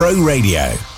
Bro Radio.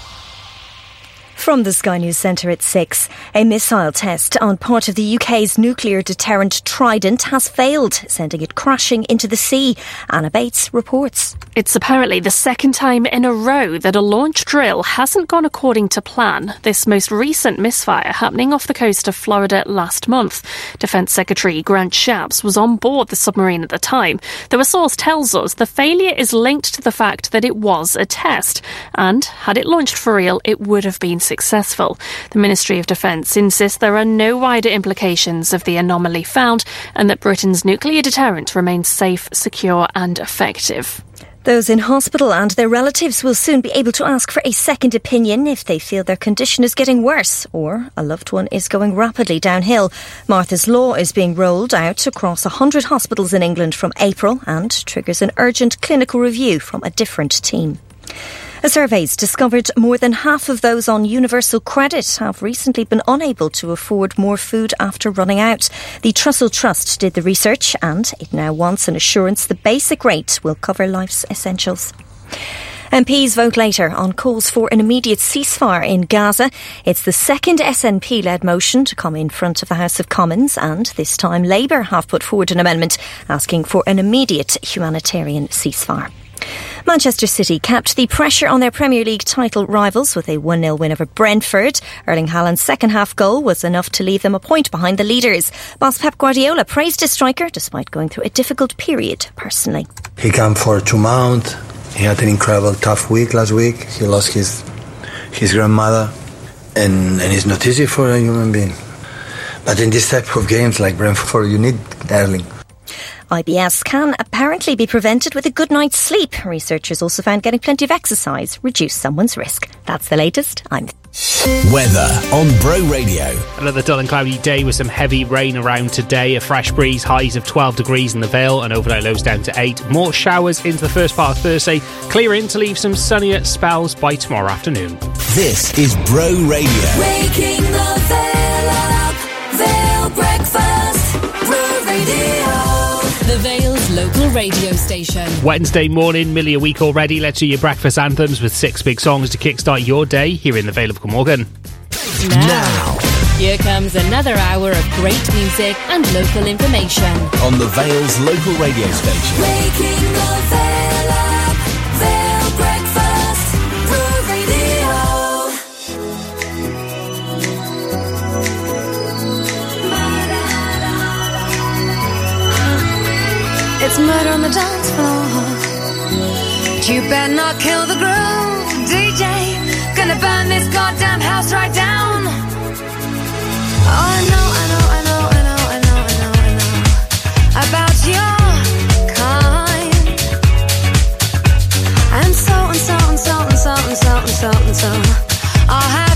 From the Sky News Centre at 6, a missile test on part of the UK's nuclear deterrent Trident has failed, sending it crashing into the sea. Anna Bates reports. It's apparently the second time in a row that a launch drill hasn't gone according to plan. This most recent misfire happening off the coast of Florida last month. Defence Secretary Grant Shapps was on board the submarine at the time, though a source tells us the failure is linked to the fact that it was a test, and had it launched for real, it would have been successful. The Ministry of Defence insists there are no wider implications of the anomaly found and that Britain's nuclear deterrent remains safe, secure, and effective. Those in hospital and their relatives will soon be able to ask for a second opinion if they feel their condition is getting worse or a loved one is going rapidly downhill. Martha's Law is being rolled out across 100 hospitals in England from April and triggers an urgent clinical review from a different team. A survey's discovered more than half of those on universal credit have recently been unable to afford more food after running out. The Trussell Trust did the research and it now wants an assurance the basic rate will cover life's essentials. MPs vote later on calls for an immediate ceasefire in Gaza. It's the second SNP led motion to come in front of the House of Commons, and this time Labour have put forward an amendment asking for an immediate humanitarian ceasefire. Manchester City kept the pressure on their Premier League title rivals with a 1 0 win over Brentford. Erling Haaland's second half goal was enough to leave them a point behind the leaders. Boss Pep Guardiola praised his striker despite going through a difficult period personally. He came for two months. He had an incredible tough week last week. He lost his his grandmother, and, and it's not easy for a human being. But in this type of games like Brentford, you need Erling. IBS can apparently be prevented with a good night's sleep. Researchers also found getting plenty of exercise reduced someone's risk. That's the latest. I'm Weather on Bro Radio. Another dull and cloudy day with some heavy rain around today. A fresh breeze, highs of 12 degrees in the Vale, and overnight lows down to 8. More showers into the first part of Thursday, clearing to leave some sunnier spells by tomorrow afternoon. This is Bro Radio. Waking the Vale up, Vale local radio station. Wednesday morning, nearly a week already. Let's do your breakfast anthems with six big songs to kickstart your day here in the Vale of Glamorgan. Now, Here comes another hour of great music and local information. on the Vale's local radio station. Waking the Vale up, Vale Breakfast, murder on the dance floor. But you better not kill the groove, DJ. Gonna burn this goddamn house right down. Oh, I know, I know, I know, I know, I know, I know, I know about your kind. And so and so and so and so and so and so and so. I'll have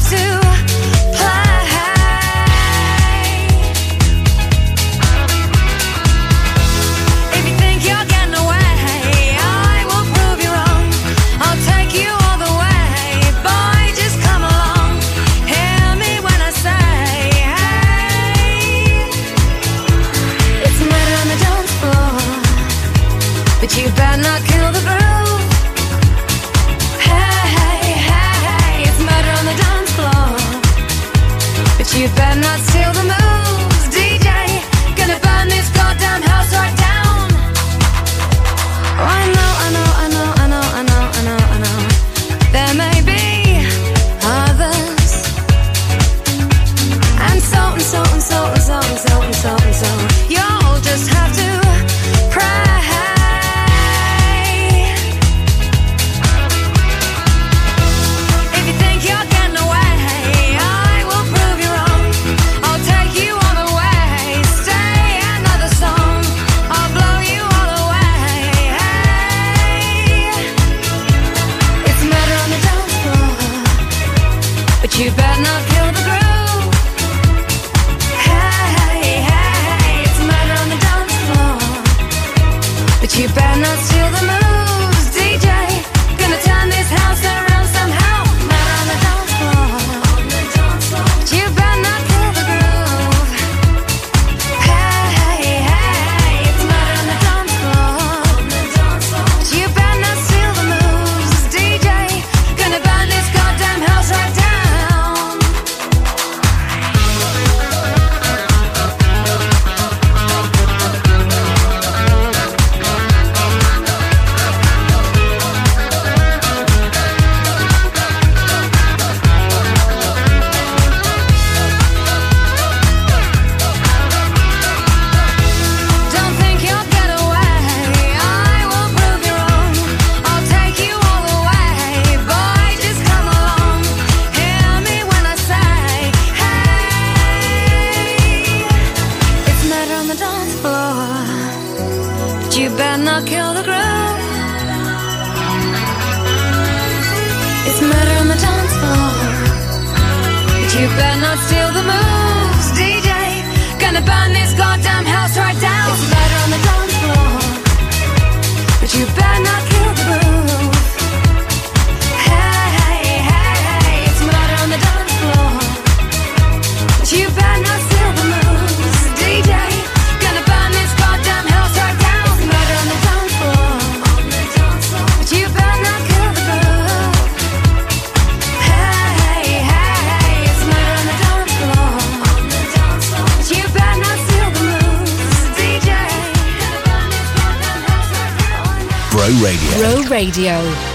Radio.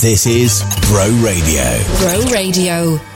This is Bro Radio. Bro Radio.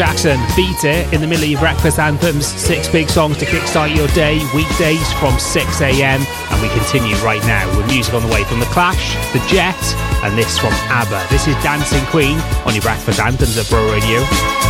Jackson, Beat It, in the middle of your breakfast anthems. Six big songs to kickstart your day, weekdays from 6 a.m. And we continue right now with music on the way from The Clash, The Jet, and this from ABBA. This is Dancing Queen on your breakfast anthems at Bro Radio.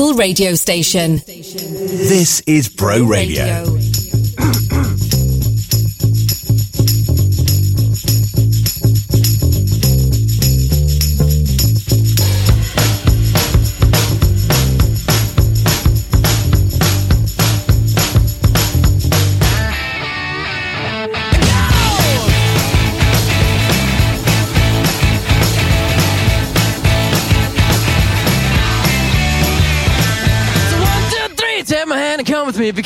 local radio station. This is Bro Radio. radio.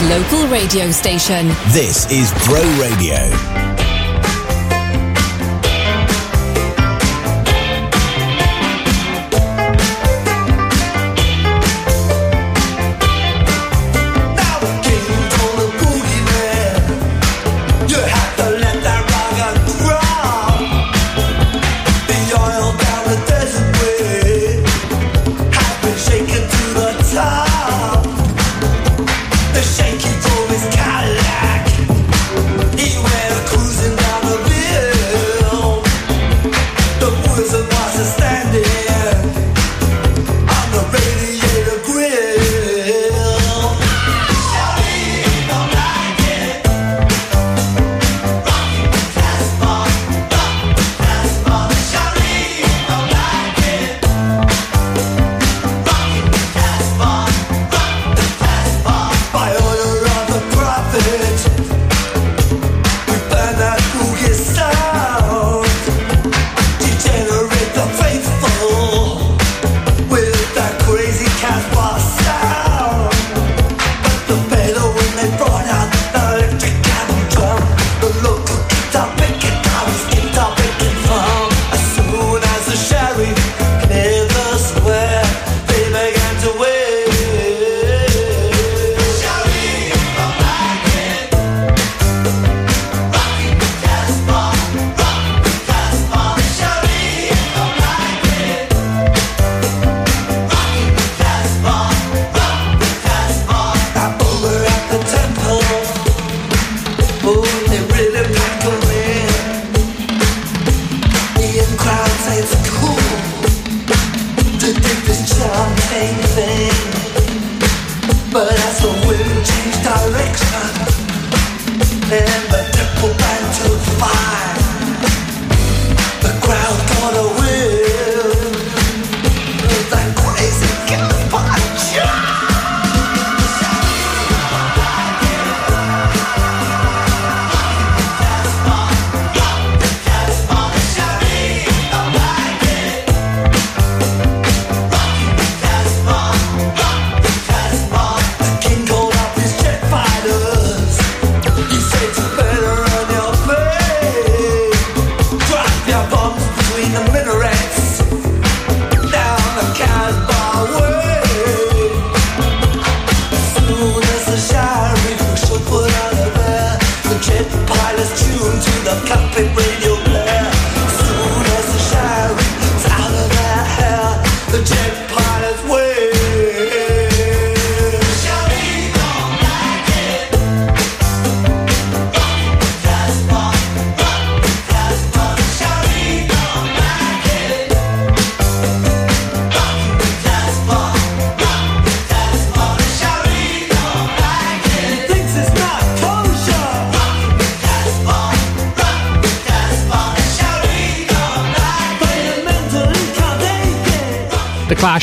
Local radio station. This is Bro Radio.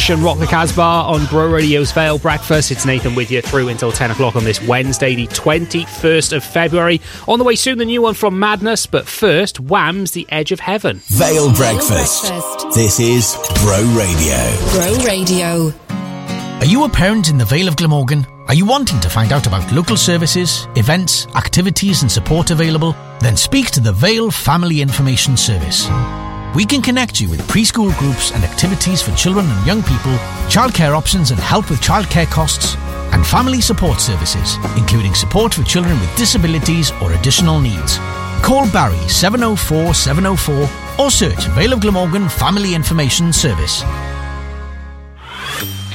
Clash and Rock the Casbah on Bro Radio's Vale Breakfast. It's Nathan with you through until 10 o'clock on this Wednesday, the 21st of February. On the way soon, the new one from Madness, but first, Wham's The Edge of Heaven. Vale Breakfast. This is Bro Radio. Bro Radio. Are you a parent in the Vale of Glamorgan? Are you wanting to find out about local services, events, activities, and support available? Then speak to the Vale Family Information Service. We can connect you with preschool groups and activities for children and young people, childcare options and help with childcare costs, and family support services, including support for children with disabilities or additional needs. Call Barry 704 704 or search Vale of Glamorgan Family Information Service.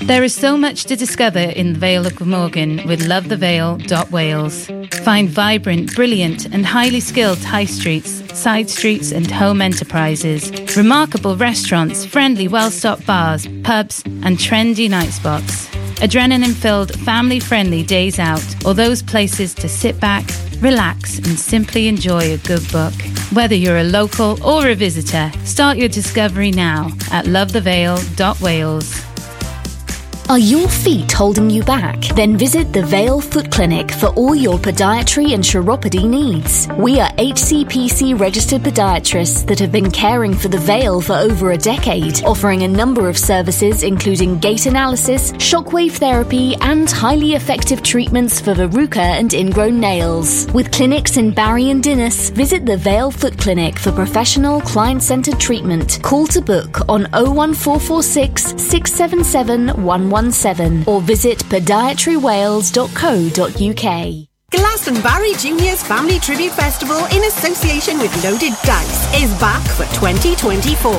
There is so much to discover in the Vale of Glamorgan with lovethevale.wales. Find vibrant, brilliant, and highly skilled high streets, side streets, and home enterprises, remarkable restaurants, friendly, well stocked bars, pubs, and trendy night spots. Adrenaline filled, family friendly days out, or those places to sit back, relax, and simply enjoy a good book. Whether you're a local or a visitor, start your discovery now at lovethevale.wales. Are your feet holding you back? Then visit the Vale Foot Clinic for all your podiatry and chiropody needs. We are HCPC registered podiatrists that have been caring for the Vale for over a decade, offering a number of services including gait analysis, shockwave therapy, and highly effective treatments for verruca and ingrown nails. With clinics in Barry and Dinas, visit the Vale Foot Clinic for professional client-centered treatment. Call to book on 01446 677 117 or visit podiatrywales.co.uk. Glastonbarry Juniors Family Tribute Festival in association with Loaded Dice is back for 2024.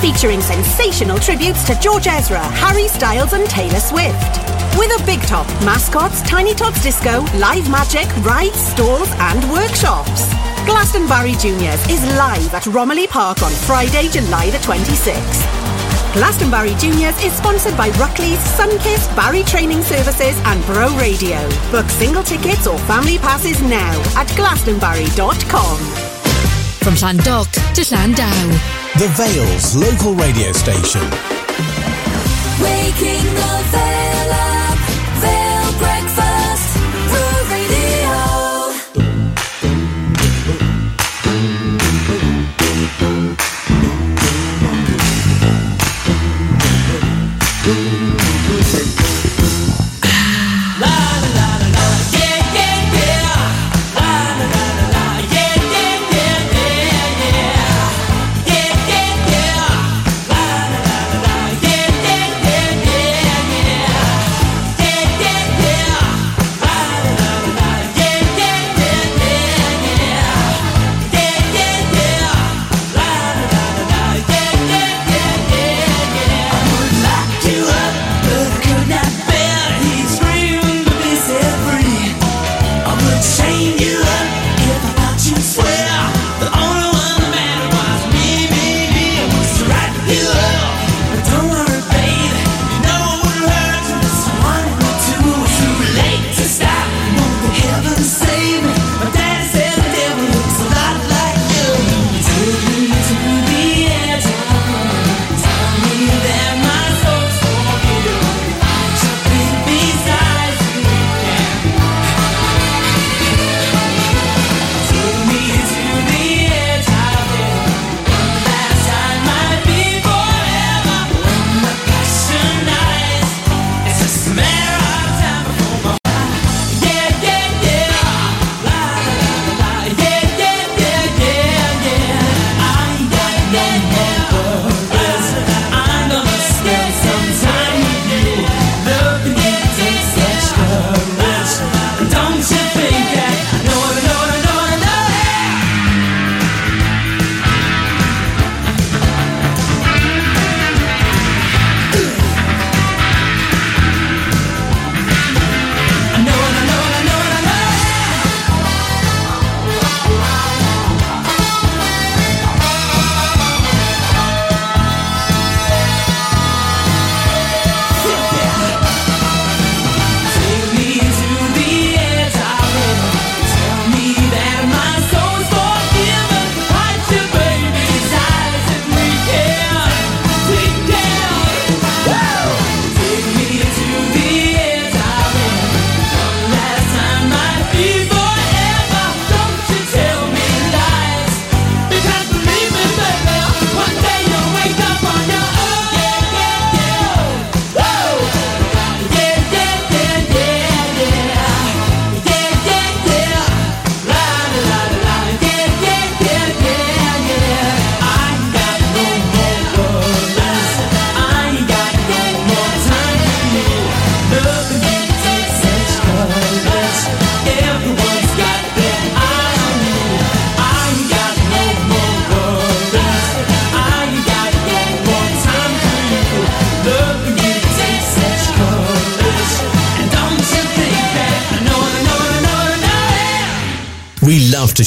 Featuring sensational tributes to George Ezra, Harry Styles and Taylor Swift. With a big top, mascots, Tiny Tots Disco, live magic, rides, stalls and workshops. Glastonbarry Juniors is live at Romilly Park on Friday, July the 26th. Glastonbarry Juniors is sponsored by Ruckley's, Sunkiss, Barry Training Services and Bro Radio. Book single tickets or family passes now at glastonbarry.com. From Llandough to Llandow. The Vale's local radio station.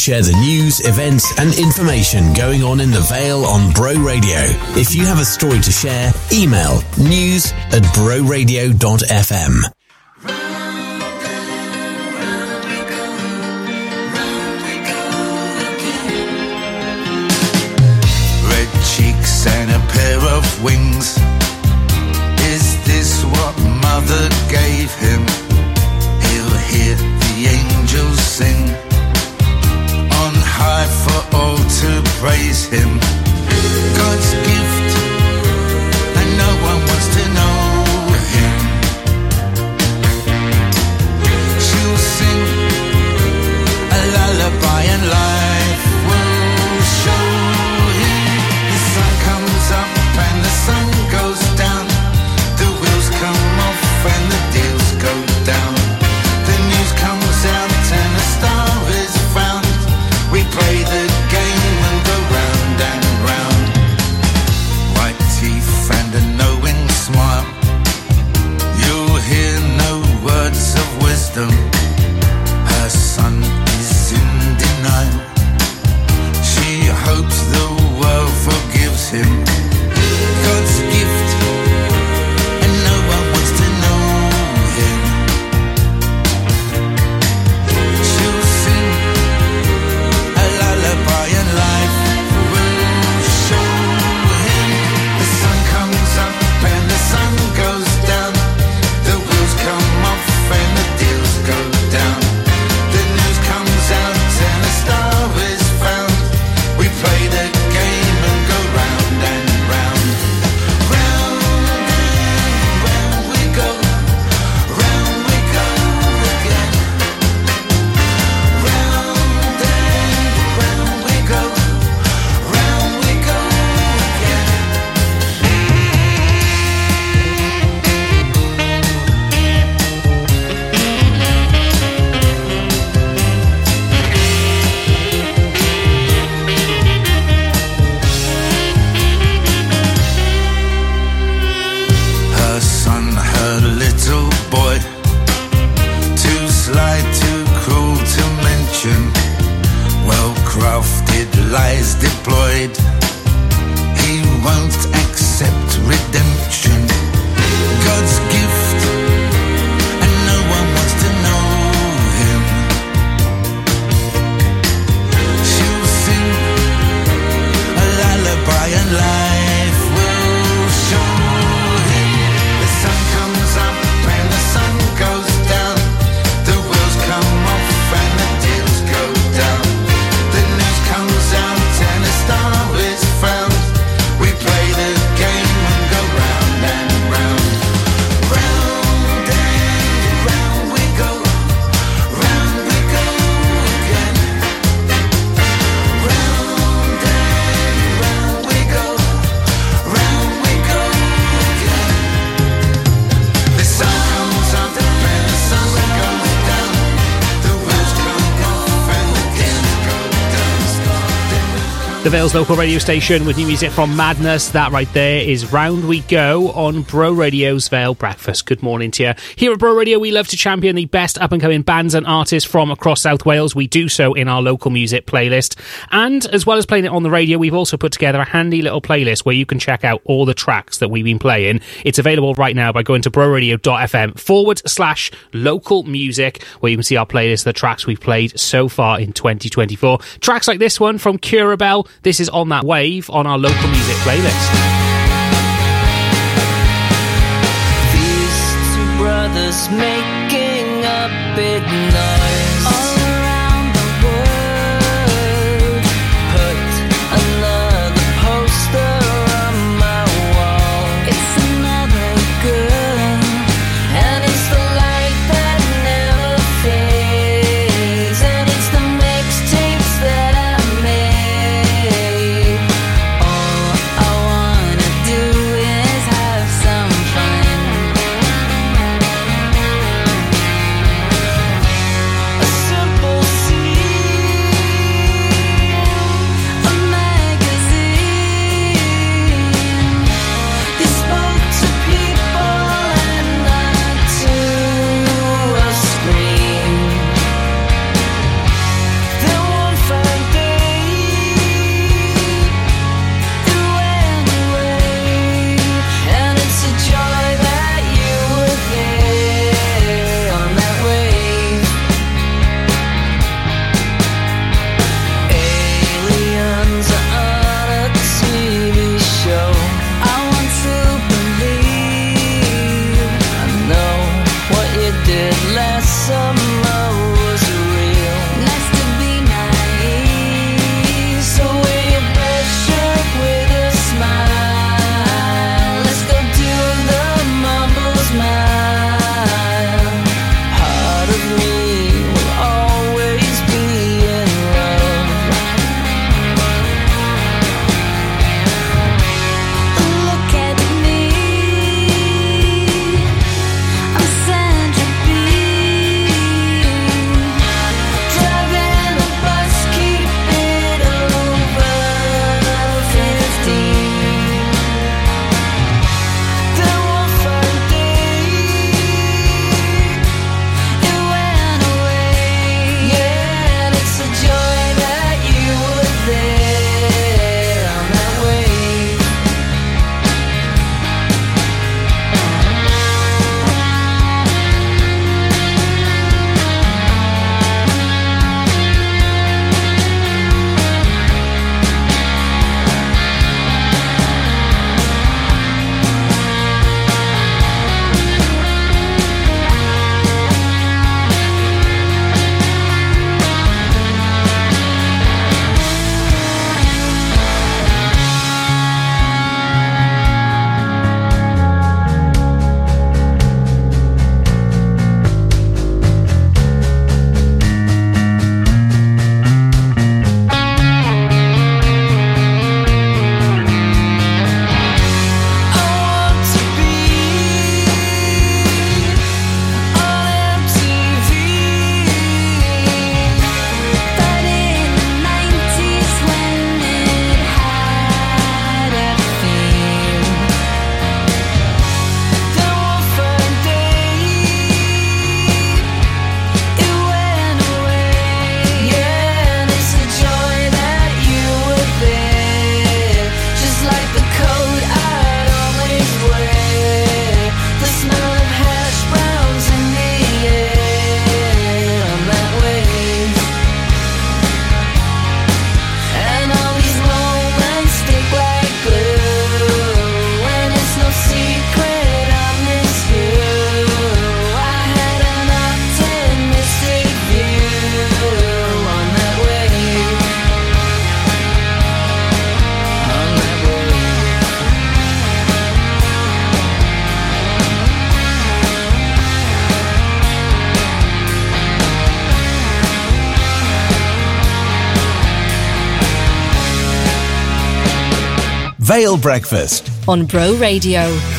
Share the news, events, and information going on in the Vale on Bro Radio. If you have a story to share, email news at broradio.fm. Red cheeks and a pair of wings. Vale's local radio station with new music from Madness. That right there is Round We Go on Bro Radio's Vale Breakfast. Good morning to you. Here at Bro Radio, we love to champion the best up and coming bands and artists from across South Wales. We do so in our local music playlist. And as well as playing it on the radio, we've also put together a handy little playlist where you can check out all the tracks that we've been playing. It's available right now by going to broradio.fm forward slash local music, where you can see our playlist of the tracks we've played so far in 2024. Tracks like this one from Curabell. This is On That Wave on our local music playlist. Brothers making a big noise Vale Breakfast. on Bro Radio.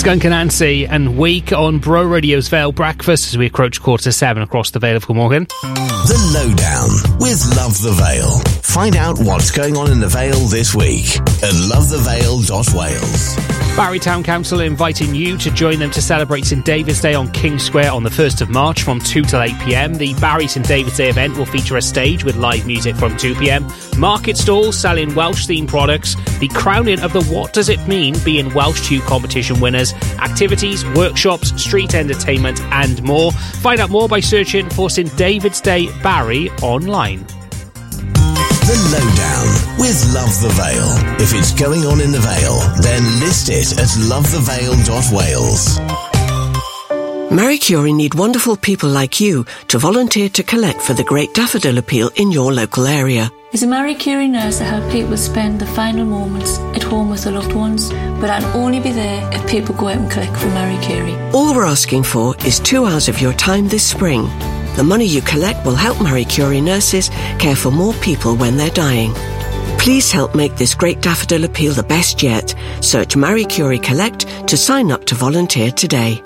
Skunk Anansie and Weak on Bro Radio's Vale Breakfast as we approach quarter seven across the Vale of Glamorgan. The Lowdown with Love the Vale. Find out what's going on in the Vale this week at lovethevale.wales. Barry Town Council are inviting you to join them to celebrate St David's Day on King Square on the 1st of March from 2 till 8 pm. The Barry St David's Day event will feature a stage with live music from 2 pm, market stalls selling Welsh themed products, the crowning of the What Does It Mean being Welsh Tune competition winners, activities, workshops, street entertainment, and more. Find out more by searching for St David's Day Barry online. The Lowdown with Love the Vale. If it's going on in the Vale, then list it at lovethevale.wales. Marie Curie need wonderful people like you to volunteer to collect for the Great Daffodil Appeal in your local area. As a Marie Curie nurse, I help people spend the final moments at home with their loved ones, but I'll only be there if people go out and collect for Marie Curie. All we're asking for is two hours of your time this spring. The money you collect will help Marie Curie nurses care for more people when they're dying. Please help make this Great Daffodil Appeal the best yet. Search Marie Curie Collect to sign up to volunteer today.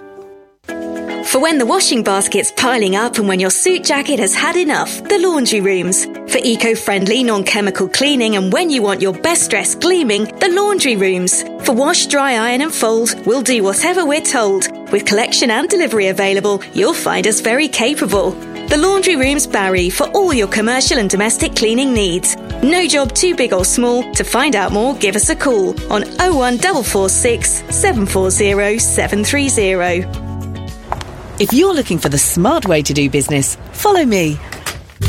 For when the washing basket's piling up and when your suit jacket has had enough, the laundry rooms. Eco friendly, non chemical cleaning and when you want your best dress gleaming, the laundry rooms. For wash, dry, iron, and fold, we'll do whatever we're told. With collection and delivery available, you'll find us very capable. The Laundry Room's Barry for all your commercial and domestic cleaning needs. No job too big or small. To find out more, give us a call on 01446 740 730. If you're looking for the smart way to do business, follow me.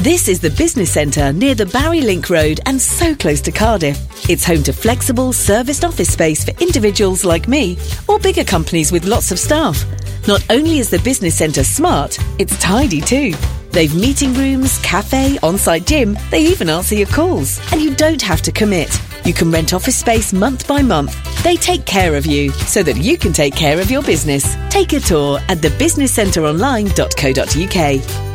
This is the business centre near the Barry Link Road and so close to Cardiff. It's home to flexible, serviced office space for individuals like me or bigger companies with lots of staff. Not only is the business centre smart, it's tidy too. They've meeting rooms, cafe, on-site gym. They even answer your calls. And you don't have to commit. You can rent office space month by month. They take care of you so that you can take care of your business. Take a tour at thebusinesscenteronline.co.uk.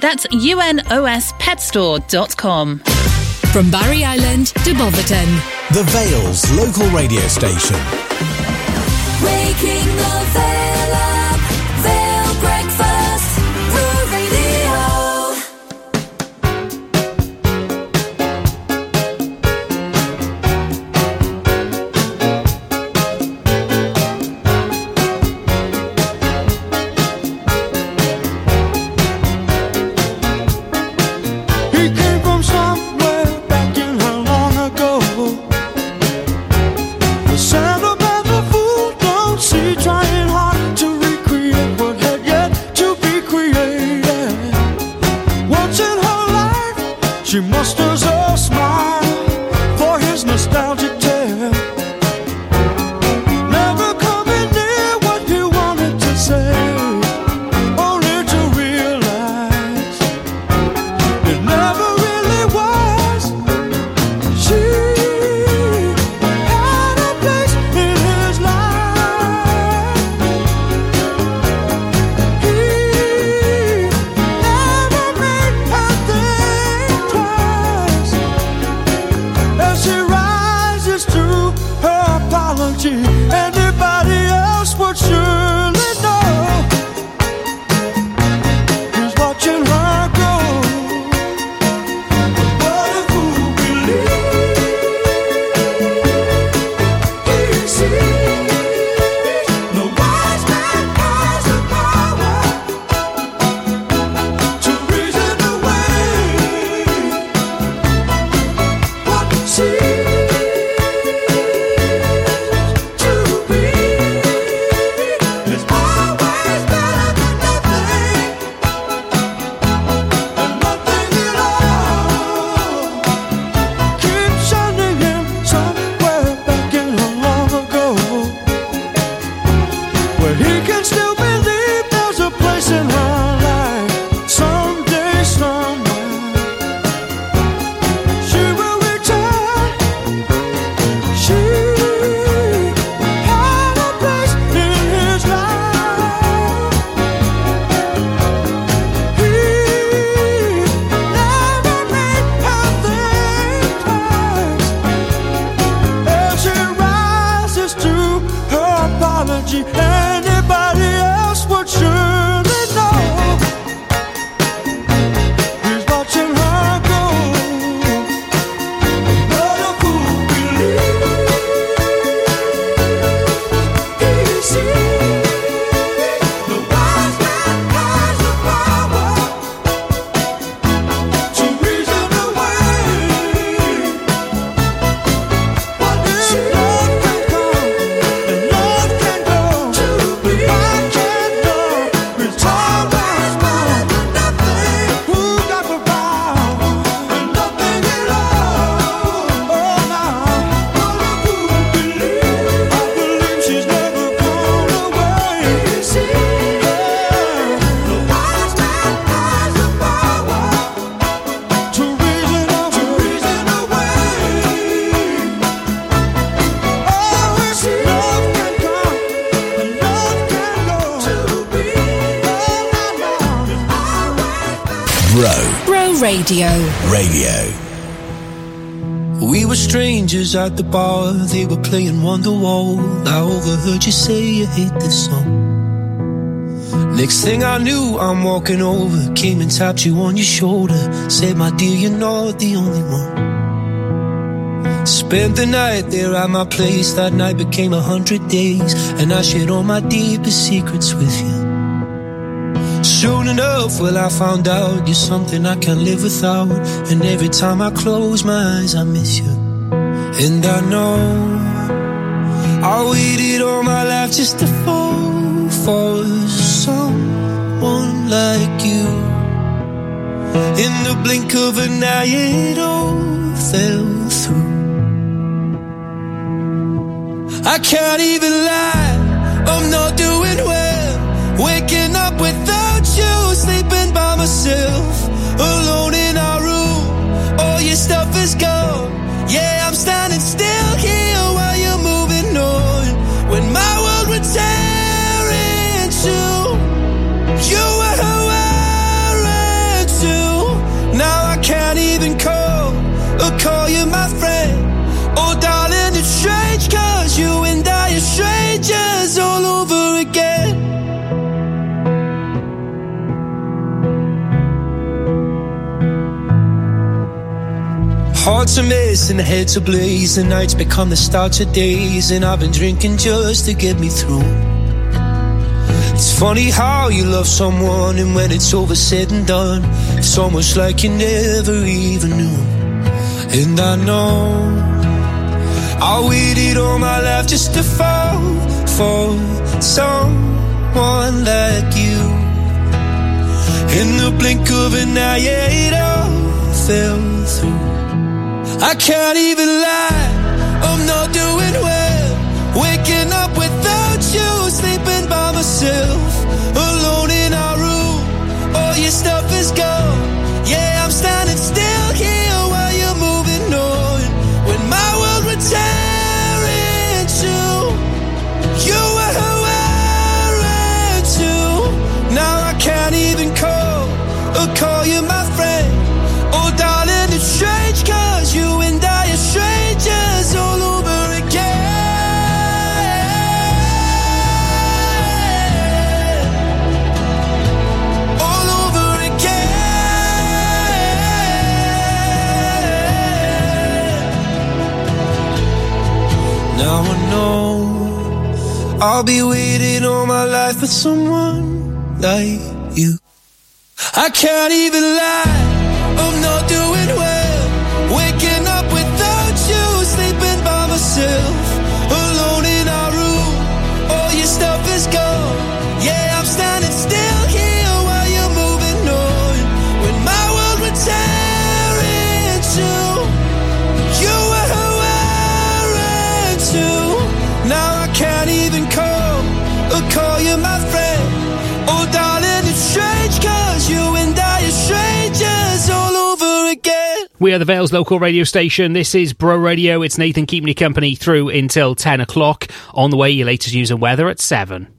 That's unospetstore.com. From Barry Island to Boverton. The Vale's local radio station. Waking the Vale Radio. Radio. We were strangers at the bar, they were playing Wonderwall. I overheard you say you hate this song. Next thing I knew, I'm walking over, came and tapped you on your shoulder. Said, my dear, you're not the only one. Spent the night there at my place, that night became a hundred days, and I shared all my deepest secrets with you. Soon enough, well, I found out you're something I can't live without. And every time I close my eyes, I miss you. And I know I waited all my life just to fall for someone like you. In the blink of an eye, it all fell through. I can't even lie, I'm not doing myself, alone in our room. All your stuff is gone. Yeah, I'm standing still here Hearts are missing, heads are blaze, the nights become the start of days, and I've been drinking just to get me through. It's funny how you love someone, and when it's over, said and done, it's almost like you never even knew. And I know I waited all my life just to fall for someone like you. In the blink of an eye, yeah, it all fell through. I can't even lie, I'm not doing well. Waking up without you, sleeping by myself, I'll be waiting all my life for someone like you. I can't even lie, We are the Vale's local radio station. This is Bro Radio. It's Nathan keeping you company through until 10 o'clock. On the way, your latest news and weather at 7.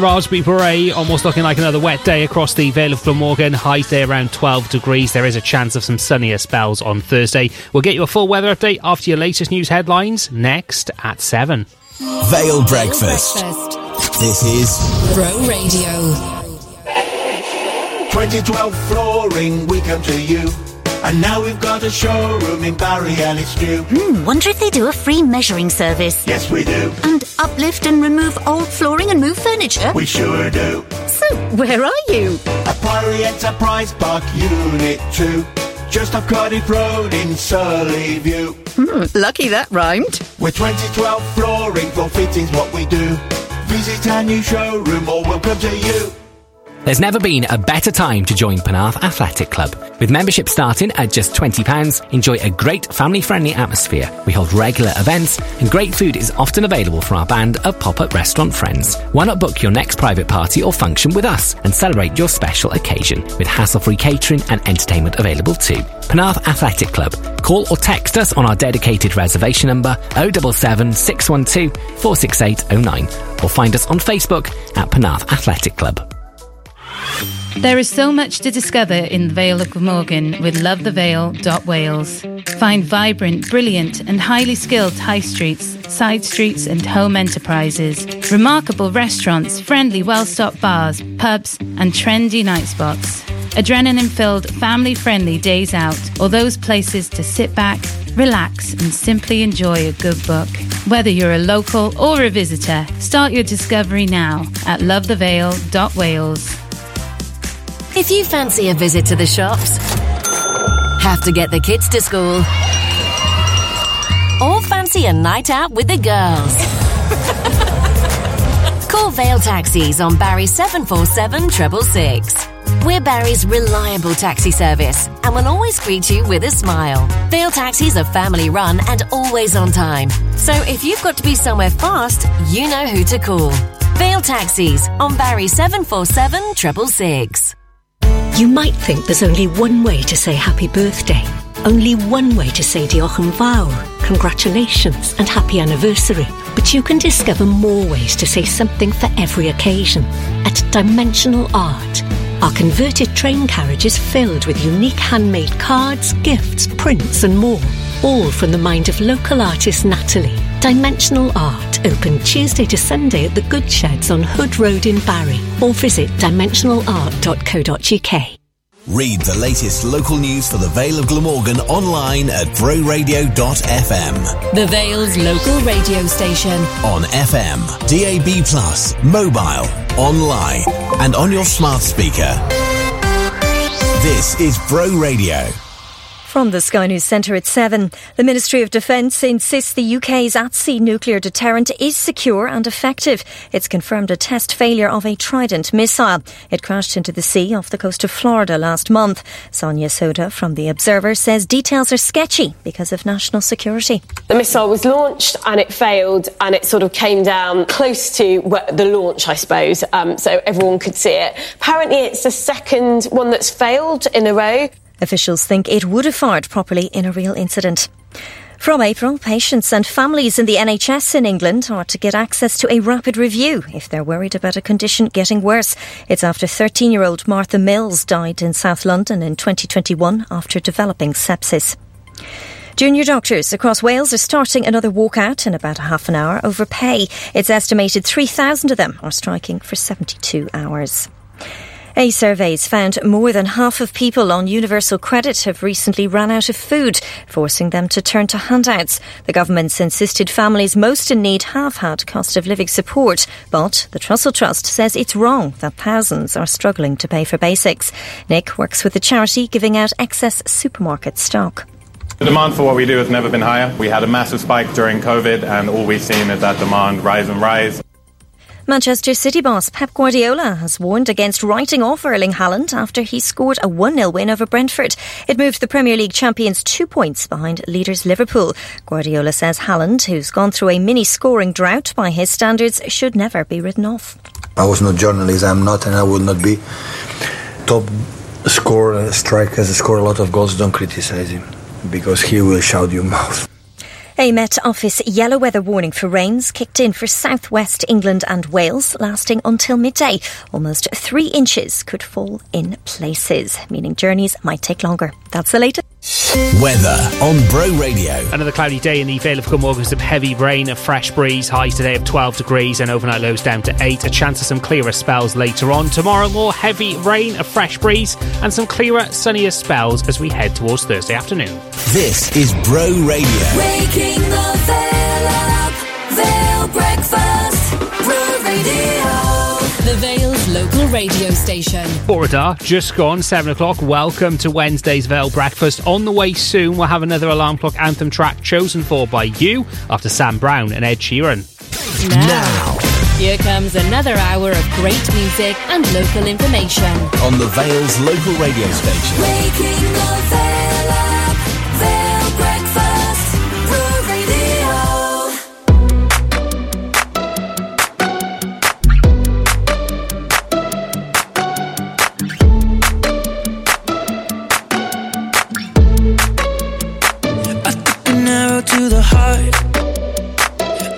Prince and Raspberry Beret almost looking like another wet day across the Vale of Glamorgan. Highs there around 12 degrees. There is a chance of some sunnier spells on Thursday. We'll get you a full weather update after your latest news headlines next at 7. Vale Breakfast. This is Bro Radio. 2012 flooring, we come to you. And now we've got a showroom in Barry and it's new. Hmm, wonder if they do a free measuring service. Yes, we do. And uplift and remove old flooring and move furniture? We sure do. So, where are you? A Priory Enterprise Park Unit 2. Just off Cardiff Road in Surrey View. Hmm, lucky that rhymed. We're 2012 flooring, for fittings what we do. Visit our new showroom or we'll to you. There's never been a better time to join Penarth Athletic Club. With membership starting at just £20, enjoy a great family friendly atmosphere. We hold regular events and great food is often available from our band of pop up restaurant friends. Why not book your next private party or function with us and celebrate your special occasion with hassle free catering and entertainment available too? Penarth Athletic Club. Call or text us on our dedicated reservation number 077 612 46809 or find us on Facebook at Penarth Athletic Club. There is so much to discover in the Vale of Glamorgan with lovethevale.wales. Find vibrant, brilliant, and highly skilled high streets, side streets, and home enterprises, remarkable restaurants, friendly, well stocked bars, pubs, and trendy night spots. Adrenaline filled, family friendly days out, or those places to sit back, relax, and simply enjoy a good book. Whether you're a local or a visitor, start your discovery now at lovethevale.wales. If you fancy a visit to the shops, have to get the kids to school, or fancy a night out with the girls, call Vale Taxis on Barry 747 666. We're Barry's reliable taxi service and will always greet you with a smile. Vale Taxis are family run and always on time. So if you've got to be somewhere fast, you know who to call. Vale Taxis on Barry 747 666. You might think there's only one way to say happy birthday. Only one way to say Diolch fawr, congratulations and happy anniversary. But you can discover more ways to say something for every occasion at Dimensional Art. Our converted train carriage is filled with unique handmade cards, gifts, prints and more. All from the mind of local artist Natalie. Dimensional Art, open Tuesday to Sunday at the Goodsheds on Hood Road in Barry or visit dimensionalart.co.uk. Read the latest local news for the Vale of Glamorgan online at broradio.fm. The Vale's local radio station. On FM, DAB+, mobile, online, and on your smart speaker. This is Bro Radio. From the Sky News Centre at 7, the Ministry of Defence insists the UK's at-sea nuclear deterrent is secure and effective. It's confirmed a test failure of a Trident missile. It crashed into the sea off the coast of Florida last month. Sonia Sodha from The Observer says details are sketchy because of national security. The missile was launched and it failed, and it sort of came down close to the launch, I suppose, um, so everyone could see it. Apparently, it's the second one that's failed in a row. Officials think it would have fired properly in a real incident. From April, patients and families in the NHS in England are to get access to a rapid review if they're worried about a condition getting worse. It's after 13 year old Martha Mills died in South London in 2021 after developing sepsis. Junior doctors across Wales are starting another walkout in about a half an hour over pay. It's estimated 3,000 of them are striking for 72 hours. A survey's found more than half of people on universal credit have recently run out of food, forcing them to turn to handouts. The government's insisted families most in need have had cost of living support, but the Trussell Trust says it's wrong that thousands are struggling to pay for basics. Nick works with the charity giving out excess supermarket stock. The demand for what we do has never been higher. We had a massive spike during COVID, and all we've seen is that demand rise and rise. Manchester City boss Pep Guardiola has warned against writing off Erling Haaland after he scored a 1 0 win over Brentford. It moved the Premier League champions two points behind leaders Liverpool. Guardiola says Haaland, who's gone through a mini scoring drought by his standards, should never be written off. I was not journalist. I'm not, and I will not be. Top scorer, striker, strikers, score a lot of goals. Don't criticize him because he will shout your mouth. A Met Office yellow weather warning for rains kicked in for southwest England and Wales, lasting until midday. Almost three inches could fall in places, meaning journeys might take longer. That's the latest. Weather on Bro Radio. Another cloudy day in the Vale of Glamorgan. Some heavy rain, a fresh breeze. Highs today of 12 degrees and overnight lows down to 8. A chance of some clearer spells later on. Tomorrow, more heavy rain, a fresh breeze, and some clearer, sunnier spells as we head towards Thursday afternoon. This is Bro Radio. Waking the Vale up, Vale Breakfast, Bro Radio. Local radio station. Bro Radio, just gone, 7 o'clock. Welcome to Wednesday's Vale Breakfast. On the way soon, we'll have another alarm clock anthem track chosen for by you after Sam Brown and Ed Sheeran. Now, here comes another hour of great music and local information. On the Vale's local radio station.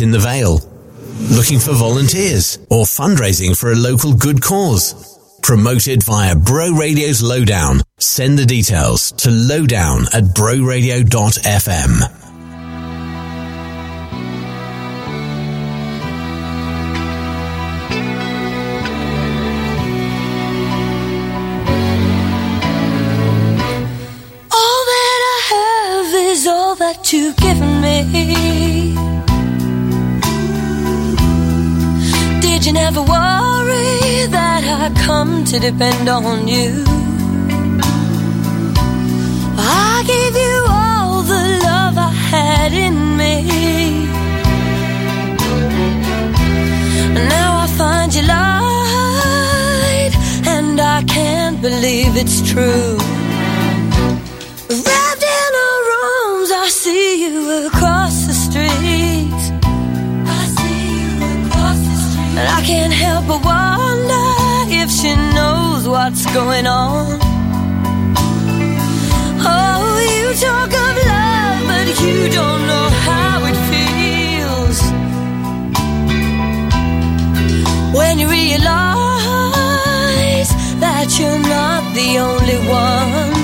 in the Vale? Looking for volunteers or fundraising for a local good cause? Promoted via Bro Radio's Lowdown. Send the details to lowdown at broradio.fm. to depend on you? I gave you all the love I had in me. Now I find you lied, and I can't believe it's true. Going on. Oh, you talk of love, but you don't know how it feels. When you realize that you're not the only one.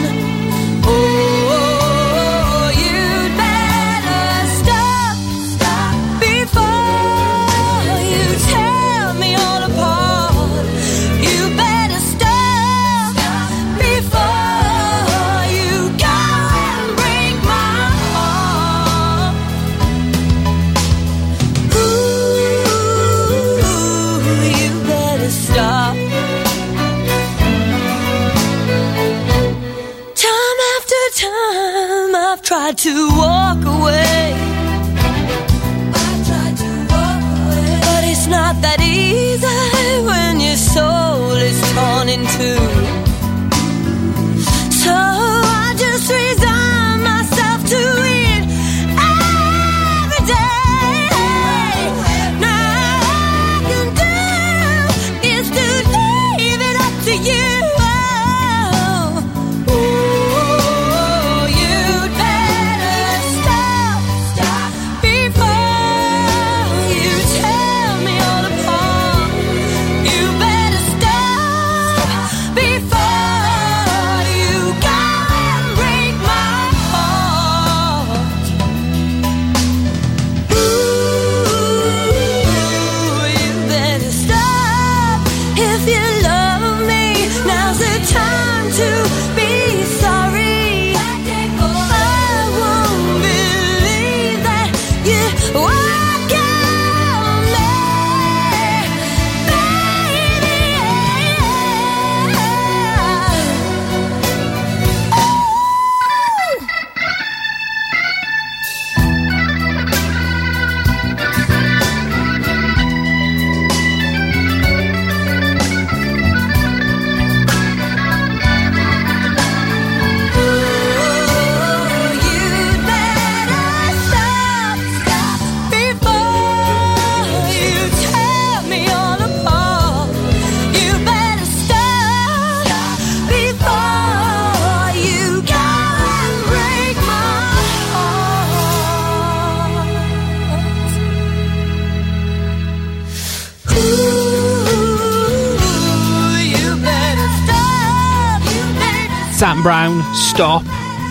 Sam Brown, stop.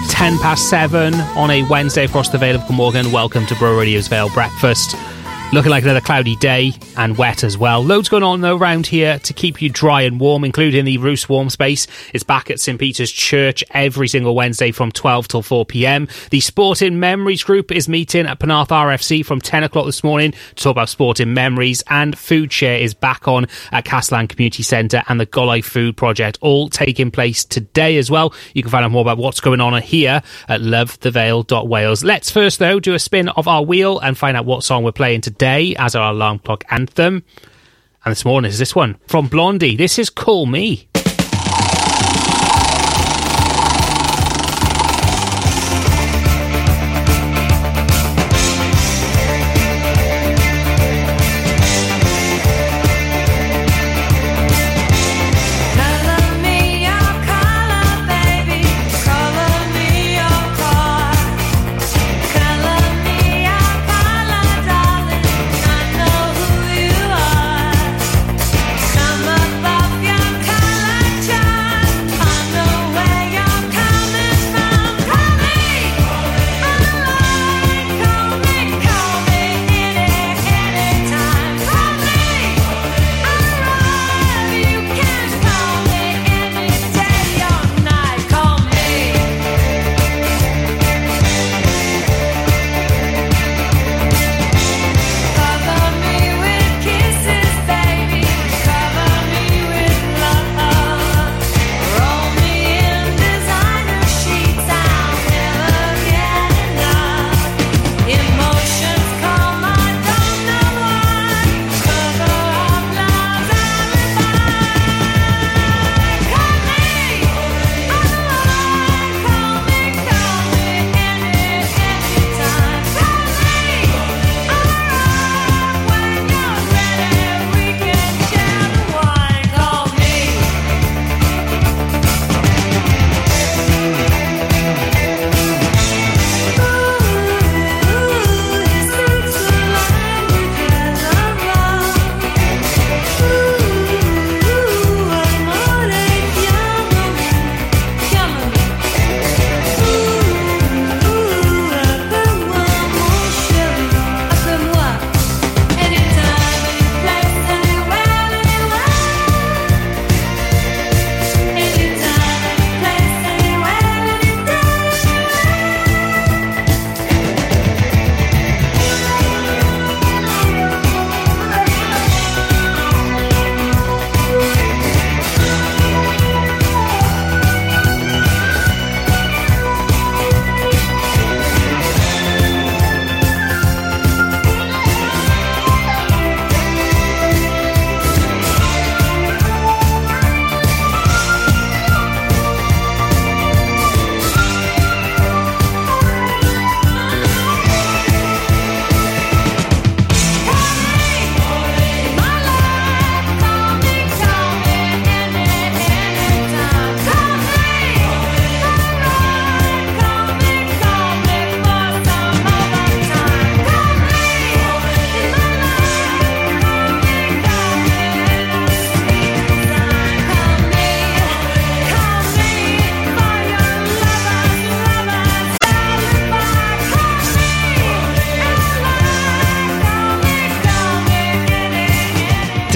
10 past 7 on a Wednesday across the Vale of Glamorgan. Welcome to Bro Radio's Vale Breakfast. Looking like another cloudy day and wet as well. Loads going on though around here to keep you dry and warm, including the Rhoose Warm Space. It's back at St Peter's Church every single Wednesday from 12 till 4 pm. The Sporting Memories group is meeting at Penarth RFC from 10 o'clock this morning to talk about sporting memories. And Food Share is back on at Castleland Community Centre and the Golai Food Project, all taking place today as well. You can find out more about what's going on here at lovethevale.wales. Let's first though do a spin of our wheel and find out what song we're playing today as our alarm clock anthem. And this morning is this one from Blondie. This is Call Me.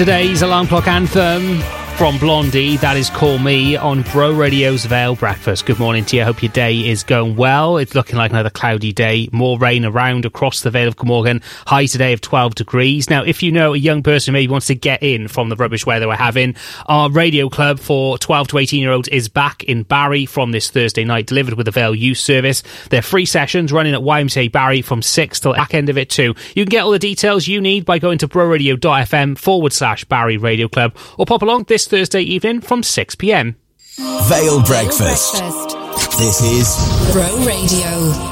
Today's alarm clock anthem from Blondie, that is Call Me on Bro Radio's Vale Breakfast. Good morning to you. Hope your day is going well. It's looking like another cloudy day. More rain around across the Vale of Glamorgan. High today of 12 degrees. Now, if you know a young person who maybe wants to get in from the rubbish weather we're having, our radio club for 12 to 18 year olds is back in Barry from this Thursday night, delivered with the Vale Youth Service. They're free sessions running at YMCA Barry from 6 till back end of it too. You can get all the details you need by going to broradio.fm forward slash Barry Radio Club or pop along this Thursday evening from 6 pm. Vale Breakfast. This is Bro Radio.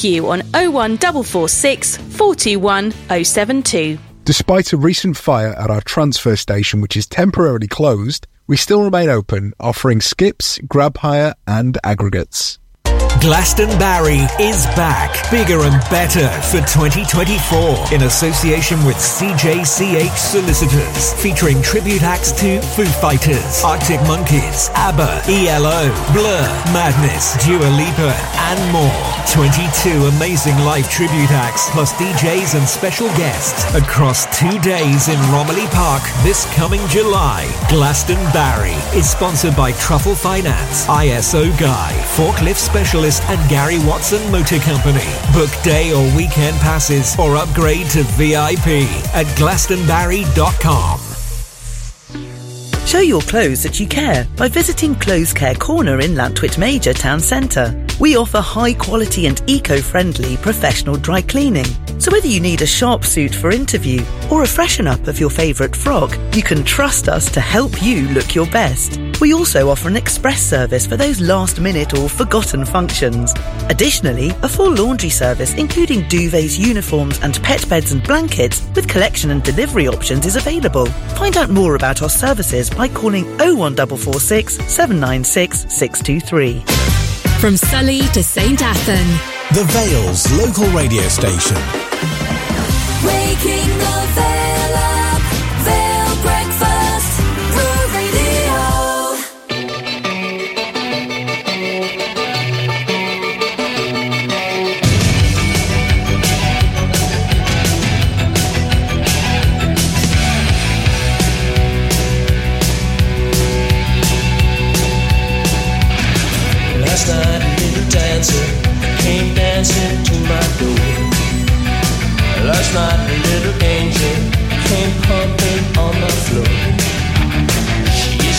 you on 01446 421 072. Despite a recent fire at our transfer station, which is temporarily closed, we still remain open, offering skips, grab hire, and aggregates. Glastonbarry is back, bigger and better for 2024 in association with CJCH Solicitors, featuring tribute acts to Foo Fighters, Arctic Monkeys, ABBA, ELO, Blur, Madness, Dua Lipa, and more. 22 amazing live tribute acts, plus DJs and special guests across two days in Romilly Park this coming July. Glastonbarry is sponsored by Truffle Finance, ISO Guy, Forklift Specialist, and Gary Watson Motor Company. Book day or weekend passes or upgrade to VIP at glastonbarry.com. Show your clothes that you care by visiting Clothes Care Corner in Llantwit Major Town Centre. We offer high quality and eco-friendly professional dry cleaning. So whether you need a sharp suit for interview or a freshen up of your favourite frock, you can trust us to help you look your best. We also offer an express service for those last minute or forgotten functions. Additionally, a full laundry service including duvets, uniforms and pet beds and blankets with collection and delivery options is available. Find out more about our services by calling 01446 796 623. From Sully to St. Athan. the Vale's local radio station. Waking the Vale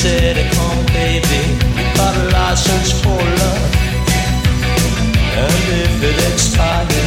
said, Come, baby, got a license for love. And if it expires,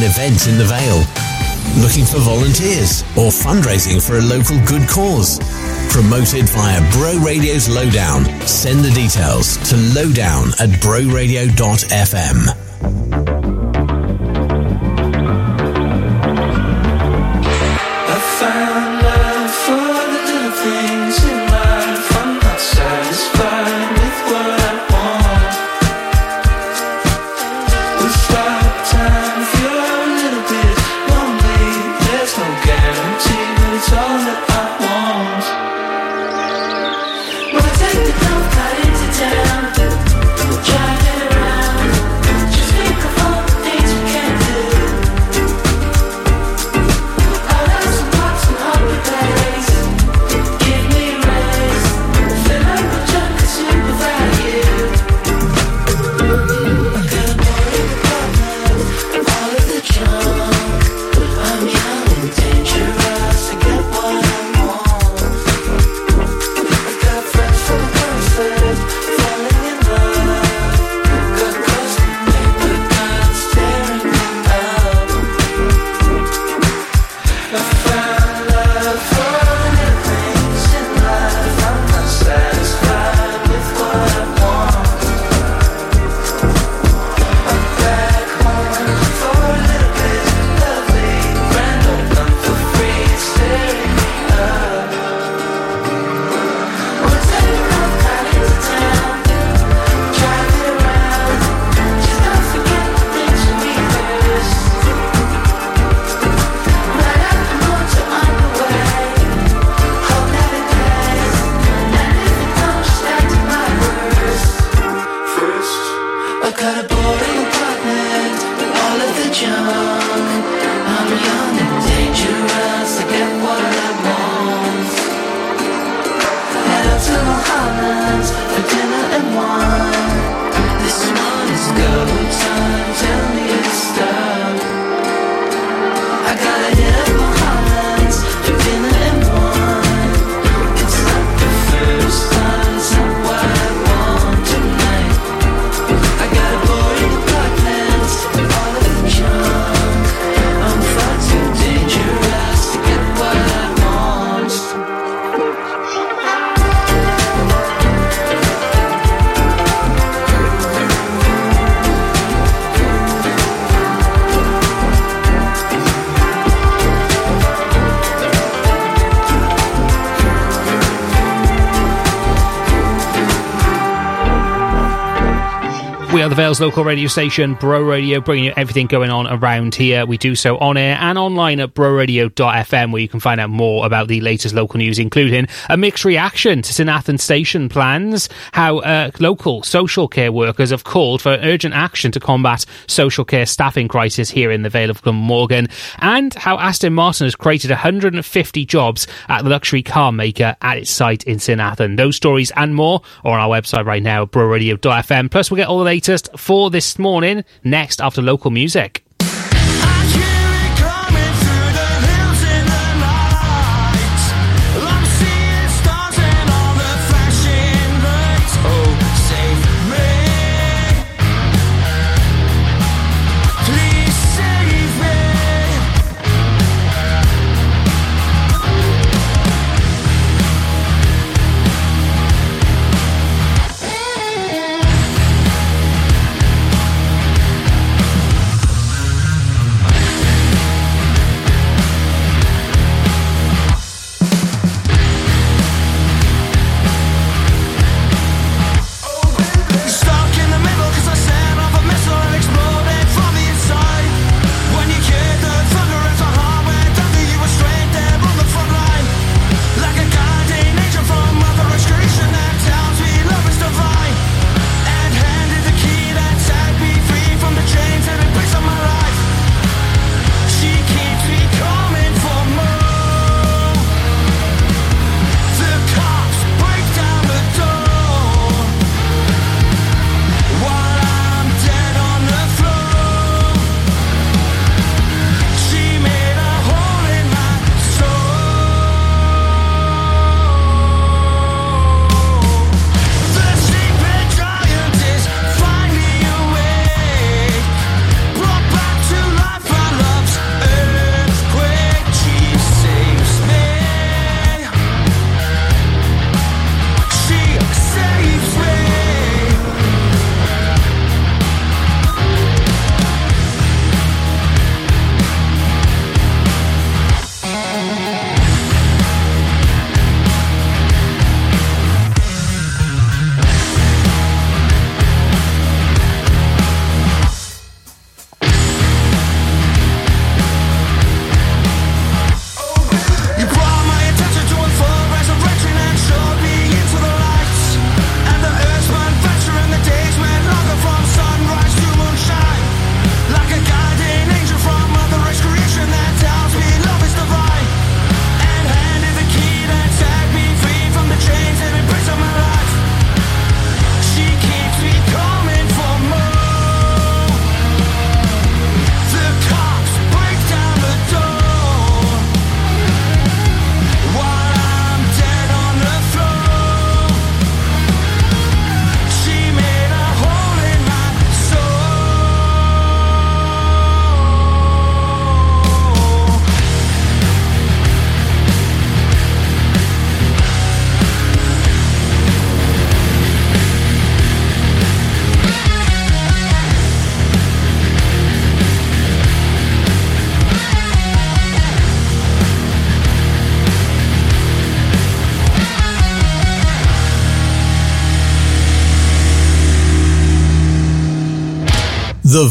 an event in the Vale? Looking for volunteers or fundraising for a local good cause? Promoted via Bro Radio's Lowdown. Send the details to lowdown at broradio.fm. Are the Vale's local radio station, Bro Radio, bringing you everything going on around here. We do so on air and online at broradio.fm, where you can find out more about the latest local news, including a mixed reaction to St Athan Station plans, how uh, local social care workers have called for urgent action to combat social care staffing crisis here in the Vale of Glamorgan, and how Aston Martin has created 150 jobs at the luxury car maker at its site in St Athan. Those stories and more are on our website right now, broradio.fm. Plus, we'll get all the latest for this morning next after local music.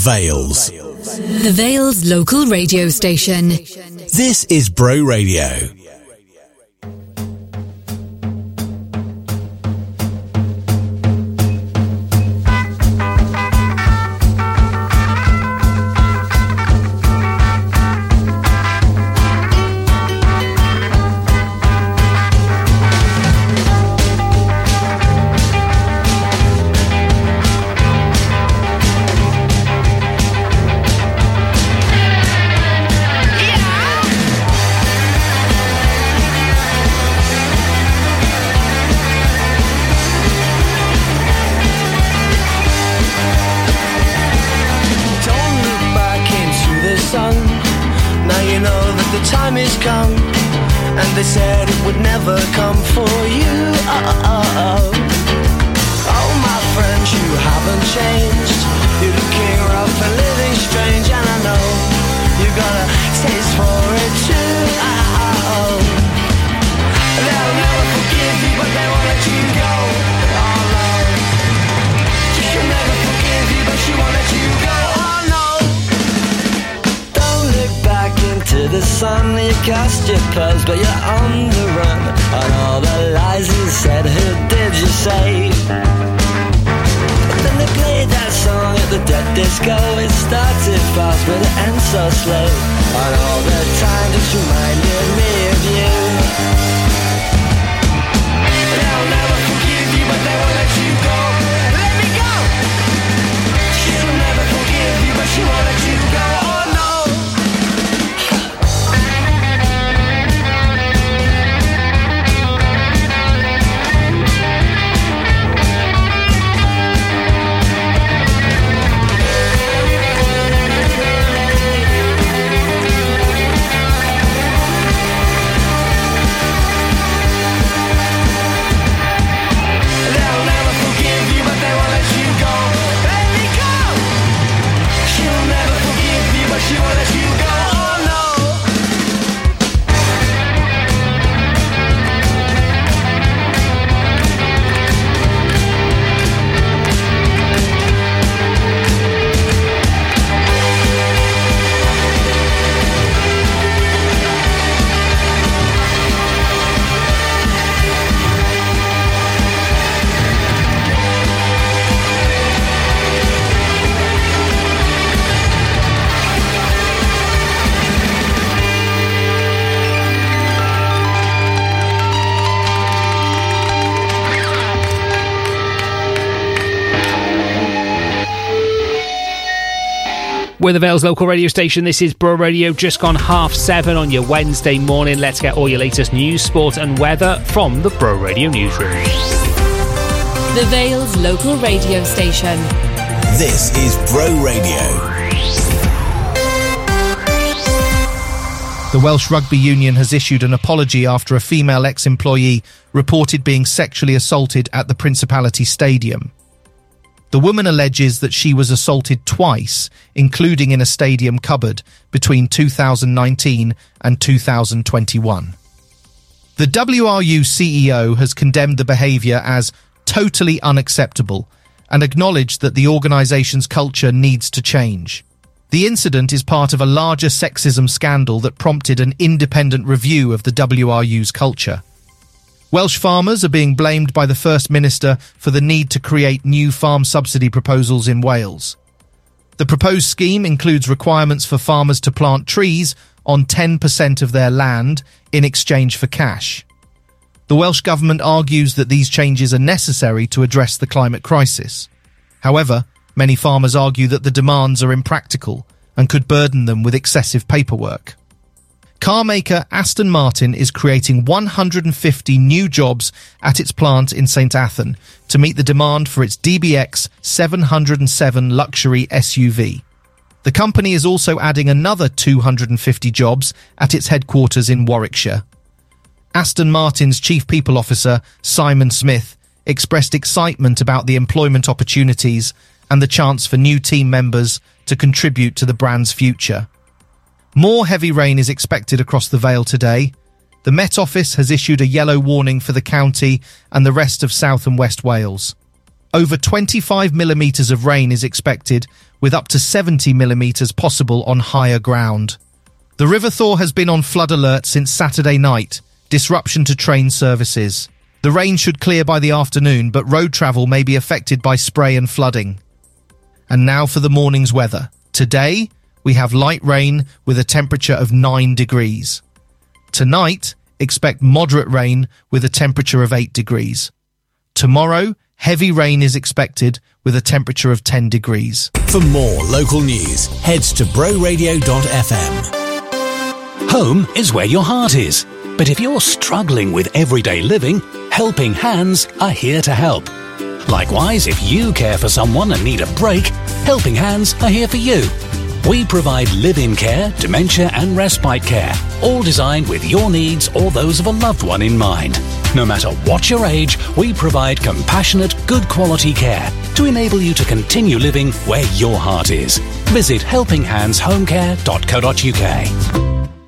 Vales. The Vale's local radio station. This is Bro Radio. We're the Vale's local radio station. This is Bro Radio, just gone half seven on your Wednesday morning. Let's get all your latest news, sport, and weather from the Bro Radio newsroom. The Vale's local radio station. This is Bro Radio. The Welsh Rugby Union has issued an apology after a female ex employee reported being sexually assaulted at the Principality Stadium. The woman alleges that she was assaulted twice, including in a stadium cupboard, between 2019 and 2021. The WRU CEO has condemned the behaviour as totally unacceptable and acknowledged that the organisation's culture needs to change. The incident is part of a larger sexism scandal that prompted an independent review of the WRU's culture. Welsh farmers are being blamed by the First Minister for the need to create new farm subsidy proposals in Wales. The proposed scheme includes requirements for farmers to plant trees on 10% of their land in exchange for cash. The Welsh Government argues that these changes are necessary to address the climate crisis. However, many farmers argue that the demands are impractical and could burden them with excessive paperwork. Car maker Aston Martin is creating 150 new jobs at its plant in St Athan to meet the demand for its DBX 707 luxury SUV. The company is also adding another 250 jobs at its headquarters in Warwickshire. Aston Martin's chief people officer, Simon Smith, expressed excitement about the employment opportunities and the chance for new team members to contribute to the brand's future. More heavy rain is expected across the Vale today. The Met Office has issued a yellow warning for the county and the rest of South and West Wales. Over 25 millimetres of rain is expected, with up to 70 millimetres possible on higher ground. The River Thaw has been on flood alert since Saturday night, disruption to train services. The rain should clear by the afternoon, but road travel may be affected by spray and flooding. And now for the morning's weather. Today, we have light rain with a temperature of 9 degrees. Tonight, expect moderate rain with a temperature of 8 degrees. Tomorrow, heavy rain is expected with a temperature of 10 degrees. For more local news, head to broradio.fm. Home is where your heart is. But if you're struggling with everyday living, Helping Hands are here to help. Likewise, if you care for someone and need a break, Helping Hands are here for you. We provide live-in care, dementia and respite care, all designed with your needs or those of a loved one in mind. No matter what your age, we provide compassionate, good quality care to enable you to continue living where your heart is. Visit helpinghandshomecare.co.uk.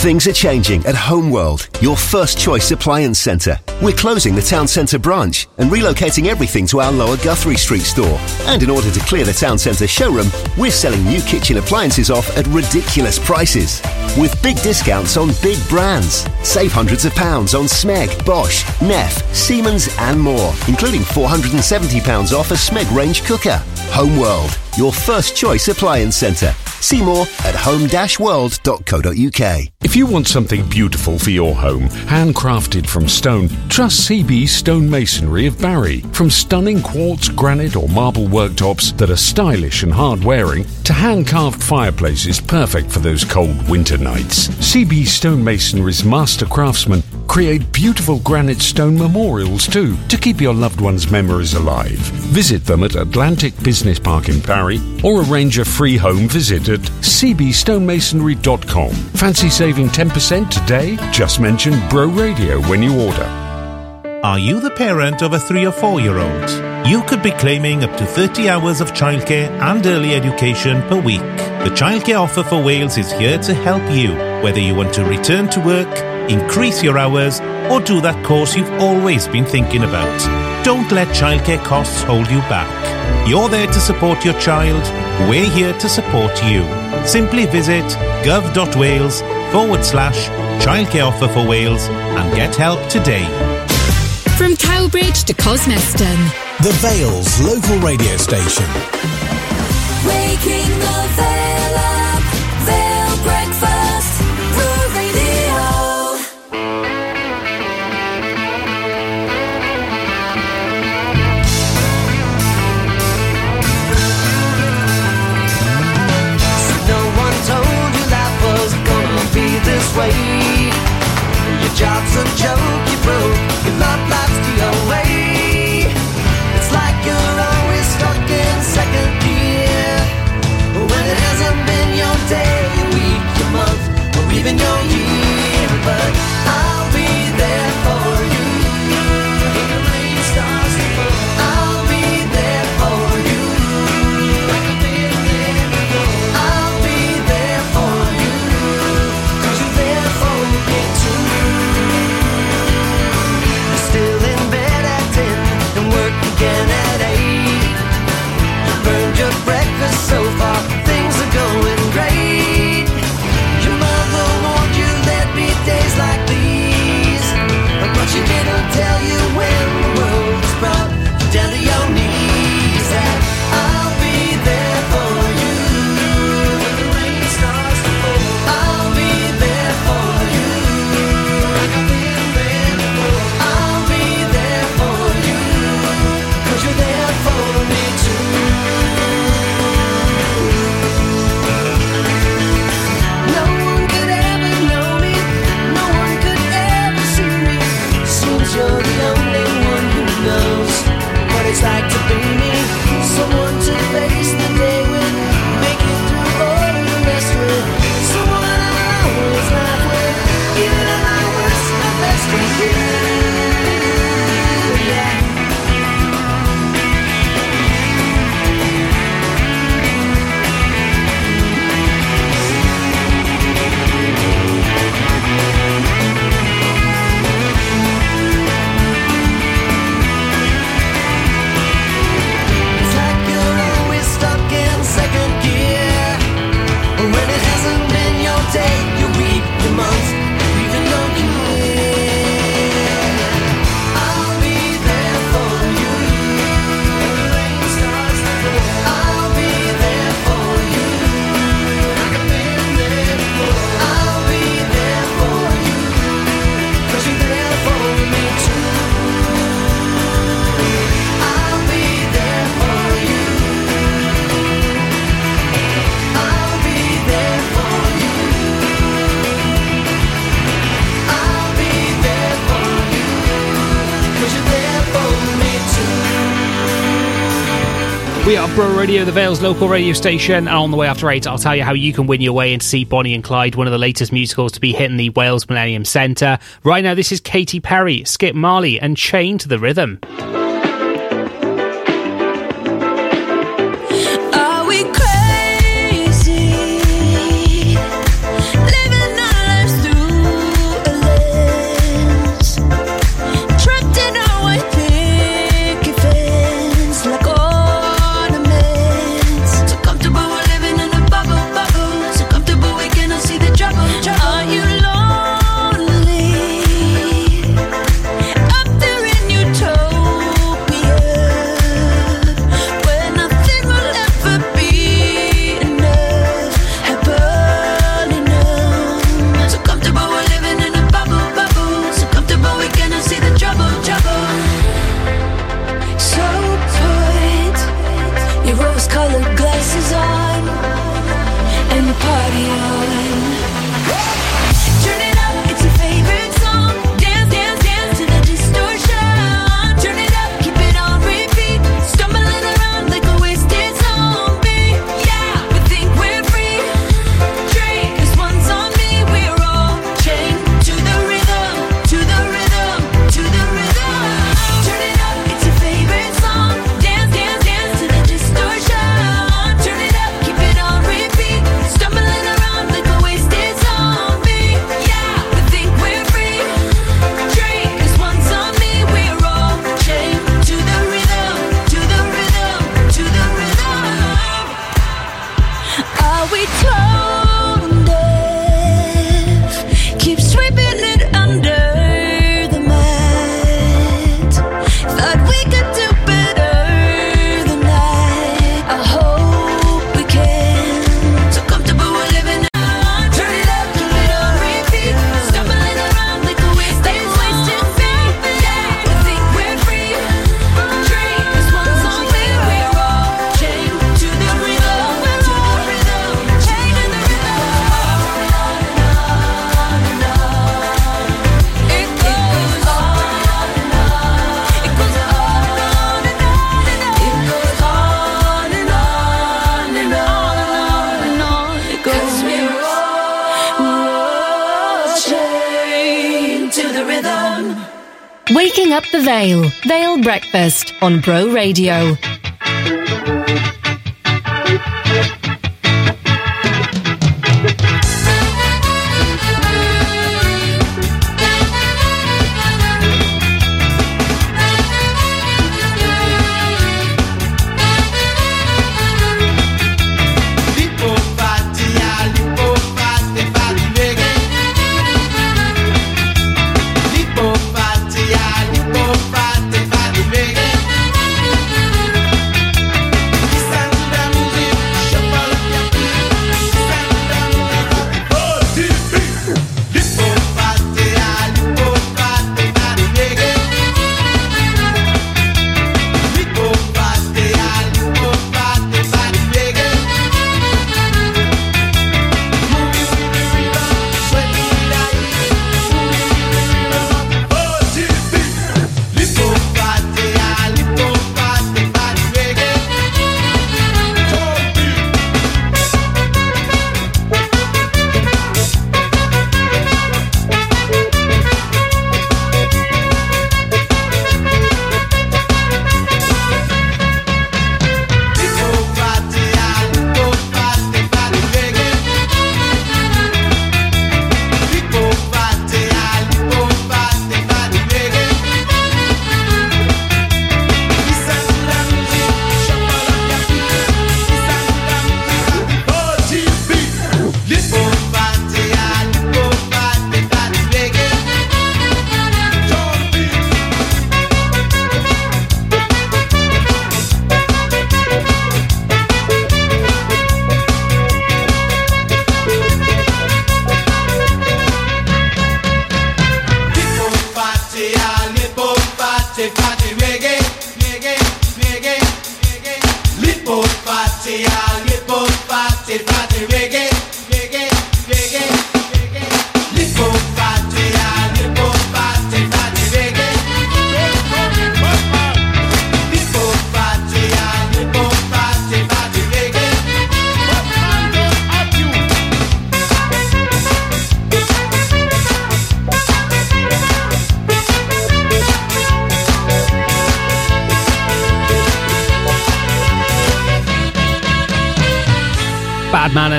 Things are changing at Homeworld, your first choice appliance centre. We're closing the town centre branch and relocating everything to our lower Guthrie Street store. And in order to clear the town centre showroom, we're selling new kitchen appliances off at ridiculous prices. With big discounts on big brands. Save hundreds of pounds on Smeg, Bosch, Neff, Siemens and more, including £470 off a Smeg range cooker. Homeworld, your first choice appliance centre. See more at home-world.co.uk. If you want something beautiful for your home, handcrafted from stone, trust CB Stonemasonry of Barry. From stunning quartz, granite, or marble worktops that are stylish and hard wearing, to hand carved fireplaces perfect for those cold winter nights. CB Stonemasonry's master craftsmen create beautiful granite stone memorials too to keep your loved one's memories alive. Visit them at Atlantic Business Park in Barry or arrange a free home visit at cbstonemasonry.com. Fancy saving 10% today? Just mention Bro Radio when you order. Are you the parent of a three or four year old? You could be claiming up to 30 hours of childcare and early education per week. The Childcare Offer for Wales is here to help you, whether you want to return to work, increase your hours, or do that course you've always been thinking about. Don't let childcare costs hold you back. You're there to support your child. We're here to support you. Simply visit gov.wales forward slash childcare offer for Wales and get help today. From Cowbridge to Cosmeston. The Vale's local radio station. Waking the Vale way. Your job's a joke, you broke. Your love life's the away. It's like you're always stuck in second gear. When it hasn't been your day, your week, your month, or even your year. here on Bro Radio, the Vale's local radio station. And on the way after eight, I'll tell you how you can win your way in to see Bonnie and Clyde, one of the latest musicals to be hitting the Wales Millennium Centre. Right now, this is Katy Perry, Skip Marley, and Chained to the Rhythm. on Bro Radio.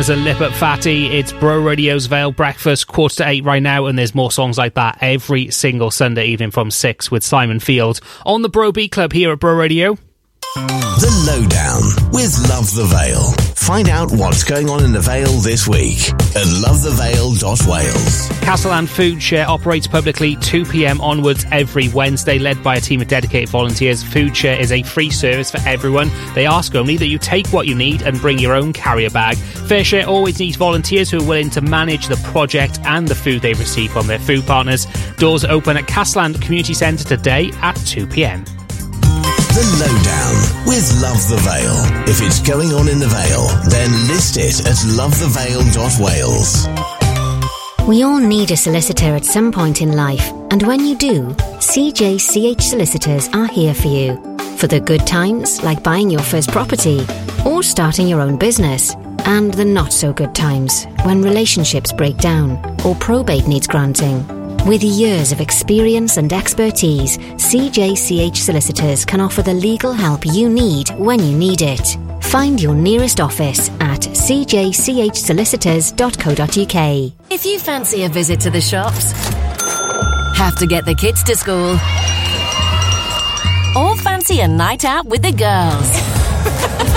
Manners Lip Up Fatty. It's Bro Radio's Vale Breakfast, quarter to eight right now, and there's more songs like that every single Sunday evening from six with Simon Field on the Bro Beat Club here at Bro Radio. The Lowdown with Love the Vale. Find out what's going on in the Vale this week at lovethevale.wales. Castleland Food Share operates publicly 2 pm onwards every Wednesday, led by a team of dedicated volunteers. Food Share is a free service for everyone. They ask only that you take what you need and bring your own carrier bag. Fair Share always needs volunteers who are willing to manage the project and the food they receive from their food partners. Doors open at Castleland Community Centre today at 2 pm. The Lowdown with Love the Vale. If it's going on in the Vale, then list it at lovethevale.wales. We all need a solicitor at some point in life, and when you do, CJCH solicitors are here for you. For the good times, like buying your first property or starting your own business, and the not so good times, when relationships break down or probate needs granting. With years of experience and expertise, CJCH solicitors can offer the legal help you need when you need it. Find your nearest office at cjchsolicitors.co.uk. If you fancy a visit to the shops, have to get the kids to school, or fancy a night out with the girls.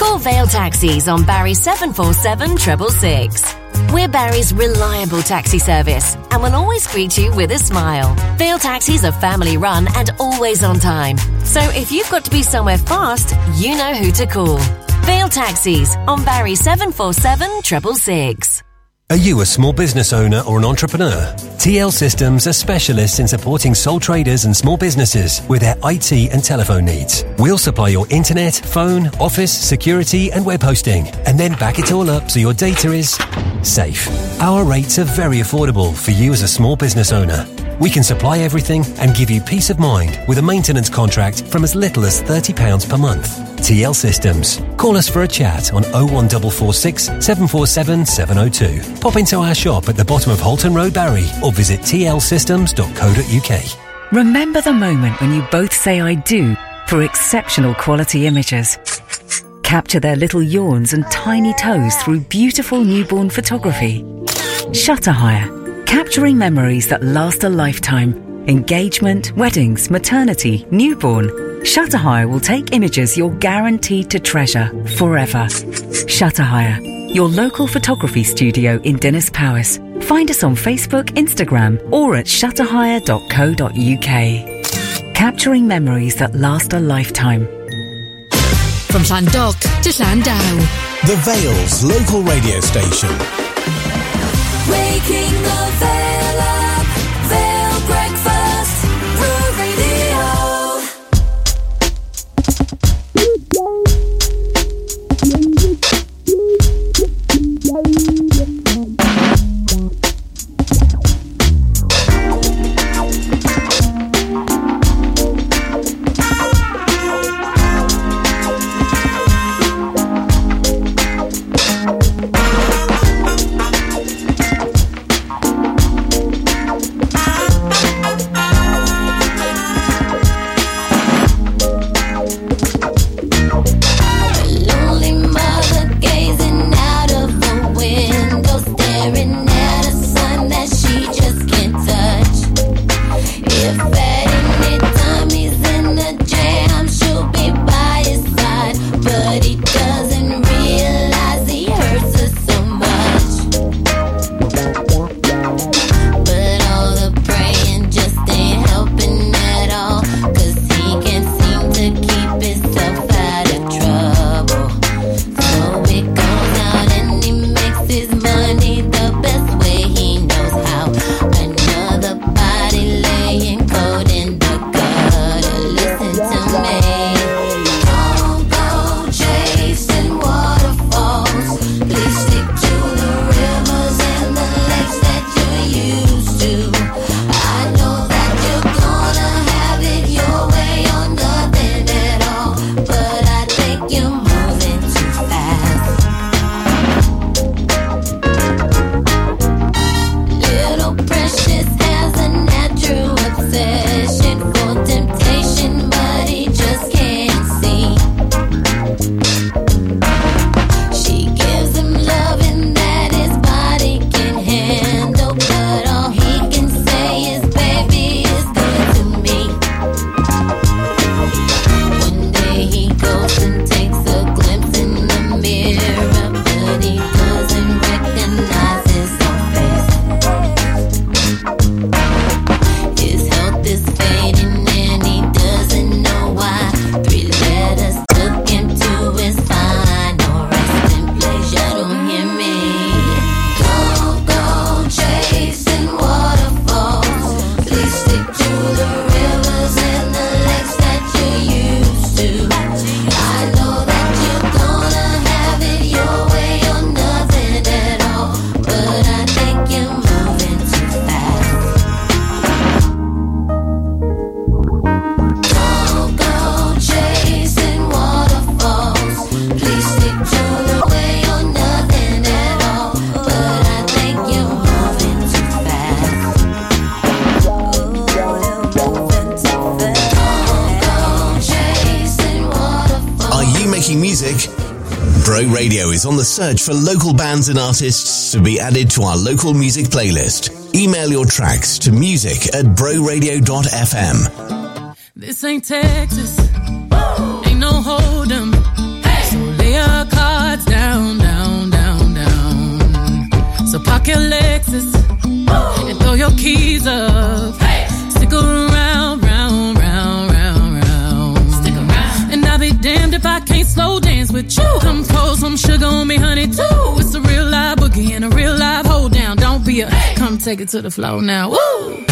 Call Vale Taxis on Barry 747 666. We're Barry's reliable taxi service and will always greet you with a smile. Vale Taxis are family run and always on time. So if you've got to be somewhere fast, you know who to call. Vale Taxis on Barry 747 666. Are you a small business owner or an entrepreneur? TL Systems are specialists in supporting sole traders and small businesses with their IT and telephone needs. We'll supply your internet, phone, office, security, and web hosting, and then back it all up so your data is safe. Our rates are very affordable for you as a small business owner. We can supply everything and give you peace of mind with a maintenance contract from as little as £30 per month. TL Systems. Call us for a chat on 01446 747 702. Pop into our shop at the bottom of Holton Road, Barry, or visit tlsystems.co.uk. Remember the moment when you both say I do for exceptional quality images. Capture their little yawns and tiny toes through beautiful newborn photography. Shutter Hire, capturing memories that last a lifetime. Engagement, weddings, maternity, newborn. Shutter Hire will take images you're guaranteed to treasure forever. Shutter Hire, your local photography studio in Dinas Powys. Find us on Facebook, Instagram, or at shutterhire.co.uk. Capturing memories that last a lifetime. From Llandough to Llandow. The Vale's local radio station. Waking the Vale search for local bands and artists to be added to our local music playlist. Email your tracks to music at broradio.fm. This ain't Texas. Ain't no hold 'em. So lay your cards down, down, down, down. So park your Lexus and throw your keys up. Slow dance with you. Come pour some sugar on me, honey, too. It's a real live boogie and a real live hold down. Don't be a come take it to the floor now. Woo!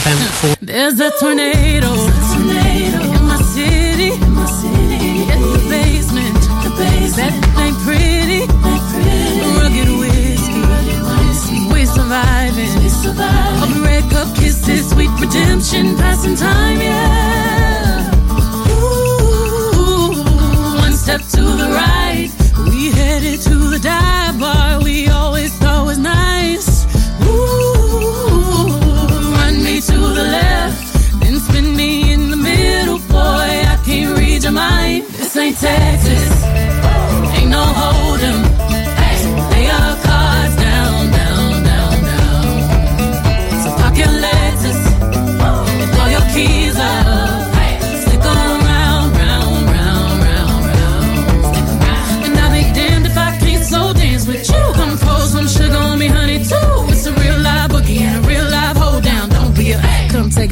There's a tornado. In my city. Basement. The ain't pretty. Rugged whiskey. We surviving. Surviving. Red cup kisses. Sweet redemption. Passing time, yeah. Step to the right. We headed to the dive bar. We always thought was nice. Ooh, run me to the left, then spin me in the middle, boy. I can't read your mind. This ain't Texas, ain't no hold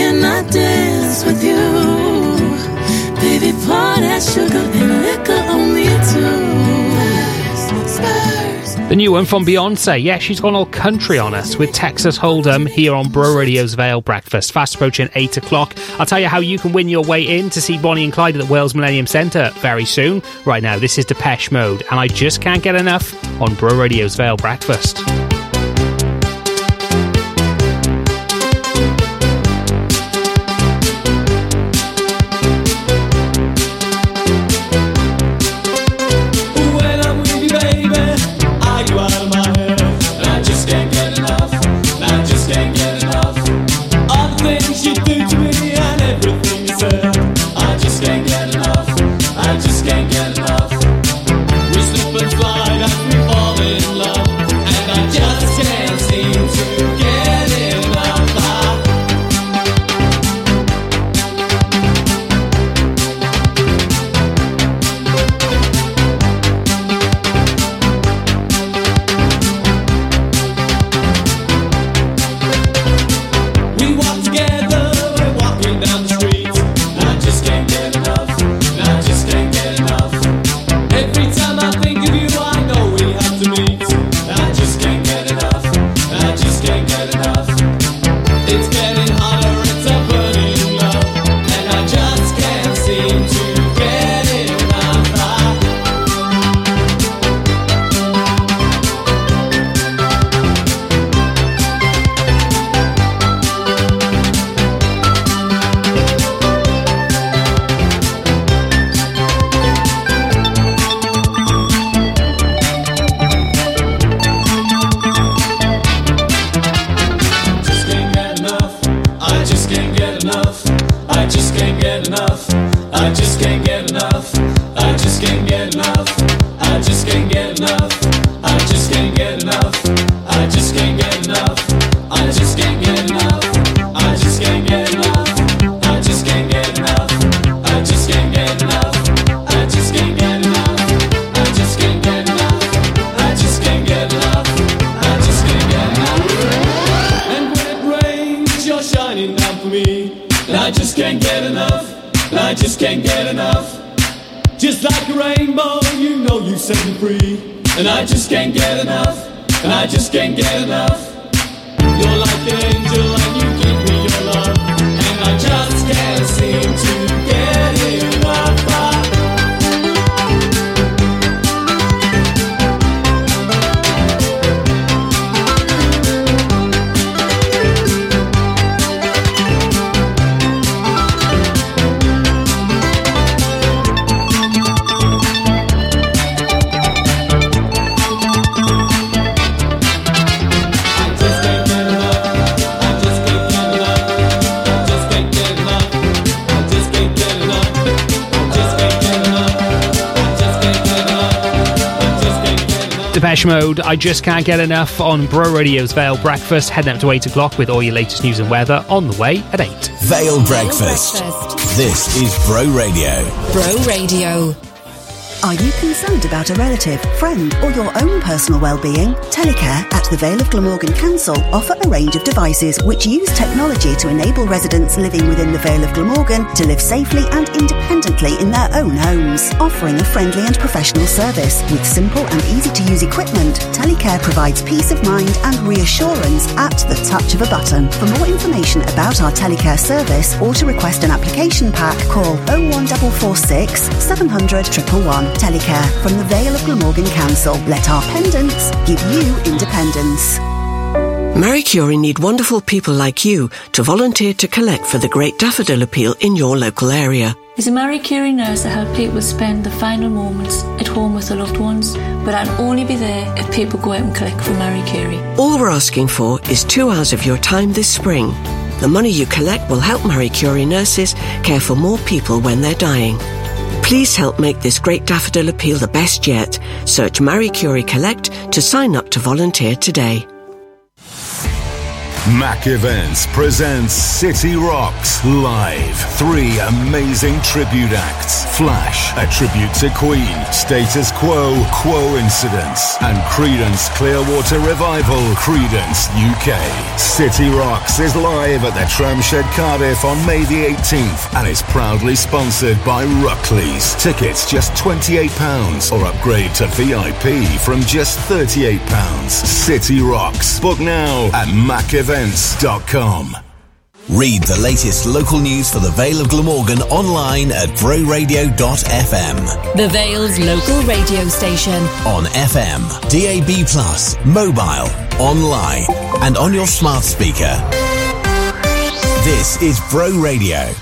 If I dance with you. Baby, pour that sugar and liquor on me too. The new one from Beyonce. Yeah, she's gone all country on us with Texas Hold'em here on Bro Radio's Vale Breakfast. Fast approaching 8 o'clock. I'll tell you how you can win your way in to see Bonnie and Clyde at the Wales Millennium Centre very soon. Right now, this is Depeche Mode, and I just can't get enough on Bro Radio's Vale Breakfast. I just can't get enough on Bro Radio's Vale Breakfast. Heading up to 8 o'clock with all your latest news and weather on the way at 8. Vale Breakfast. This is Bro Radio. Bro Radio. Are you concerned about a relative, friend, or your own personal well-being? Telecare at the Vale of Glamorgan Council offer a range of devices which use technology to enable residents living within the Vale of Glamorgan to live safely and independently in their own homes. Offering a friendly and professional service with simple and easy-to-use equipment, Telecare provides peace of mind and reassurance at the touch of a button. For more information about our Telecare service or to request an application pack, call 01446 700 111. Telecare from the Vale of Glamorgan Council. Let our pendants give you independence. Marie Curie need wonderful people like you to volunteer to collect for the Great Daffodil Appeal in your local area. As a Marie Curie nurse that help people spend the final moments at home with their loved ones, but I'll only be there if people go out and collect for Marie Curie. All we're asking for is two hours of your time this spring. The money you collect will help Marie Curie nurses care for more people when they're dying. Please help make this Great Daffodil Appeal the best yet. Search Marie Curie Collect to sign up to volunteer today. Mac Events presents City Rocks live. Three amazing tribute acts. Flash, a tribute to Queen, Status Quo, Quo Incidents, and Creedence Clearwater Revival, Creedence UK. City Rocks is live at the Tramshed Cardiff on May the 18th and is proudly sponsored by Ruckley's. Tickets just £28 or upgrade to VIP from just £38. City Rocks. Book now at macevents.com. Read the latest local news for the Vale of Glamorgan online at broradio.fm. The Vale's local radio station. On FM, DAB, mobile, online, and on your smart speaker. This is Bro Radio.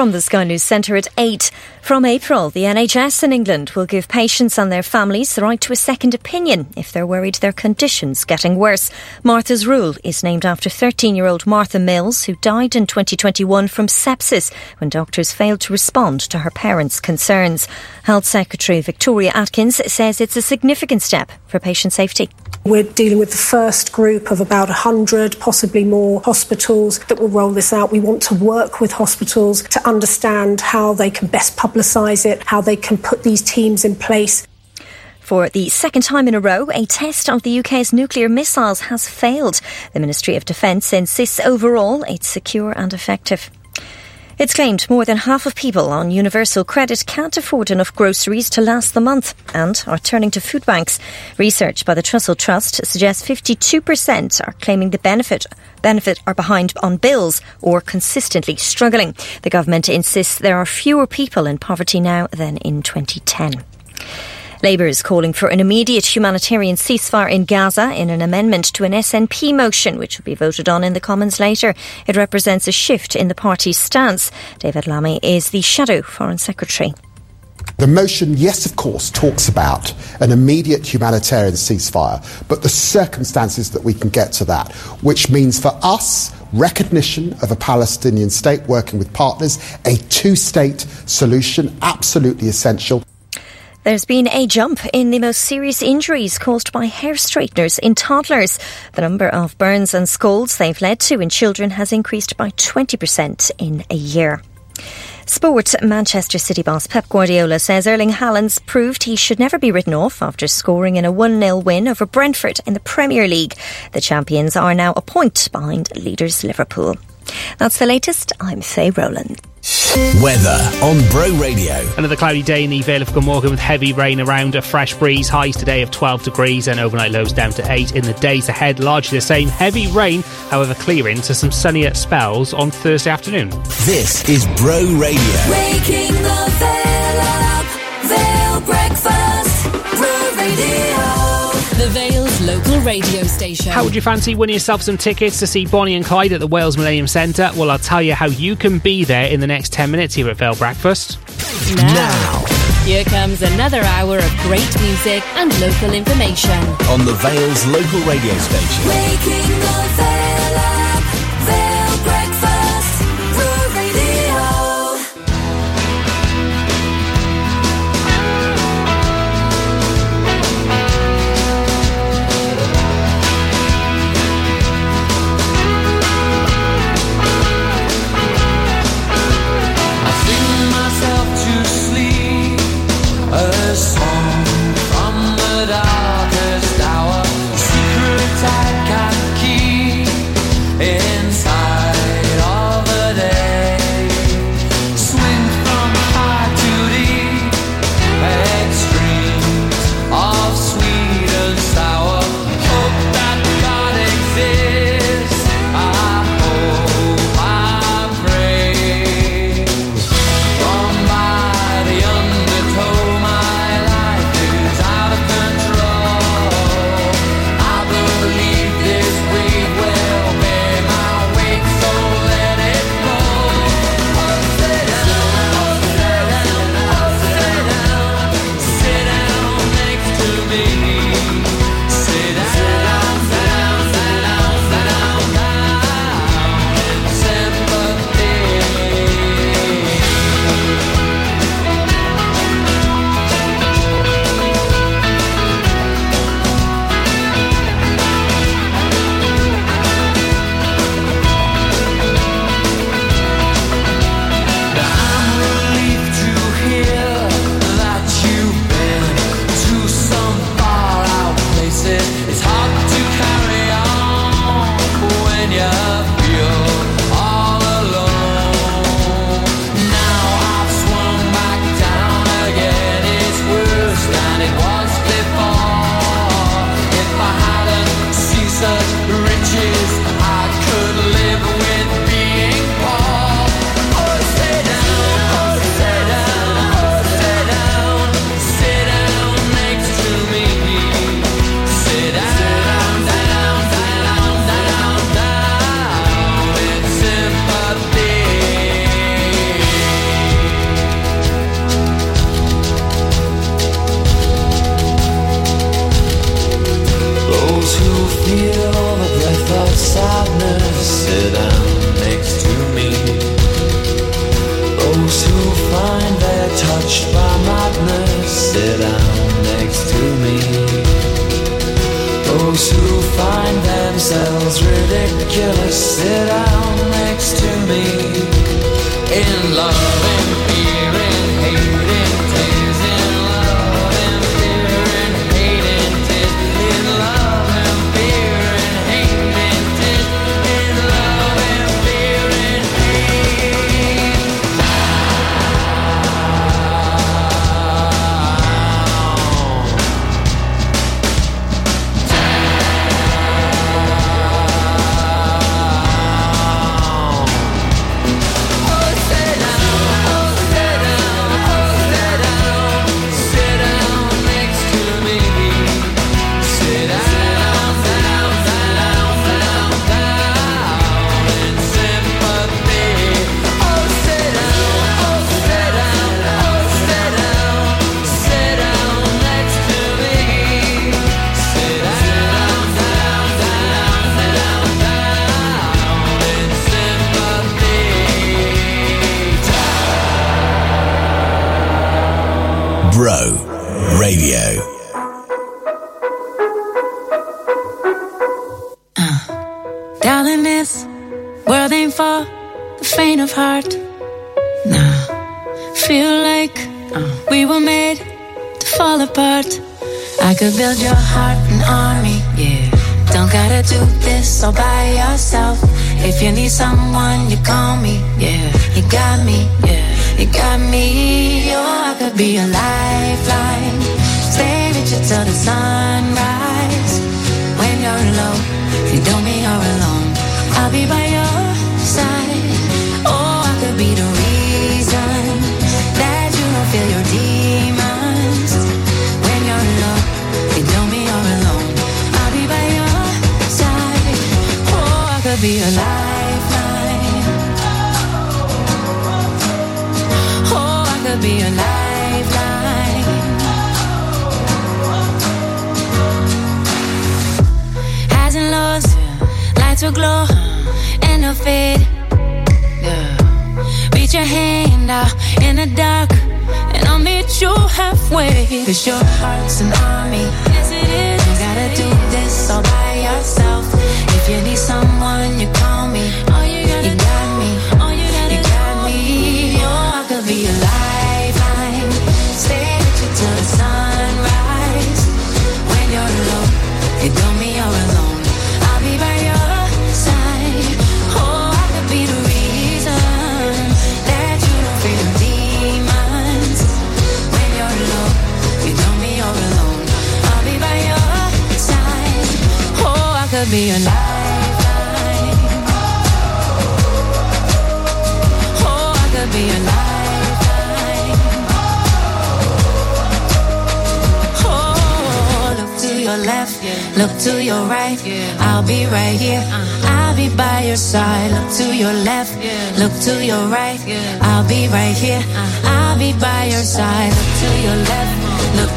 From the Sky News Centre at 8. From April, the NHS in England will give patients and their families the right to a second opinion if they're worried their condition's getting worse. Martha's Rule is named after 13 year old Martha Mills, who died in 2021 from sepsis when doctors failed to respond to her parents' concerns. Health Secretary Victoria Atkins says it's a significant step for patient safety. We're dealing with the first group of about 100, possibly more hospitals that will roll this out. We want to work with hospitals to understand how they can best publicise it, how they can put these teams in place. For the second time in a row, a test of the UK's nuclear missiles has failed. The Ministry of Defence insists overall it's secure and effective. It's claimed more than half of people on universal credit can't afford enough groceries to last the month and are turning to food banks. Research by the Trussell Trust suggests 52% are claiming the benefit benefit are behind on bills or consistently struggling. The government insists there are fewer people in poverty now than in 2010. Labour is calling for an immediate humanitarian ceasefire in Gaza in an amendment to an SNP motion, which will be voted on in the Commons later. It represents a shift in the party's stance. David Lammy is the Shadow Foreign Secretary. The motion, yes, of course, talks about an immediate humanitarian ceasefire, but the circumstances that we can get to that, which means for us, recognition of a Palestinian state working with partners, a two state solution, absolutely essential. There's been a jump in the most serious injuries caused by hair straighteners in toddlers. The number of burns and scalds they've led to in children has increased by 20% in a year. Sport Manchester City boss Pep Guardiola says Erling Haaland's proved he should never be written off after scoring in a 1 0 win over Brentford in the Premier League. The champions are now a point behind leaders Liverpool. That's the latest. I'm Faye Rowland. Weather on Bro Radio. Another cloudy day in the Vale of Glamorgan with heavy rain around, a fresh breeze, highs today of 12 degrees and overnight lows down to 8. In the days ahead, largely the same. Heavy rain, however, clearing to some sunnier spells on Thursday afternoon. This is Bro Radio. Waking the Vale up, Vale Breakfast, Bro Radio. The Vale's local radio station. How would you fancy winning yourself some tickets to see Bonnie and Clyde at the Wales Millennium Centre? Well, I'll tell you how you can be there in the next 10 minutes here at Vale Breakfast. Now. Here comes another hour of great music and local information. On the Vale's local radio station.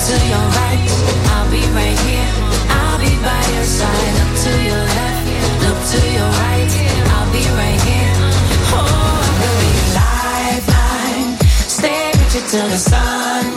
To your right. I'll be right here. I'll be by your side. Look to your left, look to your right. I'll be right here. Oh, I could be a lifeline. Stay with you till the sunrise.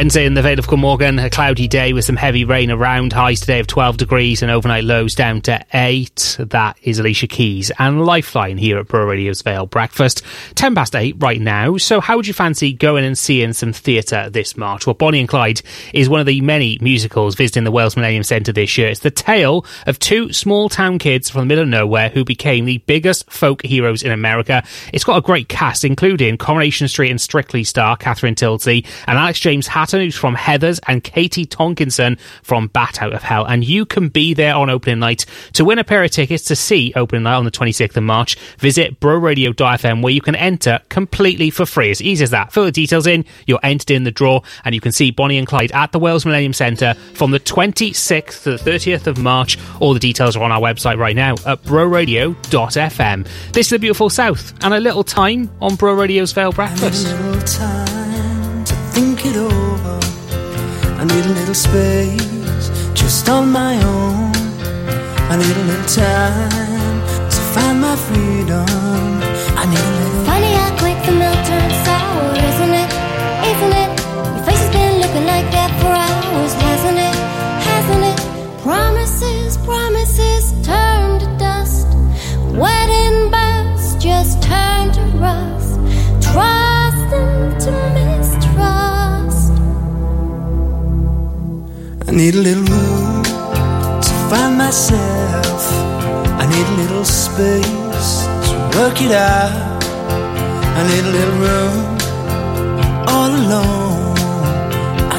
Wednesday in the Vale of Glamorgan, a cloudy day with some heavy rain around. Highs today of 12 degrees and overnight lows down to 8. That is Alicia Keys and Lifeline here at Bro Radio's Vale Breakfast. 10 past 8 right now. So, how would you fancy going and seeing some theatre this March? Well, Bonnie and Clyde is one of the many musicals visiting the Wales Millennium Centre this year. It's the tale of two small town kids from the middle of nowhere who became the biggest folk heroes in America. It's got a great cast, including Coronation Street and Strictly star Catherine Tyldesley and Alex James Hatton, who's from Heathers, and Katie Tonkinson from Bat Out of Hell. And you can be there on opening night. To win a pair of tickets to see opening night on the 26th of March, visit broradio.fm where you can enter completely for free. As easy as that. Fill the details in, you're entered in the draw, and you can see Bonnie and Clyde at the Wales Millennium Centre from the 26th to the 30th of March. All the details are on our website right now at broradio.fm. This is the beautiful South, and a little time on Bro Radio's Vale Breakfast. Think it over. I need a little space just on my own. I need a little time to find my freedom. I need a little. Funny how quick the milk turns I need a little room to find myself. I need a little space to work it out. I need a little room all alone. I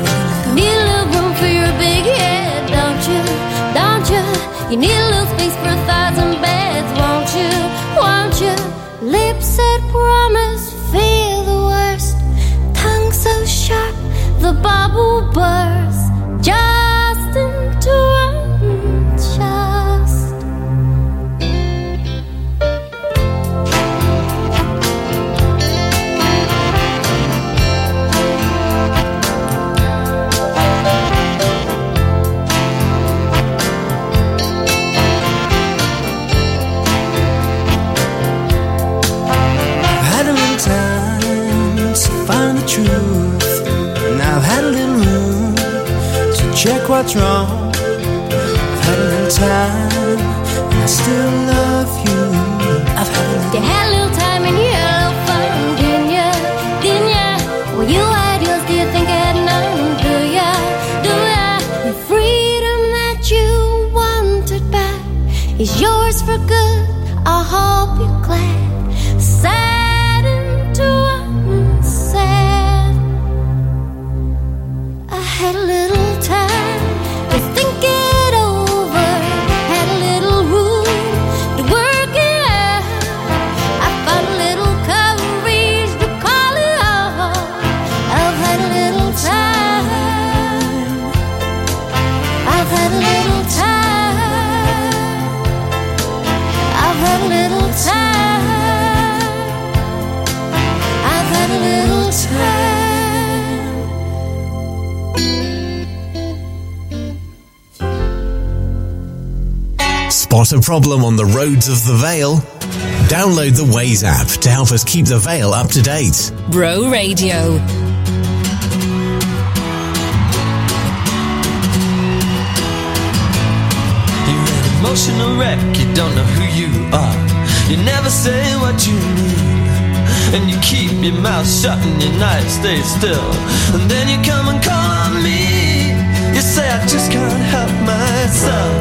need a little room for your big head, don't you? Don't you? You need a little space for a thousand beds, won't you? Won't you? Lips that promise, feel the worst. Tongue so sharp, the bubble bursts. Check what's wrong. I've had a little time, and I still love Spot a problem on the roads of the Vale? Download the Waze app to help us keep the Vale up to date. Bro Radio. You're an emotional wreck, you don't know who you are. You never say what you need. And you keep your mouth shut and your night stays still. And then you come and call on me. You say, I just can't help myself.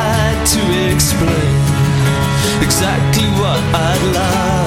exactly what I'd lost.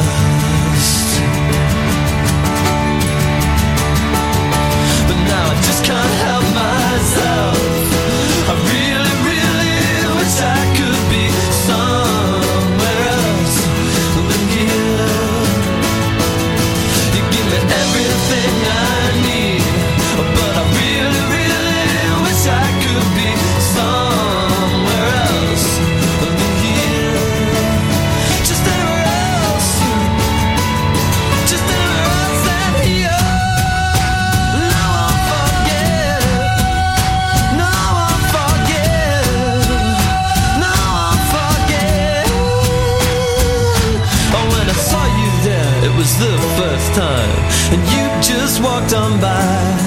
Walked on by.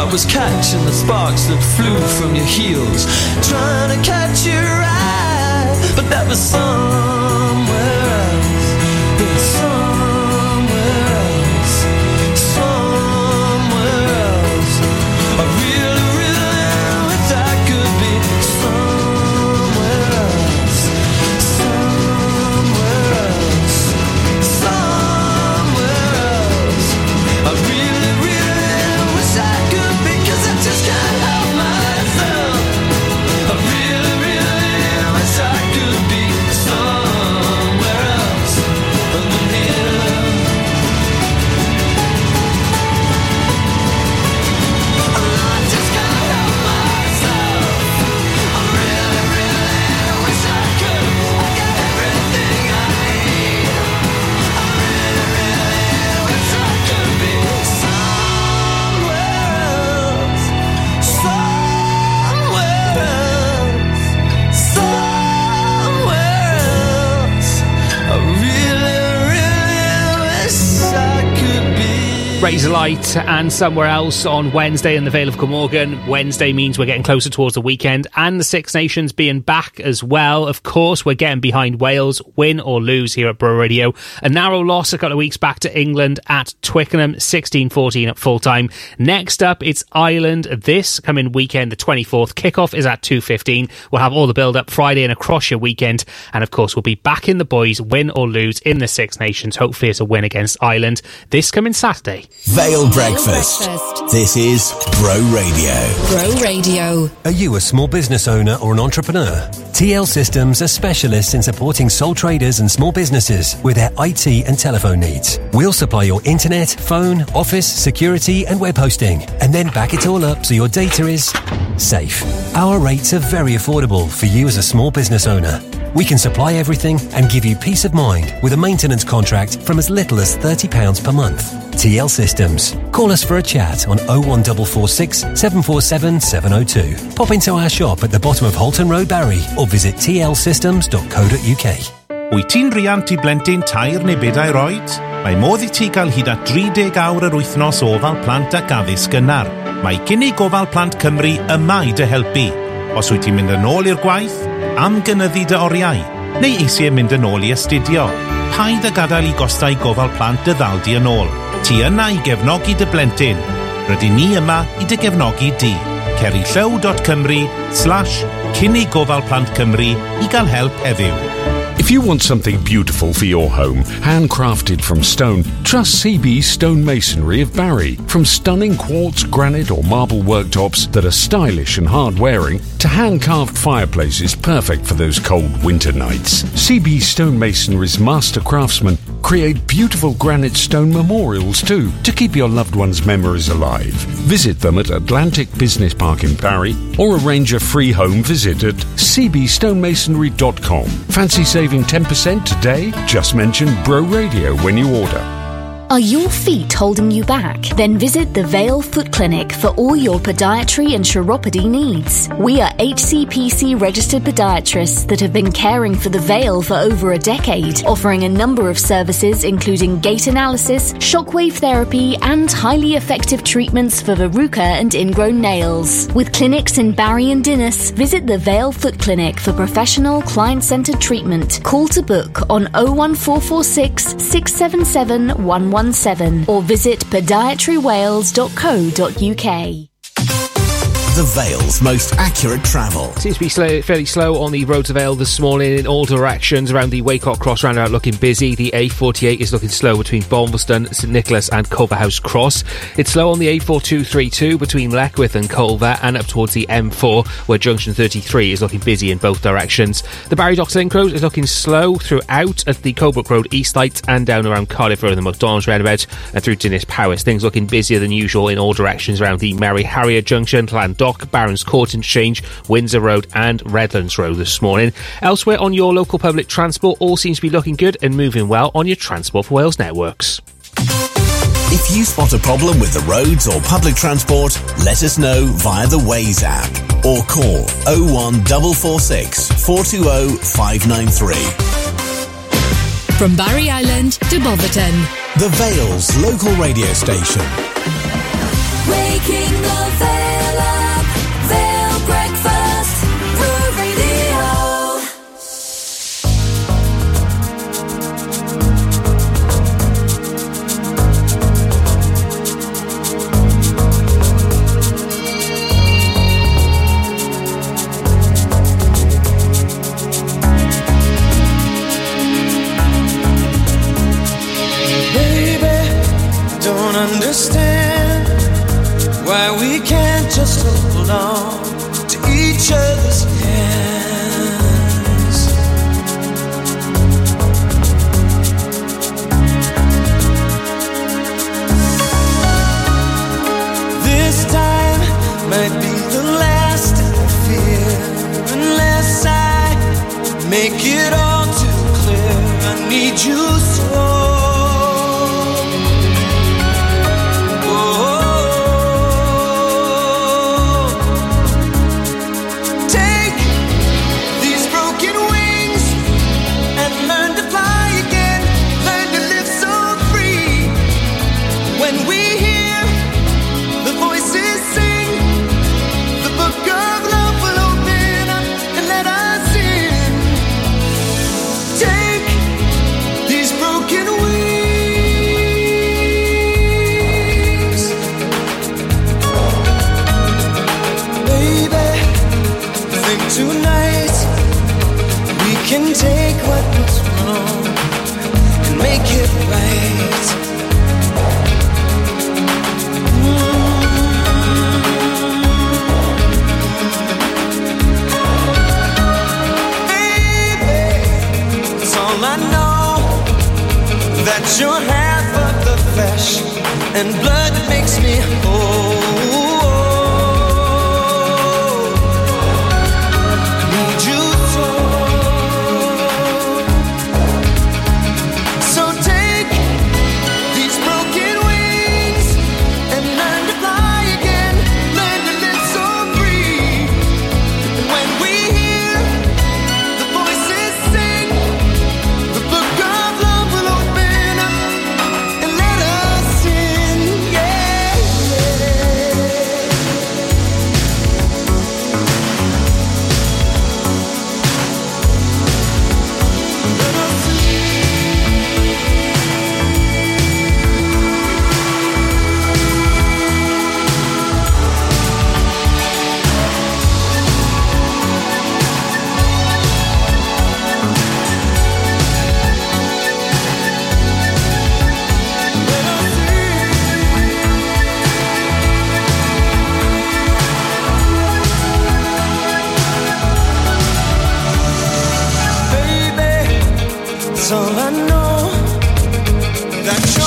I was catching the sparks that flew from your heels, trying to catch your eye, but that was somewhere Razorlight and somewhere else on Wednesday in the Vale of Glamorgan. Wednesday means we're getting closer towards the weekend and the Six Nations being back as well. Of course, we're getting behind Wales, win or lose here at Bro Radio. A narrow loss a couple of weeks back to England at Twickenham, 16-14 at full time. Next up, it's Ireland this coming weekend, the 24th. Kickoff is at 2.15. We'll have all the build up Friday and across your weekend. And of course, we'll be back in the boys, win or lose in the Six Nations. Hopefully it's a win against Ireland this coming Saturday. Vale Breakfast. This is Bro Radio. Bro Radio. Are you a small business owner or an entrepreneur? TL Systems are specialists in supporting sole traders and small businesses with their IT and telephone needs. We'll supply your internet, phone, office, security, and web hosting, and then back it all up so your data is safe. Our rates are very affordable for you as a small business owner. We can supply everything and give you peace of mind with a maintenance contract from as little as £30 per month. TL Systems. Call us for a chat on 01446 747 702. Pop into our shop at the bottom of Holton Road, Barry, or visit tlsystems.co.uk. Wyt ti'n riant i blentyn tair neu bedair oed? Mae modd i ti gael hyd at 30 awr yr wythnos ofal plant ac addysg gynnar. Mae cynnig gofal plant Cymru yma i dy helpu. Os wyt ti'n mynd yn ôl i'r gwaith, am gynyddu dy oriau, neu eisiau mynd yn ôl i astudio, paid y gadael i gostau gofal plant dy ddaldi yn ôl. Ti yna i gefnogi dy blentyn. Rydyn ni yma i dy gefnogi di. Cerillyw.cymru slash cynnig gofal plant Cymru i gael help heddiw. If you want something beautiful for your home, handcrafted from stone, trust CB Stone Masonry of Barry. From stunning quartz, granite, or marble worktops that are stylish and hard wearing, to hand carved fireplaces perfect for those cold winter nights. CB Stone Masonry's master craftsmen create beautiful granite stone memorials too to keep your loved one's memories alive. Visit them at Atlantic Business Park in Barry or arrange a free home visit at cbstonemasonry.com. Fancy saving 10% today? Just mention Bro Radio when you order. Are your feet holding you back? Then visit the Vale Foot Clinic for all your podiatry and chiropody needs. We are HCPC registered podiatrists that have been caring for the Vale for over a decade, offering a number of services including gait analysis, shockwave therapy, and highly effective treatments for verruca and ingrown nails. With clinics in Barry and Dinas, visit the Vale Foot Clinic for professional client centered treatment. Call to book on 01446 677 117 or visit podiatrywales.co.uk. The Vale's most accurate travel. Seems to be slow, fairly slow on the road to Vale this morning in all directions. Around the Weycock Cross roundabout looking busy. The A48 is looking slow between Bonvilston, St Nicholas and Culverhouse Cross. It's slow on the A4232 between Leckwith and Culver and up towards the M4 where junction 33 is looking busy in both directions. The Barry Docks Link Road is looking slow throughout at the Colebrook Road East Lights and down around Cardiff Road and the McDonald's roundabout and through Dinas Powys. Things looking busier than usual in all directions around the Merrie Harrier Junction, Land Dock, Barron's Court Interchange, Windsor Road, and Redlands Road this morning. Elsewhere on your local public transport, all seems to be looking good and moving well on your Transport for Wales networks. If you spot a problem with the roads or public transport, let us know via the Waze app or call 01446 420 593. From Barry Island to Boverton. The Vale's local radio station. Waking the Vale up, Vale just hold on to each other's hands. This time might be the last I fear, unless I make it all your hand, but the flesh and blood that makes me whole.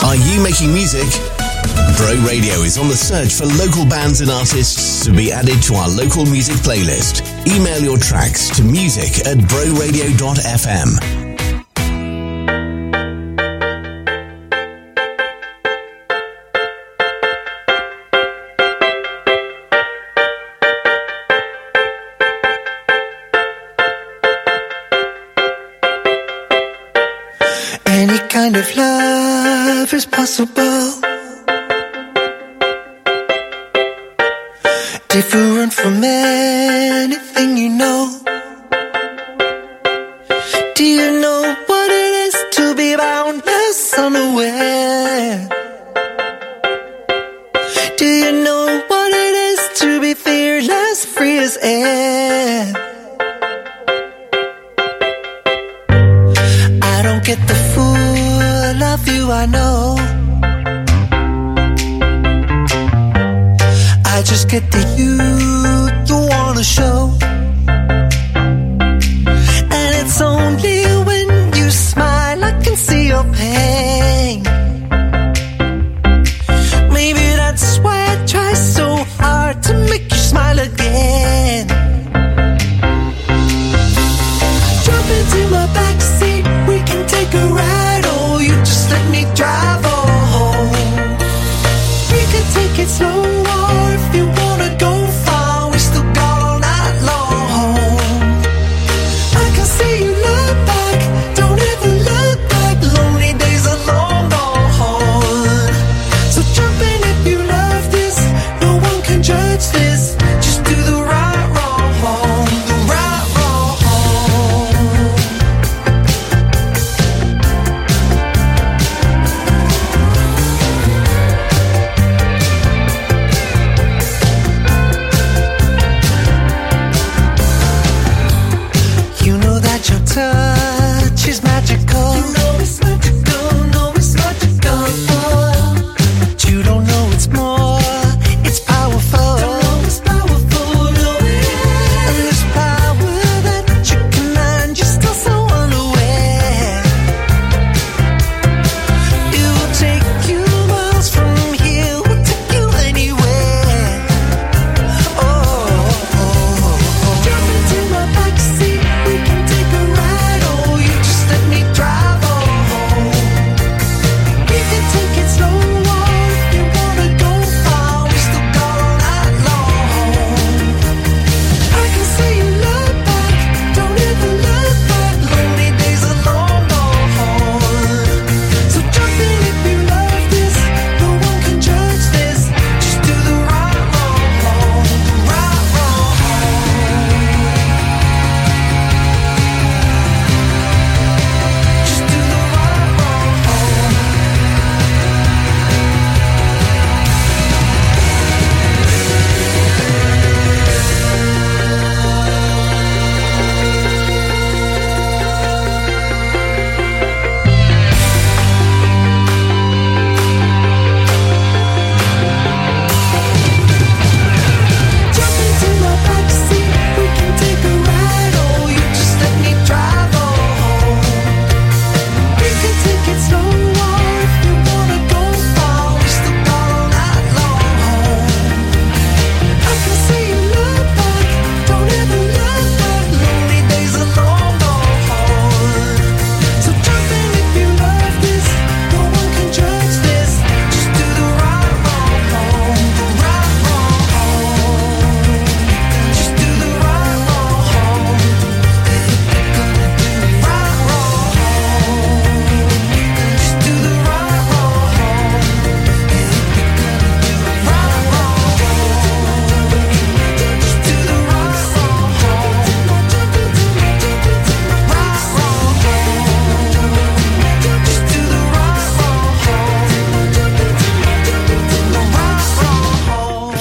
Are you making music? Bro Radio is on the search for local bands and artists to be added to our local music playlist. Email your tracks to music at broradio.fm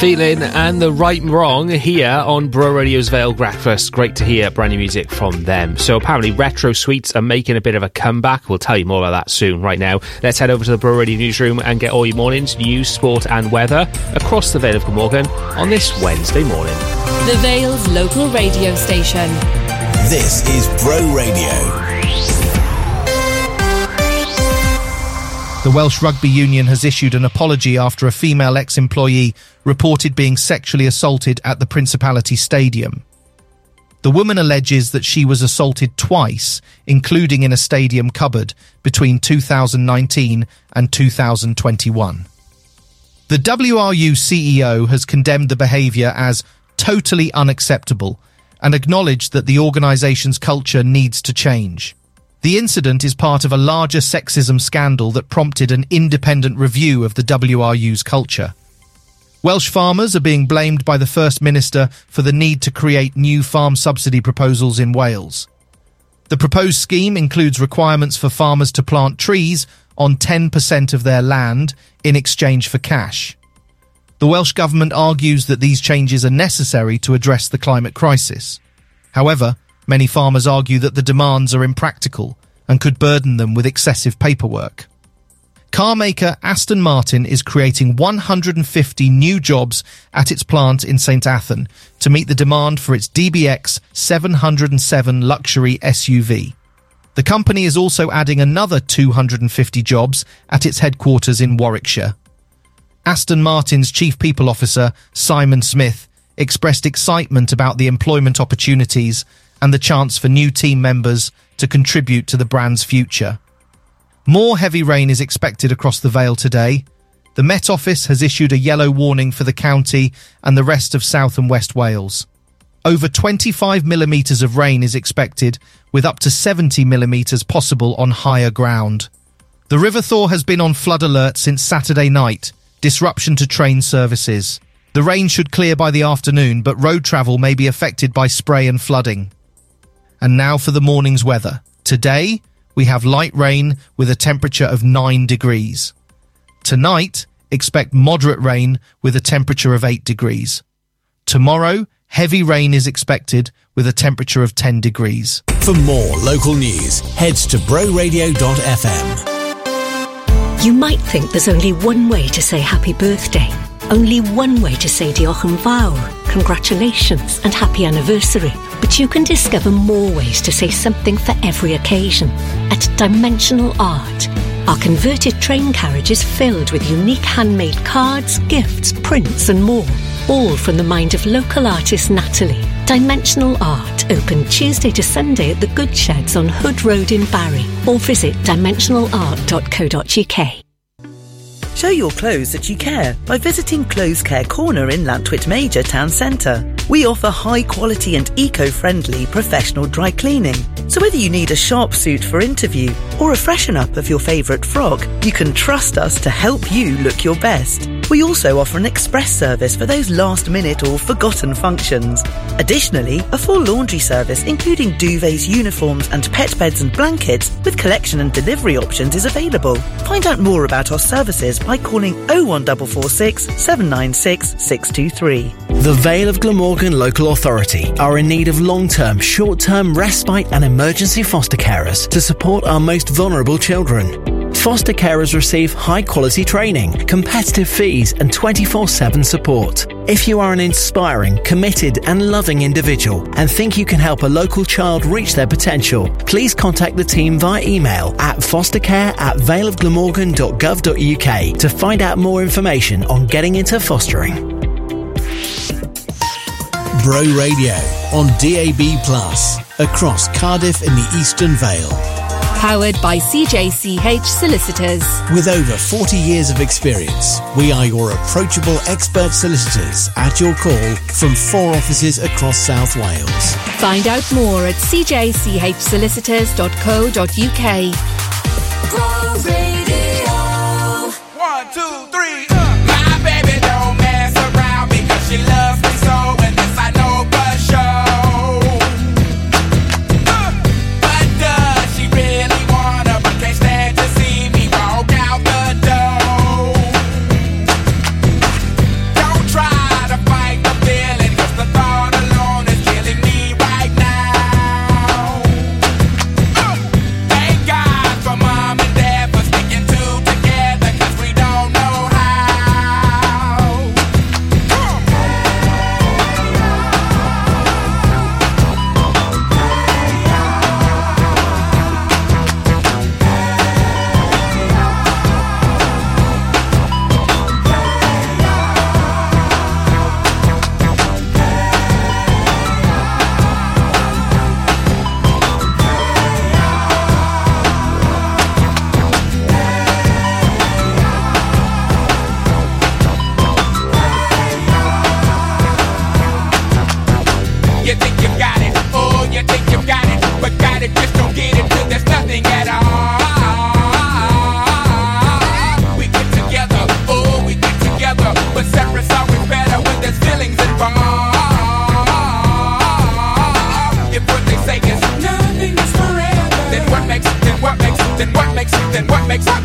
Feeling and the Right and Wrong here on Bro Radio's Vale Breakfast. Great to hear brand new music from them. So apparently Retro Sweets are making a bit of a comeback. We'll tell you more about that soon. Right now, let's head over to the Bro Radio newsroom and get all your mornings news, sport and weather across the Vale of Glamorgan on this Wednesday morning. The Vale's local radio station. This is Bro Radio. The Welsh Rugby Union has issued an apology after a female ex employee reported being sexually assaulted at the Principality Stadium. The woman alleges that she was assaulted twice, including in a stadium cupboard, between 2019 and 2021. The WRU CEO has condemned the behaviour as totally unacceptable and acknowledged that the organisation's culture needs to change. The incident is part of a larger sexism scandal that prompted an independent review of the WRU's culture. Welsh farmers are being blamed by the First Minister for the need to create new farm subsidy proposals in Wales. The proposed scheme includes requirements for farmers to plant trees on 10% of their land in exchange for cash. The Welsh Government argues that these changes are necessary to address the climate crisis. However, Many farmers argue that the demands are impractical and could burden them with excessive paperwork. Car maker Aston Martin is creating 150 new jobs at its plant in St Athan to meet the demand for its DBX 707 luxury SUV. The company is also adding another 250 jobs at its headquarters in Warwickshire. Aston Martin's chief people officer, Simon Smith, expressed excitement about the employment opportunities and the chance for new team members to contribute to the brand's future. More heavy rain is expected across the Vale today. The Met Office has issued a yellow warning for the county and the rest of South and West Wales. Over 25 millimetres of rain is expected, with up to 70 millimetres possible on higher ground. The River Thaw has been on flood alert since Saturday night, disruption to train services. The rain should clear by the afternoon, but road travel may be affected by spray and flooding. And now for the morning's weather. Today, we have light rain with a temperature of 9 degrees. Tonight, expect moderate rain with a temperature of 8 degrees. Tomorrow, heavy rain is expected with a temperature of 10 degrees. For more local news, head to broradio.fm. You might think there's only one way to say happy birthday. Only one way to say diolch yn fawr, congratulations and happy anniversary. But you can discover more ways to say something for every occasion at Dimensional Art. Our converted train carriage is filled with unique handmade cards, gifts, prints, and more, all from the mind of local artist Natalie. Dimensional Art, open Tuesday to Sunday at the Goodsheds on Hood Road in Barry, or visit dimensionalart.co.uk. Show your clothes that you care by visiting Clothes Care Corner in Llantwit Major Town Centre. We offer high quality and eco friendly professional dry cleaning. So whether you need a sharp suit for interview or a freshen up of your favourite frock, you can trust us to help you look your best. We also offer an express service for those last minute or forgotten functions. Additionally, a full laundry service including duvets, uniforms and pet beds and blankets with collection and delivery options is available. Find out more about our services by calling 01446 796 623. The Vale of Glamorgan Local Authority are in need of long term, short term respite and emergency foster carers to support our most vulnerable children. Foster carers receive high quality training, competitive fees, and 24 7 support. If you are an inspiring, committed, and loving individual and think you can help a local child reach their potential, please contact the team via email at fostercare at valeofglamorgan.gov.uk to find out more information on getting into fostering. Bro Radio on DAB Plus across Cardiff in the Eastern Vale. Powered by CJCH Solicitors. With over 40 years of experience, we are your approachable expert solicitors at your call from four offices across South Wales. Find out more at cjchsolicitors.co.uk. Bro Radio. One, two, three. makes.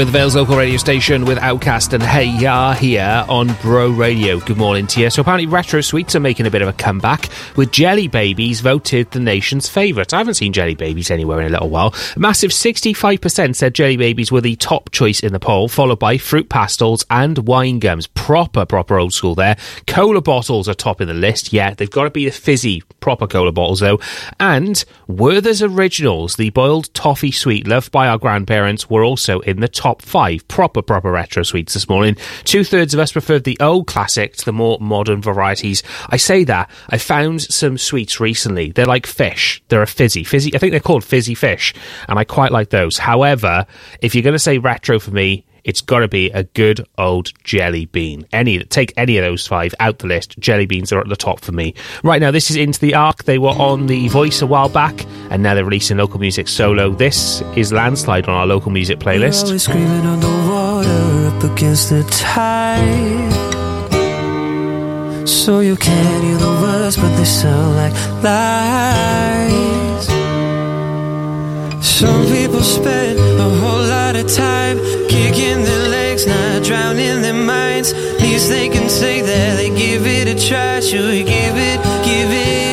With Vale's local radio station with OutKast and Hey Ya here on Bro Radio. Good morning to you. So apparently Retro Sweets are making a bit of a comeback with Jelly Babies voted the nation's favourite. I haven't seen Jelly Babies anywhere in a little while. A massive 65% said Jelly Babies were the top choice in the poll, followed by Fruit Pastilles and Wine Gums. Proper, proper old school there. Cola bottles are top in the list. Yeah, they've got to be the fizzy, proper cola bottles though. And Werther's Originals, the boiled toffee sweet loved by our grandparents, were also in the top five proper, proper retro sweets this morning. Two thirds of us preferred the old classic to the more modern varieties. I say that. I found some sweets recently. They're like fish. They're a fizzy. Fizzy, I think they're called fizzy fish. And I quite like those. However, if you're going to say retro for me, it's got to be a good old jelly bean. Any take any of those five out the list. Jelly beans are at the top for me. Right now, this is Into the Ark. They were on the Voice a while back, and now they're releasing local music solo. This is Landslide on our local music playlist. So you can't hear the words, but they sound like lies. Some people spend a whole lot of time kicking their legs, not drowning their minds. Least they can say that they give it a try. Should we give it, give it, give it?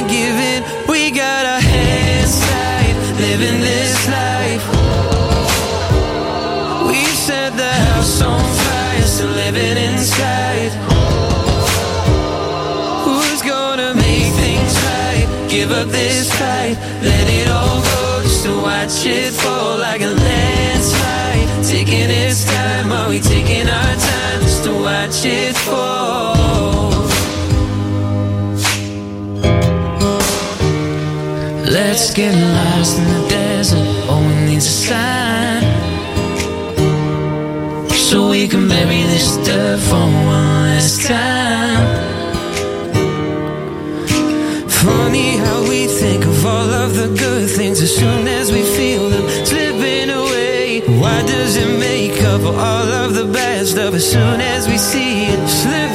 We taking our time just to watch it fall? Let's get lost in the desert. All we need is a sign. So we can bury this dirt for one last time. Funny how we think of all of the good things as soon as we feel. Why does it make up for all of the bad stuff as soon as we see it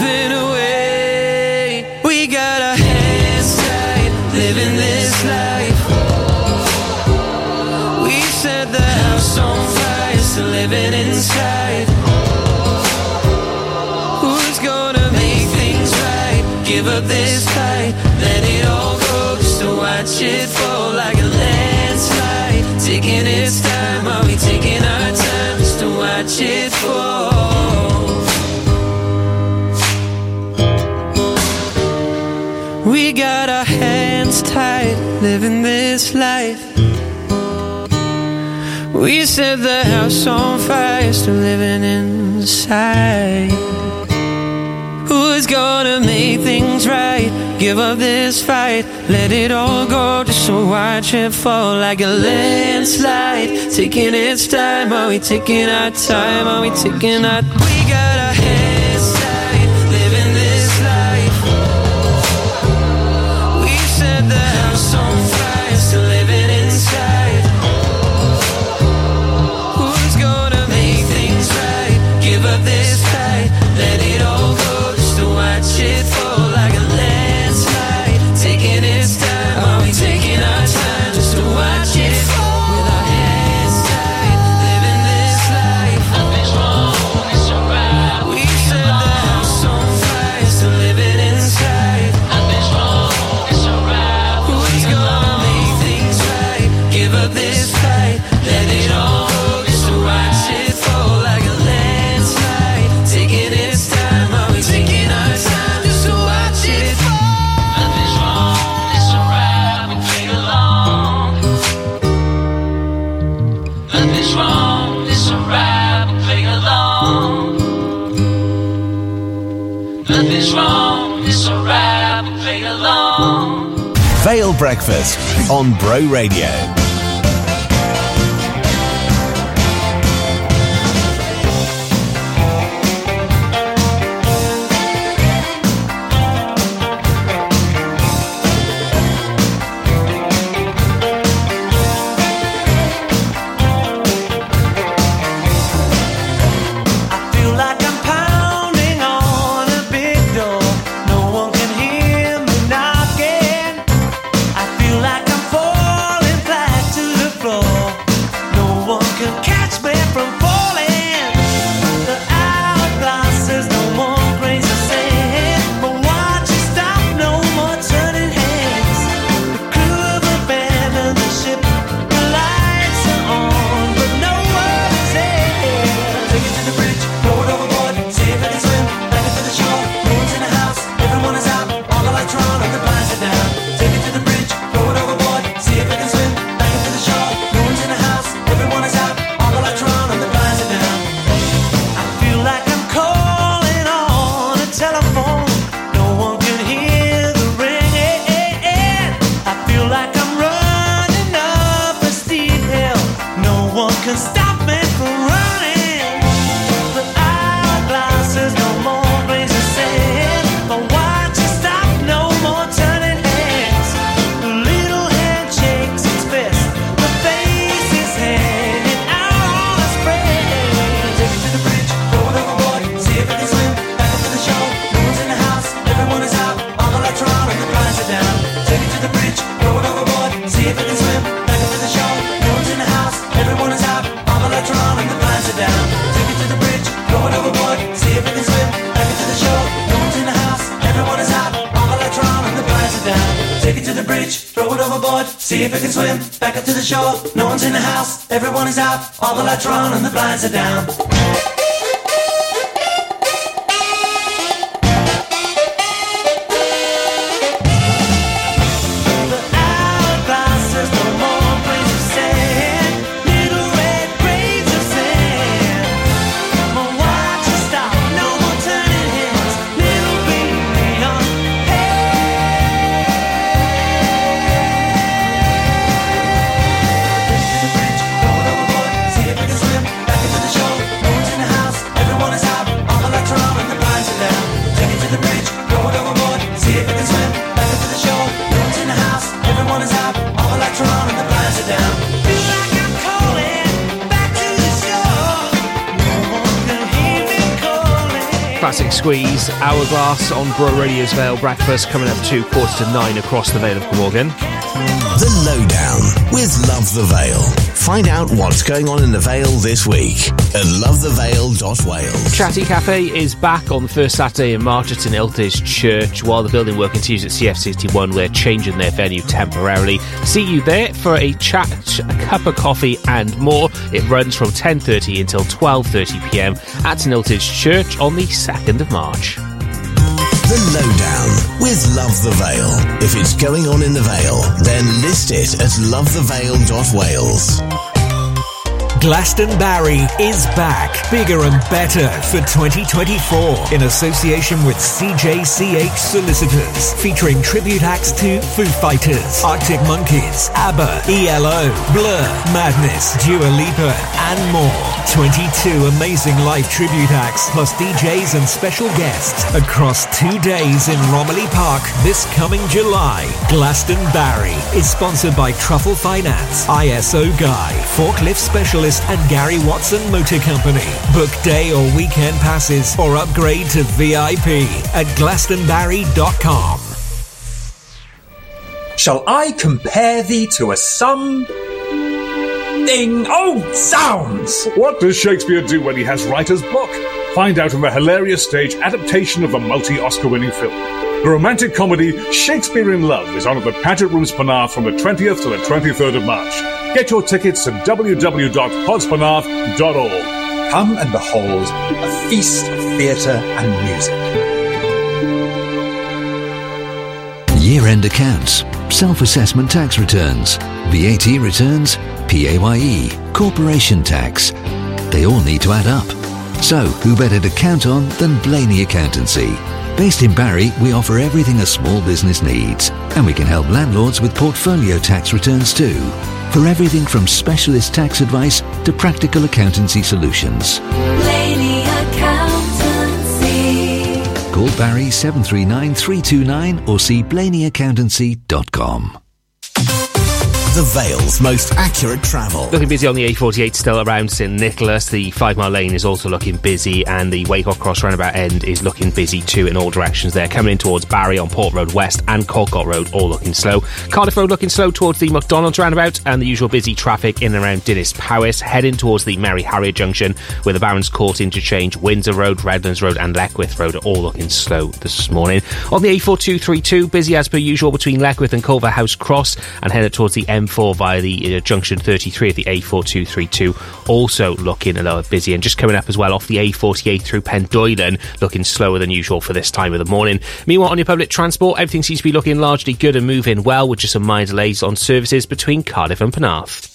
that's life. We set the house on fire, still living inside. Who's gonna make things right? Give up this fight, let it all go just so watch it fall like a landslide. Taking its time, are we taking our time? Are we taking our? time? Breakfast on Bro Radio. Bro Radio's Vale Breakfast coming up to quarter to nine across the Vale of Glamorgan. The Lowdown with Love the Vale. Find out what's going on in the Vale this week at lovethevale.wales. Chatty Cafe is back on the first Saturday in March at St Illtud's Church while the building work continues at CF61. We're changing their venue temporarily. See you there for a chat, a cup of coffee and more. It runs from 10.30 until 12.30pm at St Illtud's Church on the 2nd of March. The Lowdown with Love the Vale. If it's going on in the Vale, then list it at lovethevale.wales. Glastonbarry is back, bigger and better for 2024 in association with CJCH Solicitors, featuring tribute acts to Foo Fighters, Arctic Monkeys, ABBA, ELO, Blur, Madness, Dua Lipa, and more. 22 amazing live tribute acts, plus DJs and special guests across two days in Romilly Park this coming July. Glastonbarry is sponsored by Truffle Finance, ISO Guy, Forklift Specialist, and Gary Watson Motor Company. Book day or weekend passes or upgrade to VIP at glastonbarry.com. Shall I compare thee to a some thing? Oh, zounds! What does Shakespeare do when he has writer's block? Find out in the hilarious stage adaptation of the multi Oscar winning film. The romantic comedy Shakespeare in Love is on at the Paget Rooms Penarth from the 20th to the 23rd of March. Get your tickets at www.podspenarth.org. Come and behold a feast of theatre and music. Year end accounts, self assessment tax returns, VAT returns, PAYE, corporation tax. They all need to add up. So, who better to count on than Blaney Accountancy? Based in Barry, we offer everything a small business needs, and we can help landlords with portfolio tax returns too. For everything from specialist tax advice to practical accountancy solutions. Call Barry 739 329 or see blaneyaccountancy.com. The Vale's most accurate travel. Looking busy on the A48 still around St Nicholas. The Five Mile Lane is also looking busy, and the Weycock Cross roundabout end is looking busy too in all directions there. Coming in towards Barry on Port Road West and Colcott Road, all looking slow. Cardiff Road looking slow towards the McDonald's roundabout, and the usual busy traffic in and around Dinas Powys. Heading towards the Merrie Harrier Junction with the Barons Court interchange, Windsor Road, Redlands Road, and Leckwith Road are all looking slow this morning. On the A4232, busy as per usual between Leckwith and Culver House Cross, and headed towards the M4 via the uh, junction 33 of the A4232. Also looking a little busy and just coming up as well off the A48 through Pendoylan, looking slower than usual for this time of the morning. Meanwhile, on your public transport, everything seems to be looking largely good and moving well, with just some minor delays on services between Cardiff and Penarth.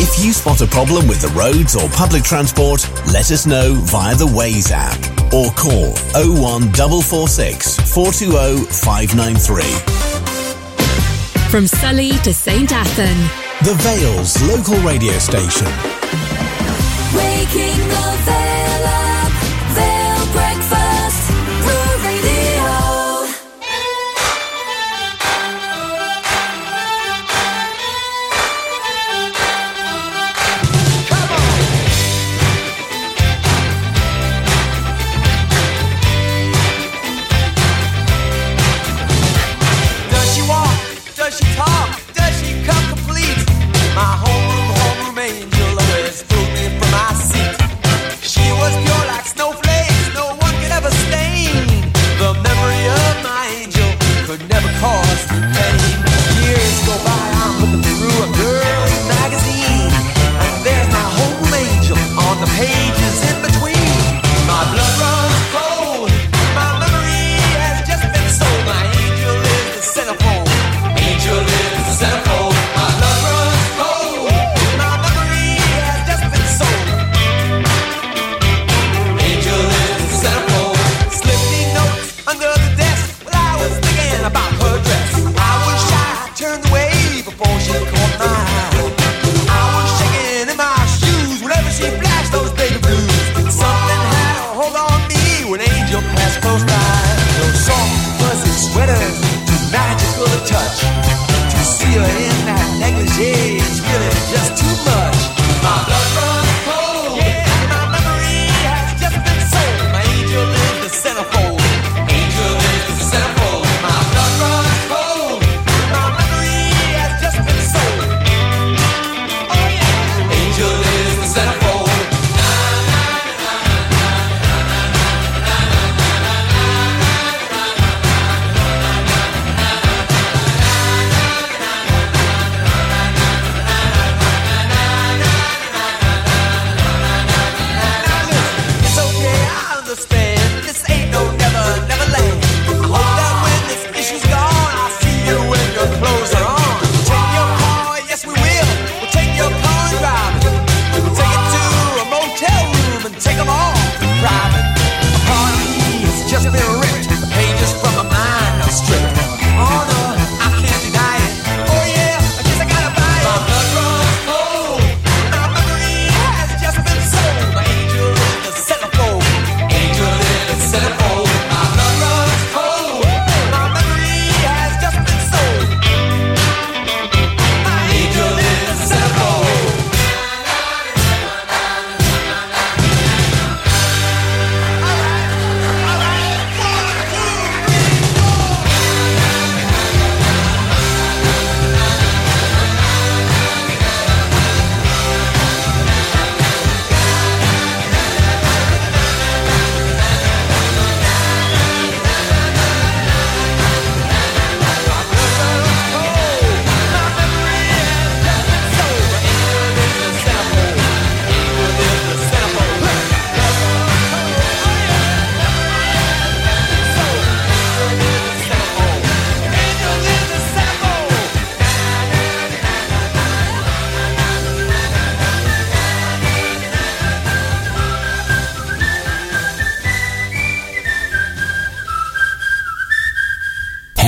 If you spot a problem with the roads or public transport, let us know via the Waze app or call 01446 420 593. From Sully to St. Athan. The Vale's local radio station. Waking the Vale up. Vale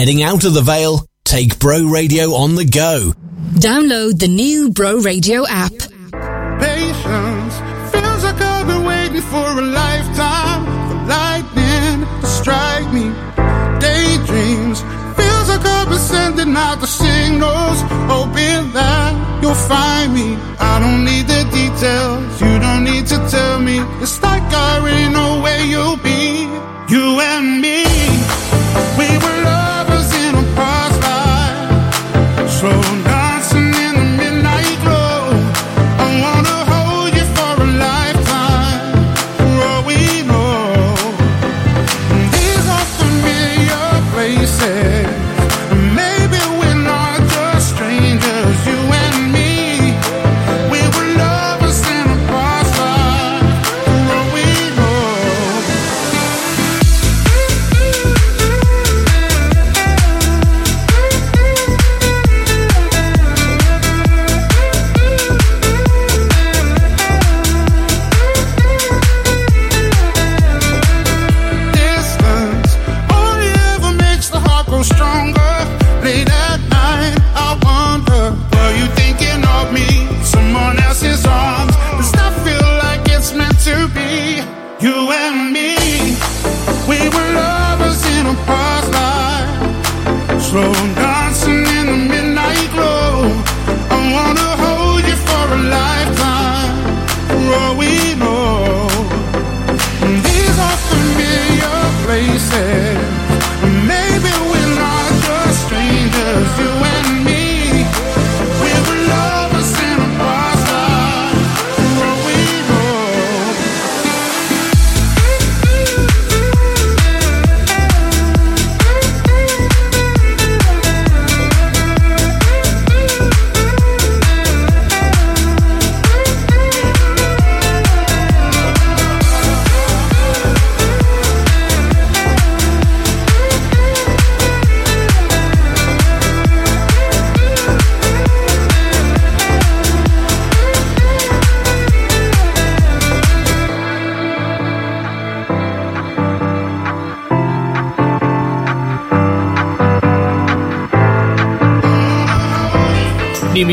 Heading out of the Vale, take Bro Radio on the go. Download the new Bro Radio app.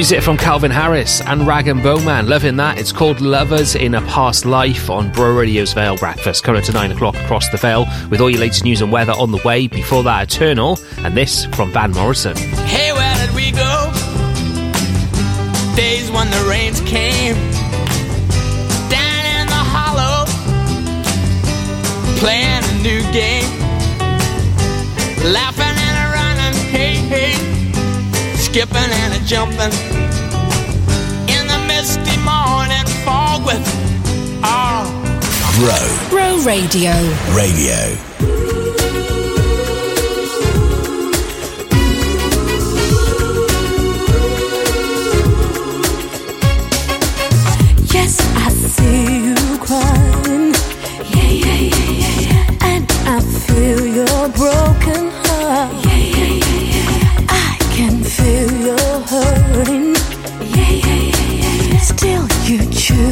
music from Calvin Harris and Rag'n'Bone Man. Loving that. It's called Lovers in a Past Life on Bro Radio's Vale Breakfast. coming to 9 o'clock across the Vale with all your latest news and weather on the way. Before that, Eternal and this from Van Morrison. Hey, where did we go? Days when the rains came. Down in the hollow. Playing a new game. Laughing and a running. Hey, hey skipping and a jumping. Ah. Grow. Bro Radio. Radio.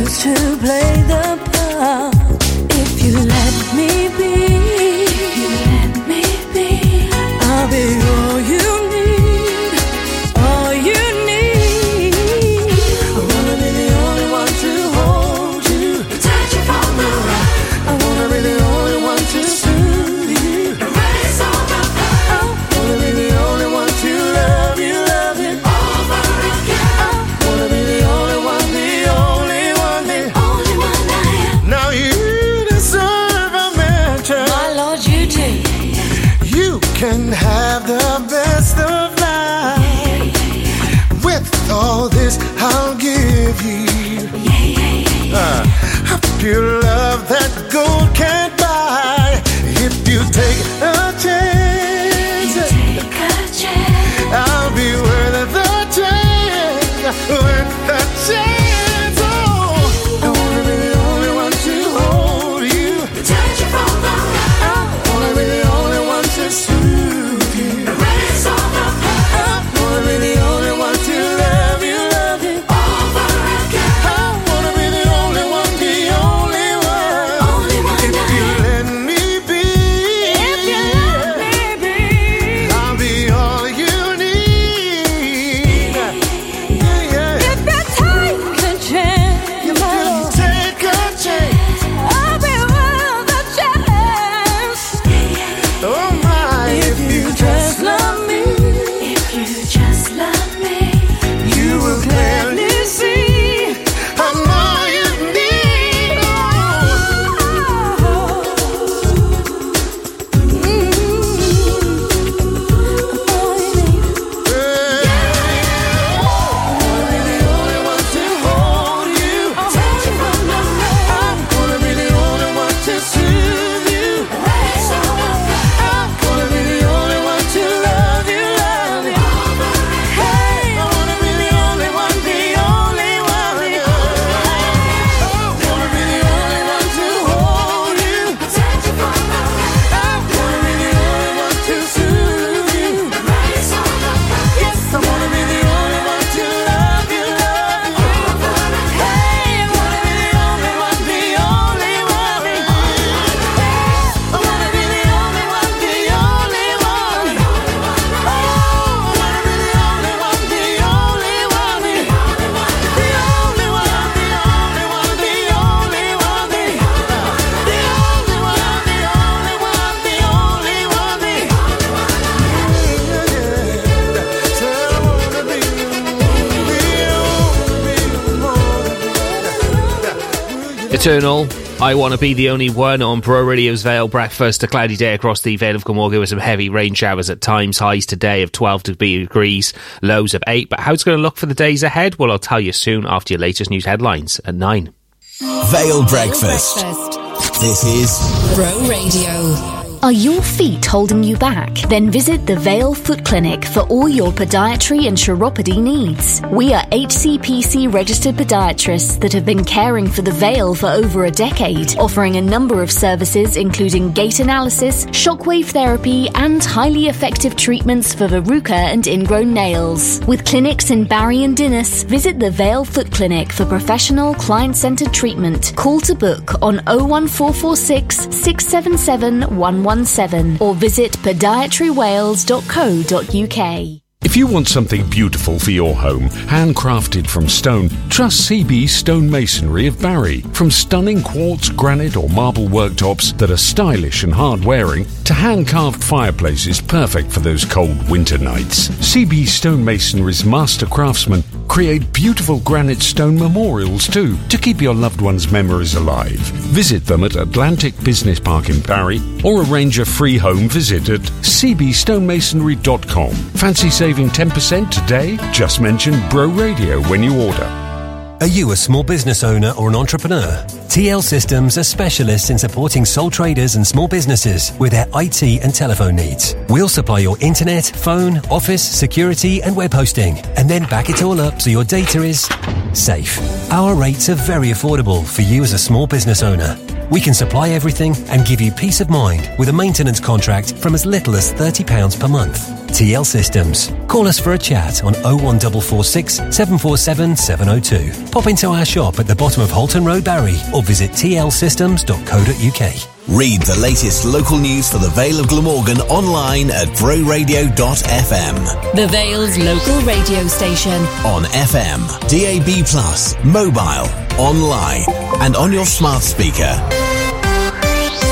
to play. Eternal. I want to be the only one on Bro Radio's Vale breakfast. A cloudy day across the Vale of Glamorgan with some heavy rain showers at times. Highs today of 12 degrees, lows of 8. But how it's going to look for the days ahead? Well, I'll tell you soon after your latest news headlines at 9. Vale Breakfast. This is Bro Radio. Are your feet holding you back? Then visit the Vale Foot Clinic for all your podiatry and chiropody needs. We are HCPC registered podiatrists that have been caring for the Vale for over a decade, offering a number of services including gait analysis, shockwave therapy, and highly effective treatments for verruca and ingrown nails. With clinics in Barry and Dinas, visit the Vale Foot Clinic for professional client centered treatment. Call to book on 01446 677 117 or visit podiatrywales.co.uk. If you want something beautiful for your home, handcrafted from stone, trust CB Stone Masonry of Barry. From stunning quartz, granite, or marble worktops that are stylish and hard wearing, to hand carved fireplaces perfect for those cold winter nights. CB Stone Masonry's master craftsmen create beautiful granite stone memorials too to keep your loved one's memories alive. Visit them at Atlantic Business Park in Barry or arrange a free home visit at cbstonemasonry.com. Fancy saving 10% today? Just mention Bro Radio when you order. Are you a small business owner or an entrepreneur? TL Systems are specialists in supporting sole traders and small businesses with their IT and telephone needs. We'll supply your internet, phone, office, security, and web hosting, and then back it all up so your data is safe. Our rates are very affordable for you as a small business owner. We can supply everything and give you peace of mind with a maintenance contract from as little as £30 per month. TL Systems. Call us for a chat on 01446 747 702. Pop into our shop at the bottom of Holton Road, Barry, or visit tlsystems.co.uk. Read the latest local news for the Vale of Glamorgan online at broradio.fm. The Vale's local radio station. On FM, DAB, mobile, online, and on your smart speaker.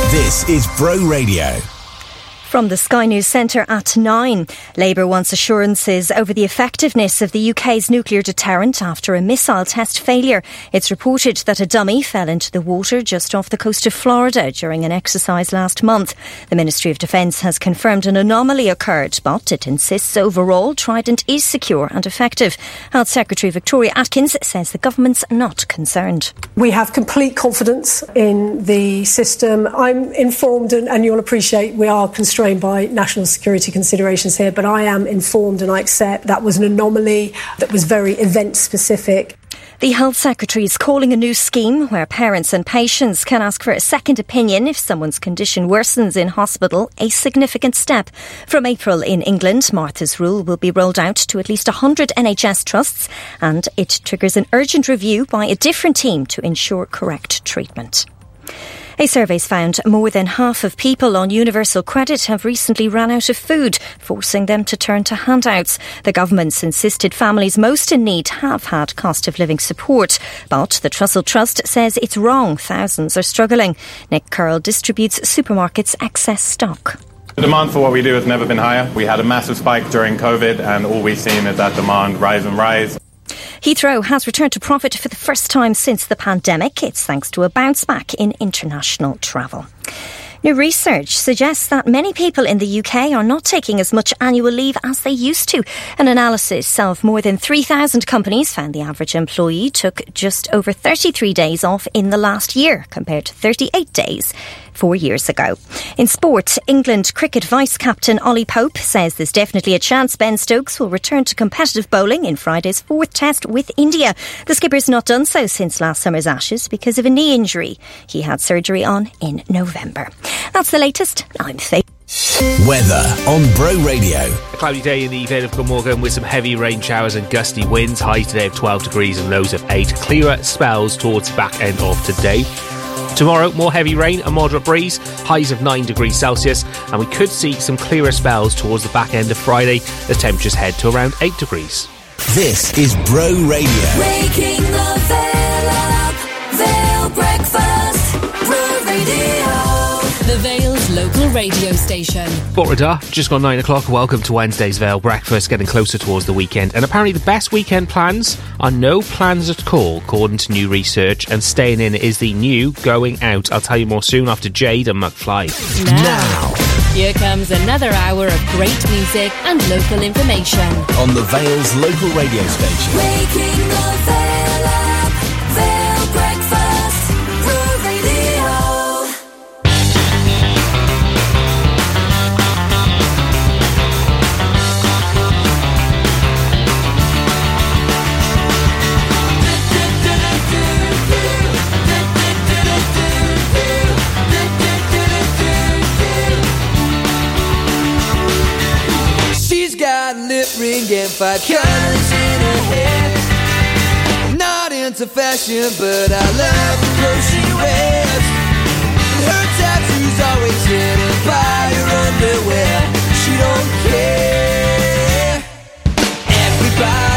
This is Bro Radio. From the Sky News Centre at 9. Labour wants assurances over the effectiveness of the UK's nuclear deterrent after a missile test failure. It's reported that a dummy fell into the water just off the coast of Florida during an exercise last month. The Ministry of Defence has confirmed an anomaly occurred, but it insists overall Trident is secure and effective. Health Secretary Victoria Atkins says the government's not concerned. We have complete confidence in the system. I'm informed, and, and you'll appreciate we are constrained by national security considerations here, but I am informed and I accept that was an anomaly that was very event specific. The Health Secretary is calling a new scheme where parents and patients can ask for a second opinion if someone's condition worsens in hospital, a significant step. From April in England, Martha's Rule will be rolled out to at least 100 NHS trusts and it triggers an urgent review by a different team to ensure correct treatment. A survey's found more than half of people on universal credit have recently run out of food, forcing them to turn to handouts. The government's insisted families most in need have had cost of living support, but the Trussell Trust says it's wrong. Thousands are struggling. Nick Curl distributes supermarkets' excess stock. The demand for what we do has never been higher. We had a massive spike during COVID, and all we've seen is that demand rise and rise. Heathrow has returned to profit for the first time since the pandemic. It's thanks to a bounce back in international travel. New research suggests that many people in the UK are not taking as much annual leave as they used to. An analysis of more than 3,000 companies found the average employee took just over 33 days off in the last year, compared to 38 days four years ago. In sport, England cricket vice captain Ollie Pope says there's definitely a chance Ben Stokes will return to competitive bowling in Friday's fourth test with India. The skipper's not done so since last summer's Ashes because of a knee injury he had surgery on in November. That's the latest. I'm Faith. Weather on Bro Radio. A cloudy day in the Vale of Glamorgan with some heavy rain showers and gusty winds. Highs today of 12 degrees and lows of 8. Clearer spells towards the back end of today. Tomorrow, more heavy rain, a moderate breeze, highs of 9 degrees Celsius, and we could see some clearer spells towards the back end of Friday. The temperatures head to around 8 degrees. This is Bro Radio. Local radio station. Borada, just gone nine o'clock. Welcome to Wednesday's Vale Breakfast, getting closer towards the weekend. And apparently, the best weekend plans are no plans at all, according to new research. And staying in is the new going out. I'll tell you more soon after Jade and McFly. Now, here comes another hour of great music and local information. On the Vale's local radio station. And five colors in her hair. Not into fashion, but I love the clothes she wears. Her tattoos always hidden by her underwear. She don't care. Everybody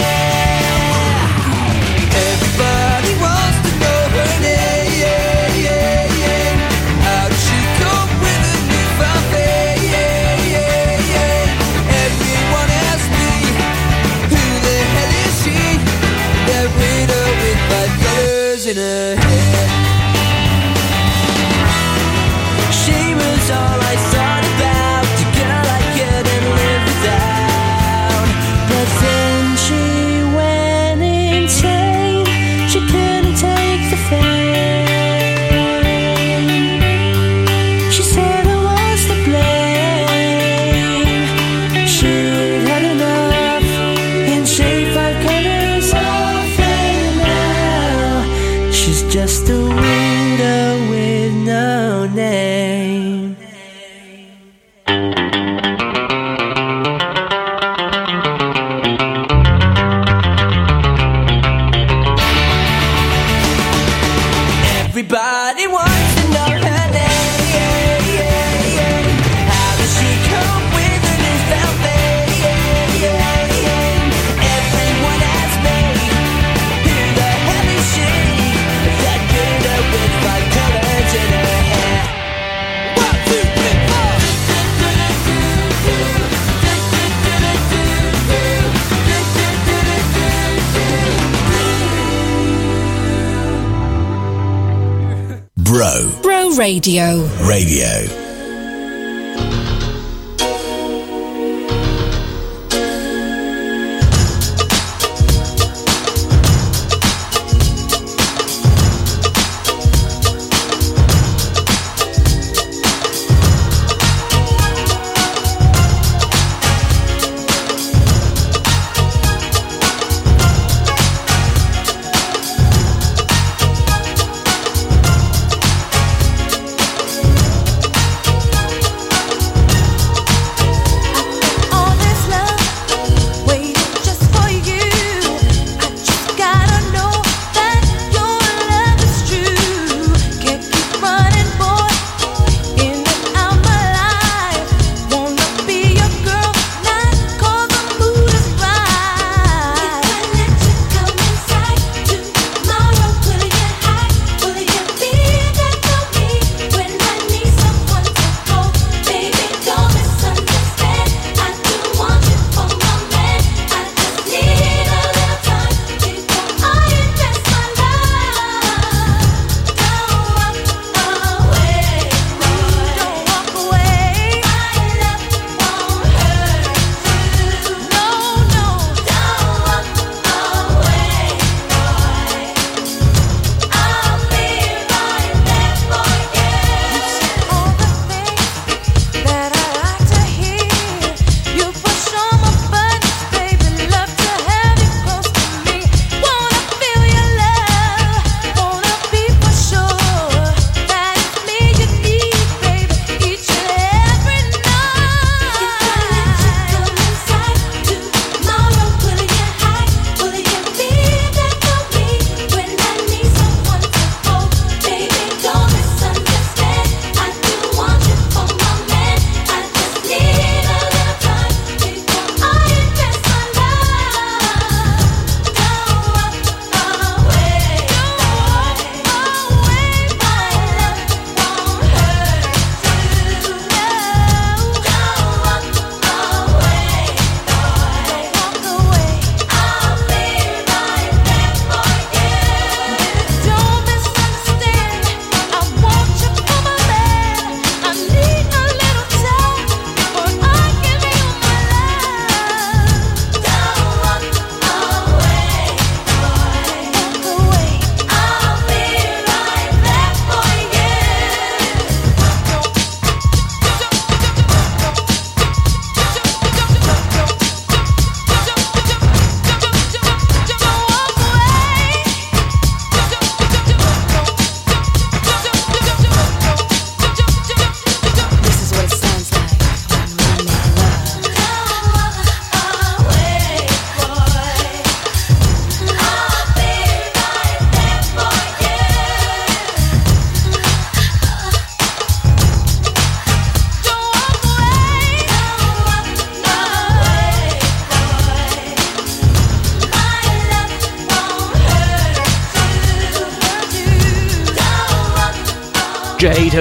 In her. She was all Radio. Radio.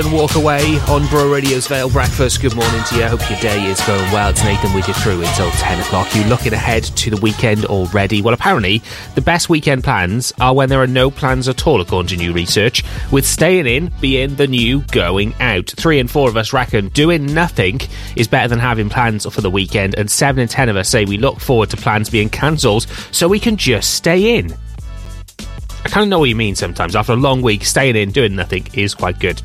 And Walk Away on Bro Radio's Vale Breakfast. Good morning to you. I hope your day is going well. It's Nathan with you through until 10 o'clock. You looking ahead to the weekend already? Well, apparently, the best weekend plans are when there are no plans at all, according to new research, with staying in being the new going out. Three and four of us reckon doing nothing is better than having plans for the weekend, and seven and ten of us say we look forward to plans being cancelled so we can just stay in. I kind of know what you mean sometimes. After a long week, staying in, doing nothing is quite good.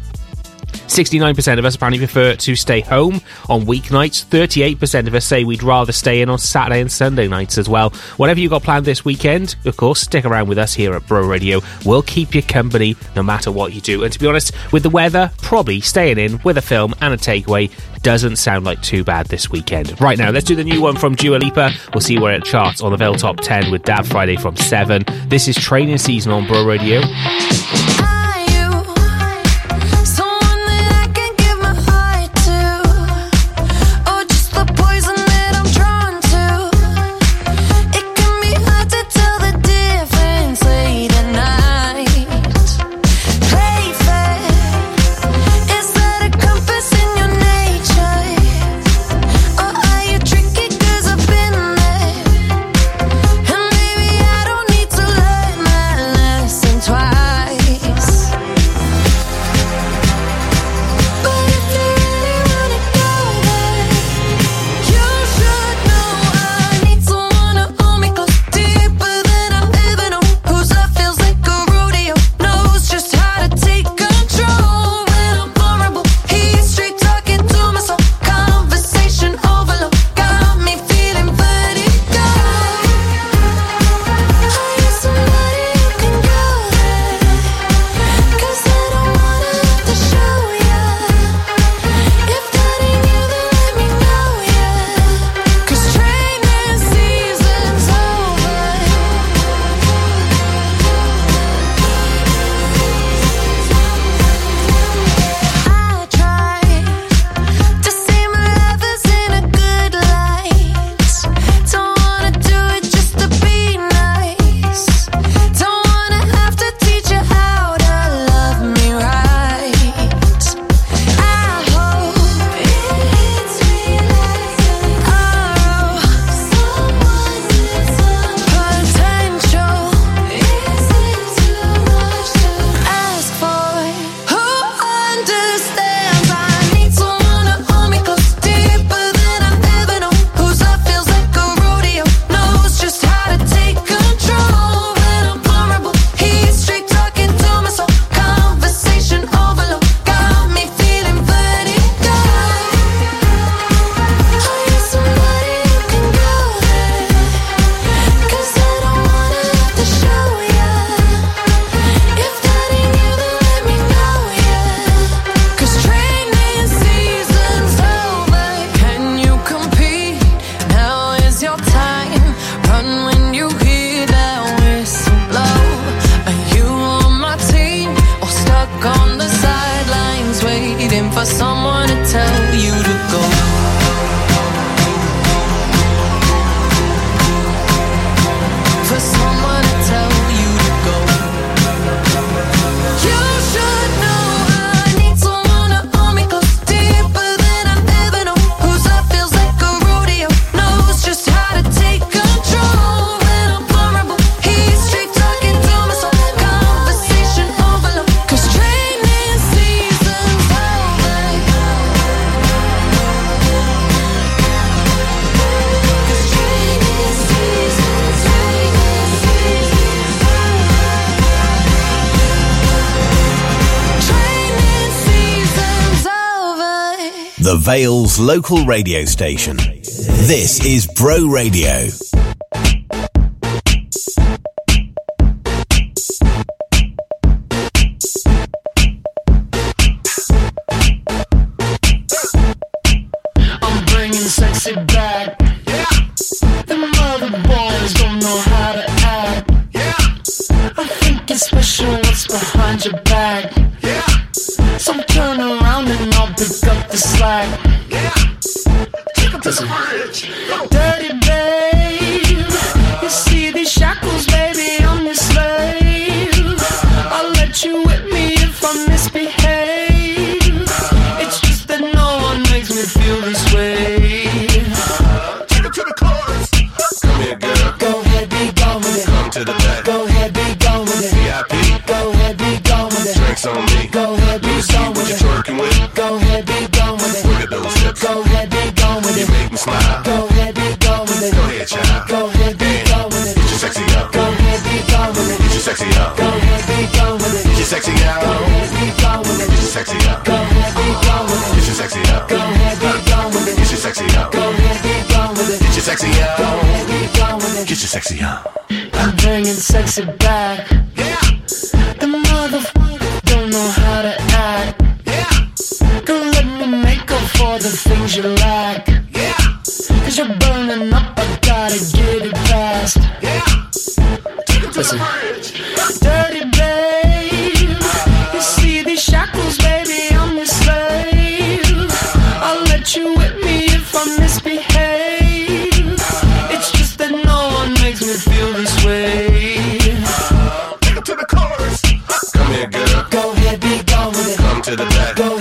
69% of us apparently prefer to stay home on weeknights. 38% of us say we'd rather stay in on Saturday and Sunday nights as well. Whatever you've got planned this weekend, of course, stick around with us here at Bro Radio. We'll keep you company no matter what you do. And to be honest, with the weather, probably staying in with a film and a takeaway doesn't sound like too bad this weekend. Right now, let's do the new one from Dua Lipa. We'll see where it charts on the Vale Top 10 with Dab Friday from 7. This is training season on Bro Radio. Local radio station. This is Bro Radio.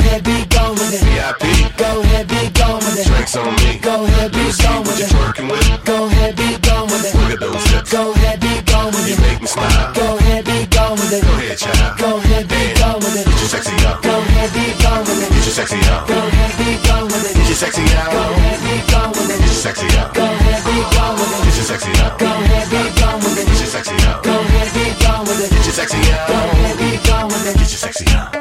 Ahead, be gone with it. VIP. Go ahead, be gone with it. Drinks on me. Go ahead, be gone with it. Working with. Go ahead, be gone with it. Look at those hips. Go ahead, be gone with You it. make me smile. Go ahead, be gone with it. Go ahead, child. Go ahead, be gone with it. Get your sexy out. Go ahead, be gone with it. Get your sexy out. Go ahead, be gone with it. Get your sexy out. Go ahead, be gone with it. Get your sexy out. Go ahead, be gone with it. Get your sexy out. Go ahead, be gone with it. Get your sexy out. Go ahead, be gone with it. Get your sexy out. Go ahead, be gone with it. Get your sexy out.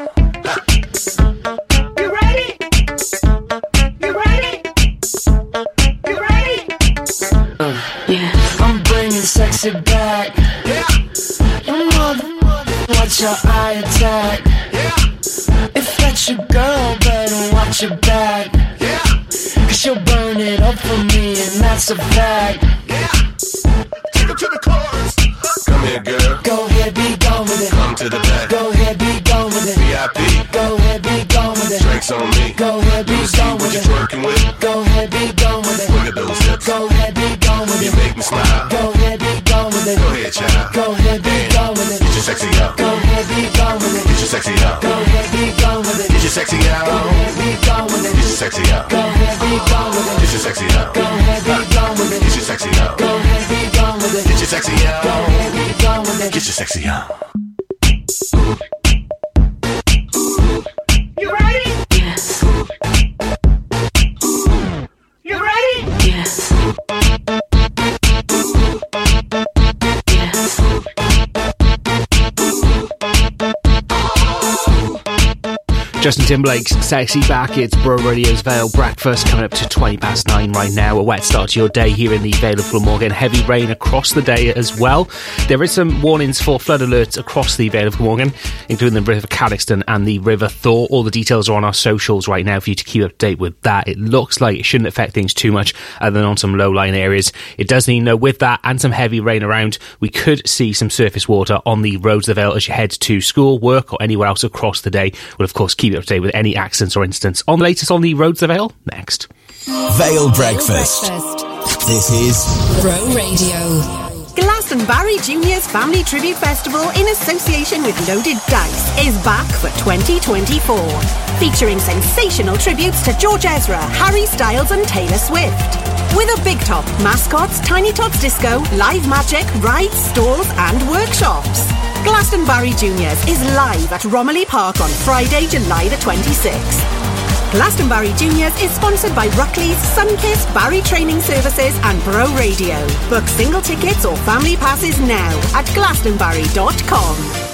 Your eye attack. Yeah. If that's your girl, better watch your back. Yeah. Cause she'll burn it up for me, and that's a fact. Yeah. Take it to the chorus. Come here, girl. Go ahead, be gone with it. Come to the back. Go ahead, be gone with it. VIP. Go ahead, be gone with it. Drinks on me. Go ahead, be gone with you it. twerking with? Go ahead, be gone with it. Look at those hips. Go ahead, be gone with You it. make me smile. Go ahead, be gone with it. Go ahead, child. Go ahead, be gone with it. Get your sexy out. Go ahead, be gone with it. Get your sexy out. Go ahead, be gone with it. Get your sexy out. Go ahead, be gone with it. Get your sexy out. Go ahead, be gone with it. Get your sexy out. Go ahead, be gone with it. Get your sexy out. Go ahead, be gone with it. Get your sexy out. Go ahead, be gone with it. Get your sexy out. Justin Timberlake's Sexy Back. It's Bro Radio's Vale Breakfast coming up to 20 past 9 right now. A wet start to your day here in the Vale of Glamorgan. Heavy rain across the day as well. There is some warnings for flood alerts across the Vale of Glamorgan, including the River Cadoxton and the River Thaw. All the details are on our socials right now for you to keep up to date with that. It looks like it shouldn't affect things too much other than on some low-lying areas. It does mean, though, with that and some heavy rain around, we could see some surface water on the roads of the Vale as you head to school, work or anywhere else across the day. We'll, of course, keep you up to date with any accidents or incidents on the latest on the roads of Vale next. Vale Breakfast. This is Bro Radio. Glastonbarry Juniors Family Tribute Festival in association with Loaded Dice is back for 2024. Featuring sensational tributes to George Ezra, Harry Styles and Taylor Swift. With a big top, mascots, Tiny Tots Disco, live magic, rides, stalls and workshops. Glastonbarry Juniors is live at Romilly Park on Friday, July the 26th. Glastonbarry Juniors is sponsored by Ruckley's, Sunkiss, Barry Training Services and Bro Radio. Book single tickets or family passes now at glastonbarry.com.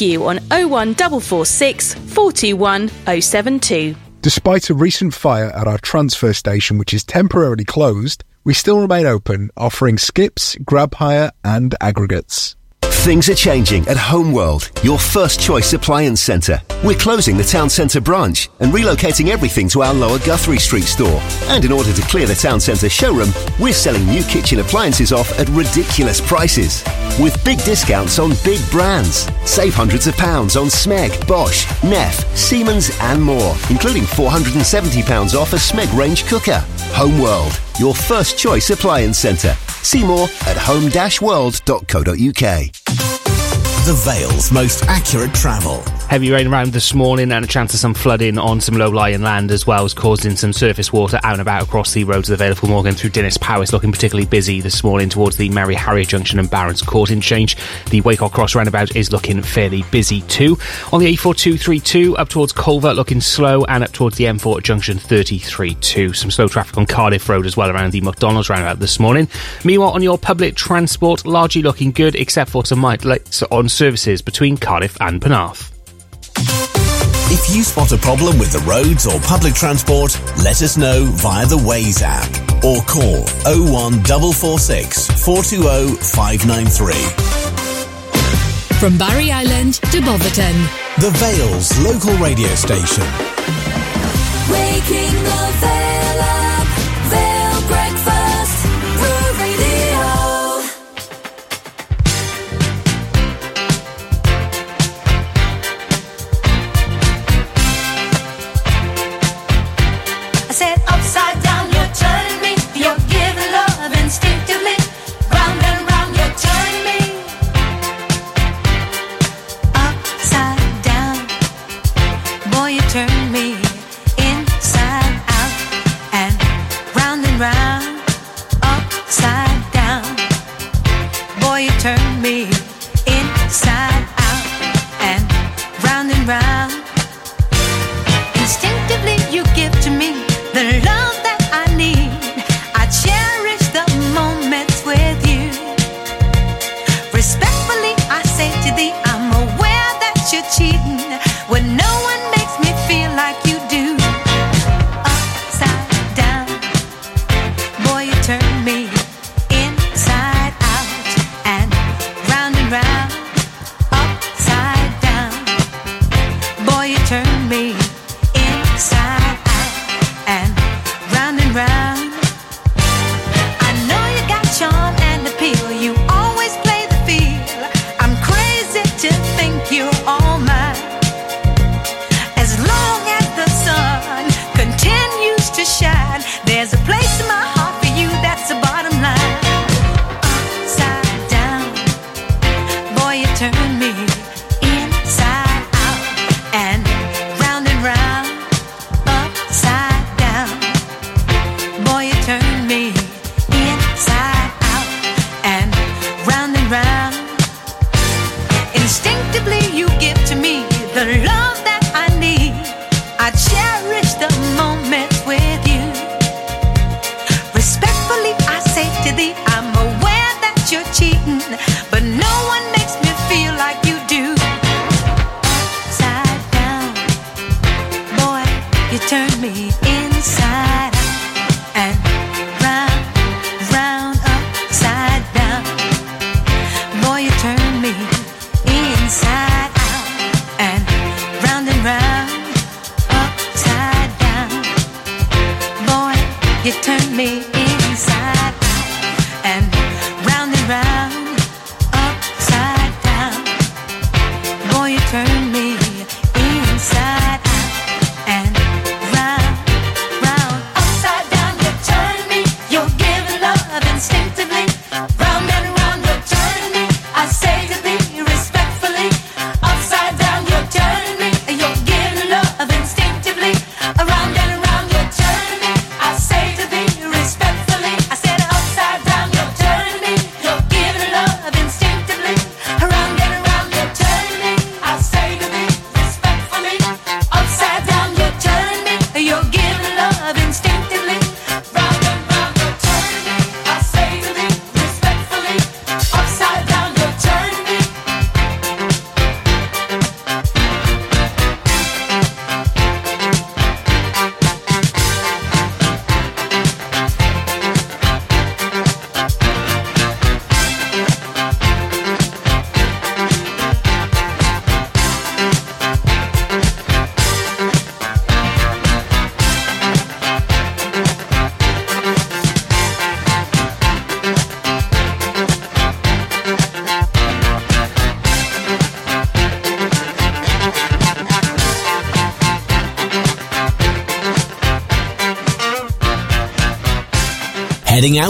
you on 01446 421 072. Despite a recent fire at our transfer station, which is temporarily closed, we still remain open, offering skips, grab hire, and aggregates. Things are changing at Homeworld, your first choice appliance centre. We're closing the town centre branch and relocating everything to our lower Guthrie Street store. And in order to clear the town centre showroom, we're selling new kitchen appliances off at ridiculous prices. With big discounts on big brands. Save hundreds of pounds on Smeg, Bosch, Neff, Siemens and more, including £470 off a Smeg range cooker. Homeworld, your first choice appliance centre. See more at home-world.co.uk. The Vale's most accurate travel. Heavy rain around this morning and a chance of some flooding on some low-lying land as well as causing some surface water out and about across the roads available Morgan through Dinas Powys. Looking particularly busy this morning towards the Merrie Harrier Junction and Barron's Court interchange. The Weycock Cross roundabout is looking fairly busy too. On the A4232 up towards Culver looking slow and up towards the M4 Junction 332. Some slow traffic on Cardiff Road as well around the McDonald's roundabout this morning. Meanwhile on your public transport largely looking good except for some lights on services between Cardiff and Penarth. If you spot a problem with the roads or public transport, let us know via the Waze app or call 01446 420 593. From Barry Island to Boverton, the Vale's local radio station. Waking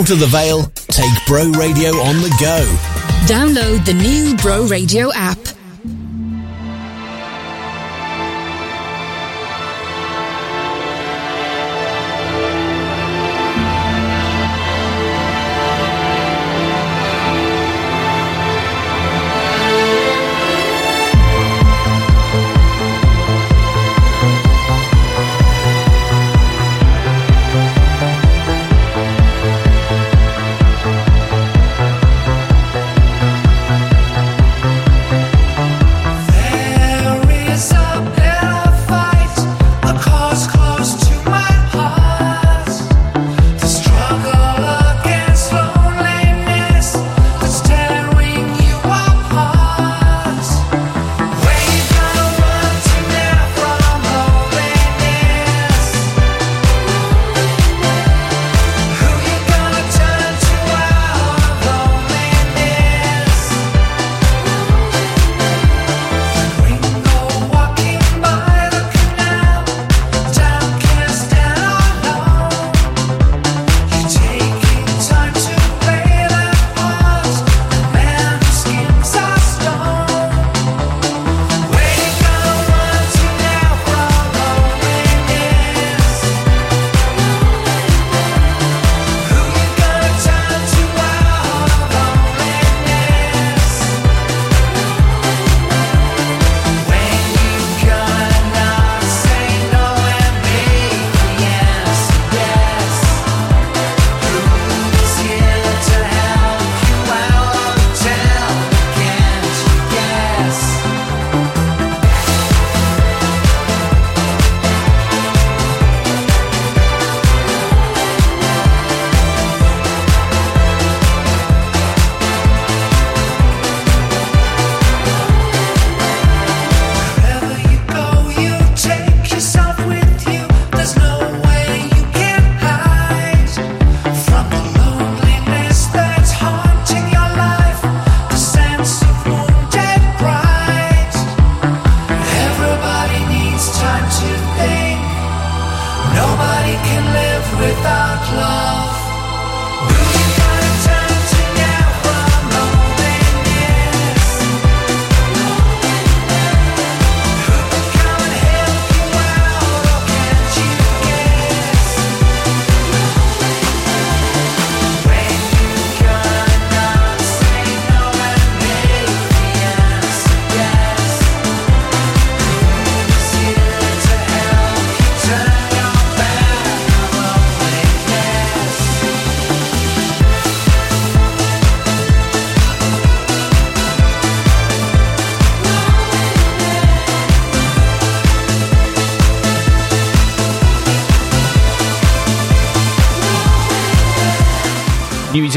out of the Vale, take Bro Radio on the go. Download the new Bro Radio app.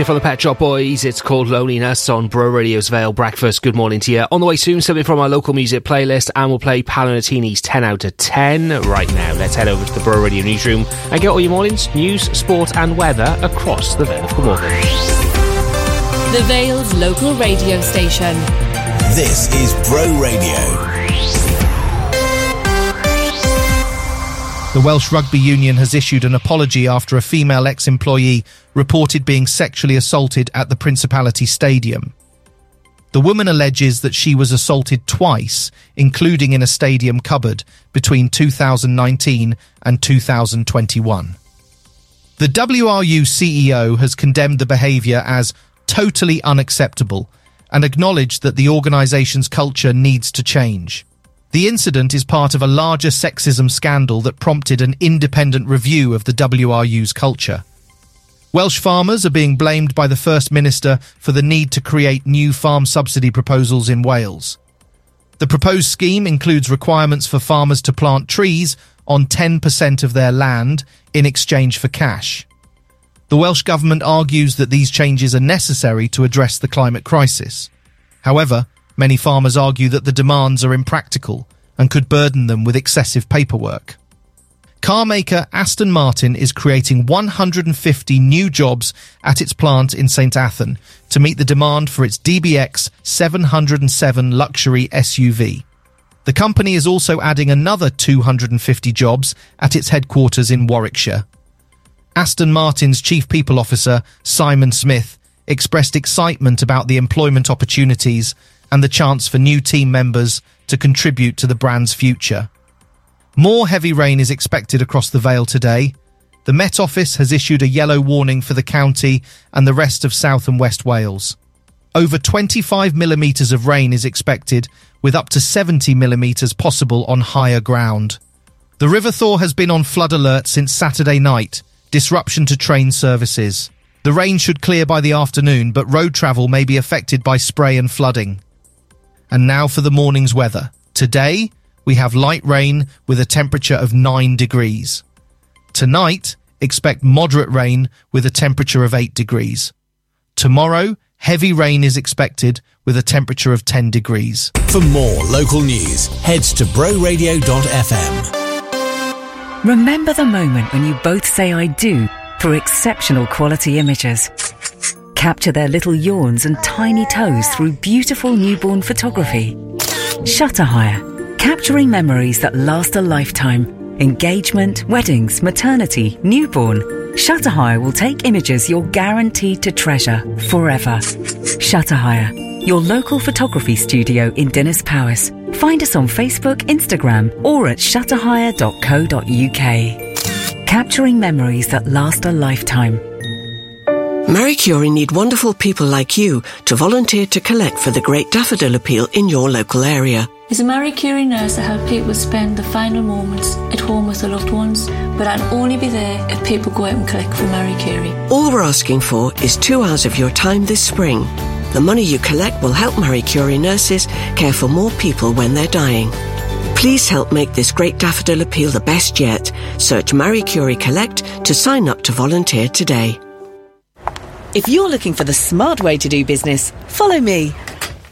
Music from the Pet Shop Boys. It's called Loneliness on Bro Radio's Vale Breakfast. Good morning to you. On the way soon, something from our local music playlist, and we'll play Paolo Nutini's 10 out of 10 right now. Let's head over to the Bro Radio newsroom and get all your mornings, news, sport, and weather across the Vale of Glamorgan. The Vale's local radio station. This is Bro Radio. The Welsh Rugby Union has issued an apology after a female ex employee reported being sexually assaulted at the Principality Stadium. The woman alleges that she was assaulted twice, including in a stadium cupboard, between 2019 and 2021. The WRU CEO has condemned the behaviour as totally unacceptable and acknowledged that the organisation's culture needs to change. The incident is part of a larger sexism scandal that prompted an independent review of the WRU's culture. Welsh farmers are being blamed by the First Minister for the need to create new farm subsidy proposals in Wales. The proposed scheme includes requirements for farmers to plant trees on 10% of their land in exchange for cash. The Welsh Government argues that these changes are necessary to address the climate crisis. However, Many farmers argue that the demands are impractical and could burden them with excessive paperwork. Car maker Aston Martin is creating 150 new jobs at its plant in St Athan to meet the demand for its DBX 707 luxury SUV. The company is also adding another 250 jobs at its headquarters in Warwickshire. Aston Martin's chief people officer, Simon Smith, expressed excitement about the employment opportunities and the chance for new team members to contribute to the brand's future. More heavy rain is expected across the Vale today. The Met Office has issued a yellow warning for the county and the rest of South and West Wales. Over 25 millimetres of rain is expected, with up to 70 millimetres possible on higher ground. The River Thaw has been on flood alert since Saturday night, disruption to train services. The rain should clear by the afternoon, but road travel may be affected by spray and flooding. And now for the morning's weather. Today, we have light rain with a temperature of 9 degrees. Tonight, expect moderate rain with a temperature of 8 degrees. Tomorrow, heavy rain is expected with a temperature of 10 degrees. For more local news, head to broradio.fm. Remember the moment when you both say I do for exceptional quality images. Capture their little yawns and tiny toes through beautiful newborn photography. Shutter Hire, capturing memories that last a lifetime. Engagement, weddings, maternity, newborn. Shutter Hire will take images you're guaranteed to treasure forever. Shutter Hire, your local photography studio in Dinas Powys. Find us on Facebook, Instagram, or at shutterhire.co.uk. Capturing memories that last a lifetime. Marie Curie need wonderful people like you to volunteer to collect for the Great Daffodil Appeal in your local area. As a Marie Curie nurse I help people spend the final moments at home with their loved ones, but I'd only be there if people go out and collect for Marie Curie. All we're asking for is two hours of your time this spring. The money you collect will help Marie Curie nurses care for more people when they're dying. Please help make this Great Daffodil Appeal the best yet. Search Marie Curie Collect to sign up to volunteer today. If you're looking for the smart way to do business, follow me.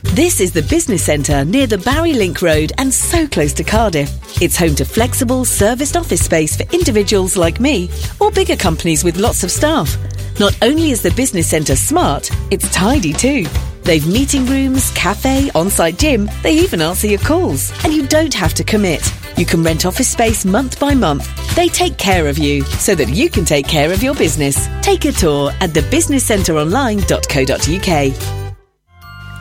This is the business centre near the Barry Link Road and so close to Cardiff. It's home to flexible, serviced office space for individuals like me or bigger companies with lots of staff. Not only is the business centre smart, it's tidy too. They've meeting rooms, cafe, on-site gym, they even answer your calls. And you don't have to commit. You can rent office space month by month. They take care of you so that you can take care of your business. Take a tour at thebusinesscenteronline.co.uk.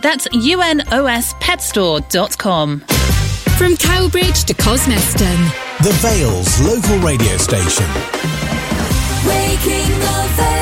That's unospetstore.com. From Cowbridge to Cosmeston. The Vale's local radio station. Waking the Vale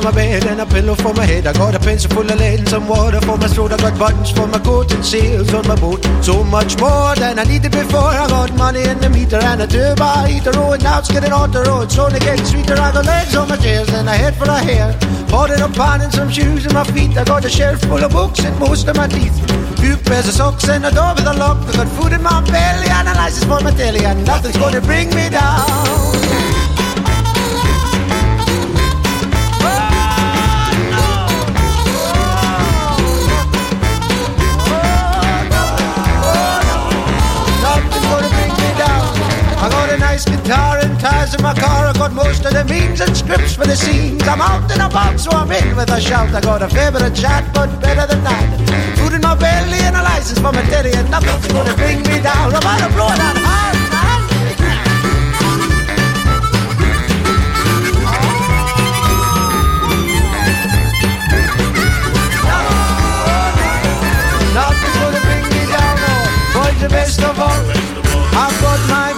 for my bed and a pillow for my head. I got a pencil full of lead and some water for my throat. I got buttons for my coat and sails on my boat. So much more than I needed before. I got money in the meter and a turbo heater. Oh, and now it's getting on the road. Slowly getting sweeter. I got legs on my chairs and a head full of hair. Bought it up pan and some shoes in my feet. I got a shelf full of books and most of my teeth. Few pairs of socks and a door with a lock. I got food in my belly and a license for my telly. And nothing's gonna bring me down. Nice guitar and tires in my car. I got most of the means and scripts for the scenes. I'm out in a box, so I'm in with a shout. I got a of chat, but better than that. Food in my belly and a license for my daddy, and nothing's gonna bring me down. I'm out of blowing that high. Nothing's gonna bring me down, no. The best of all, I've got my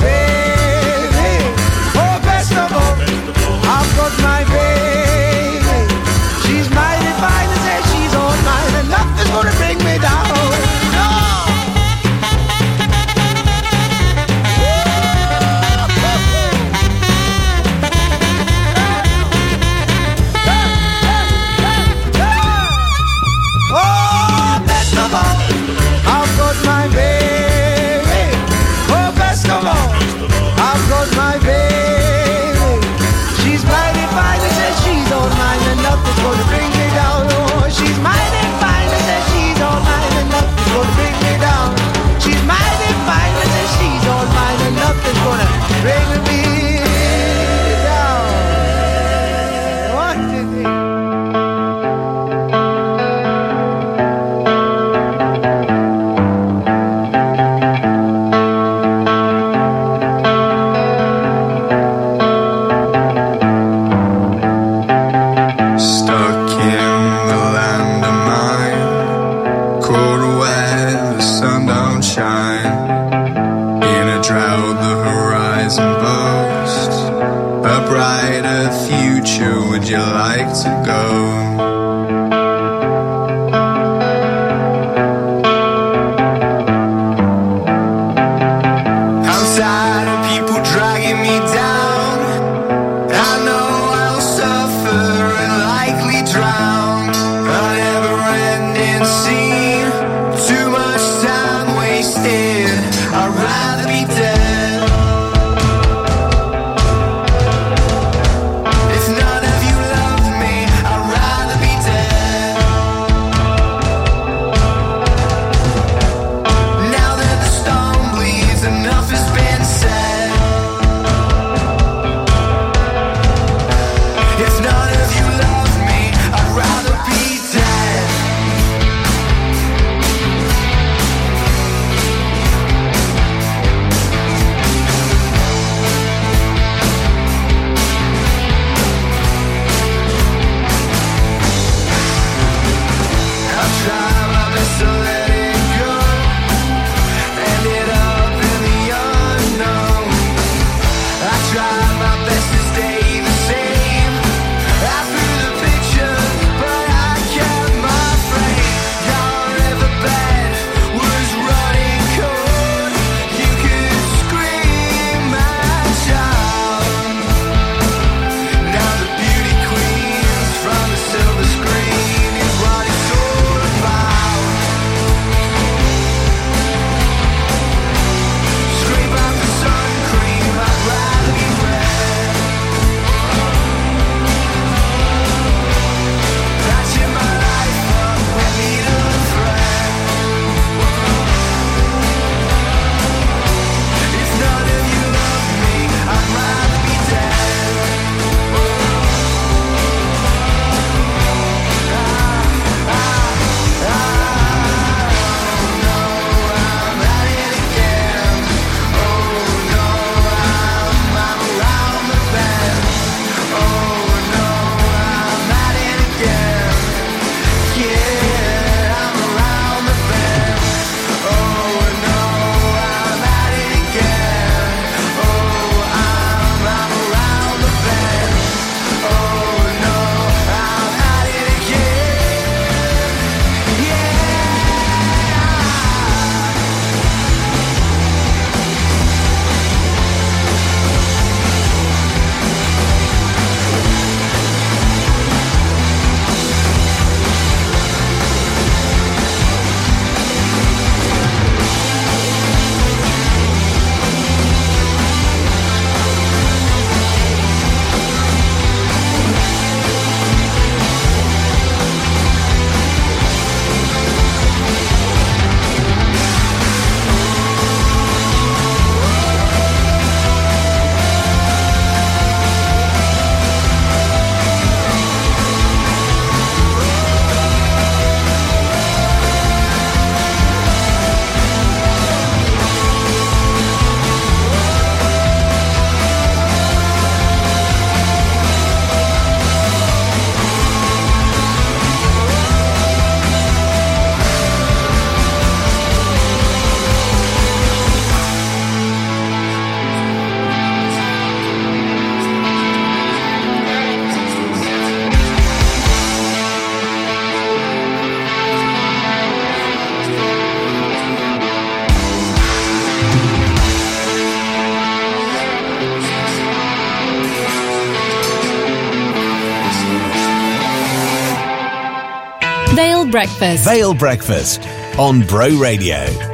Breakfast. Vale Breakfast on Bro Radio.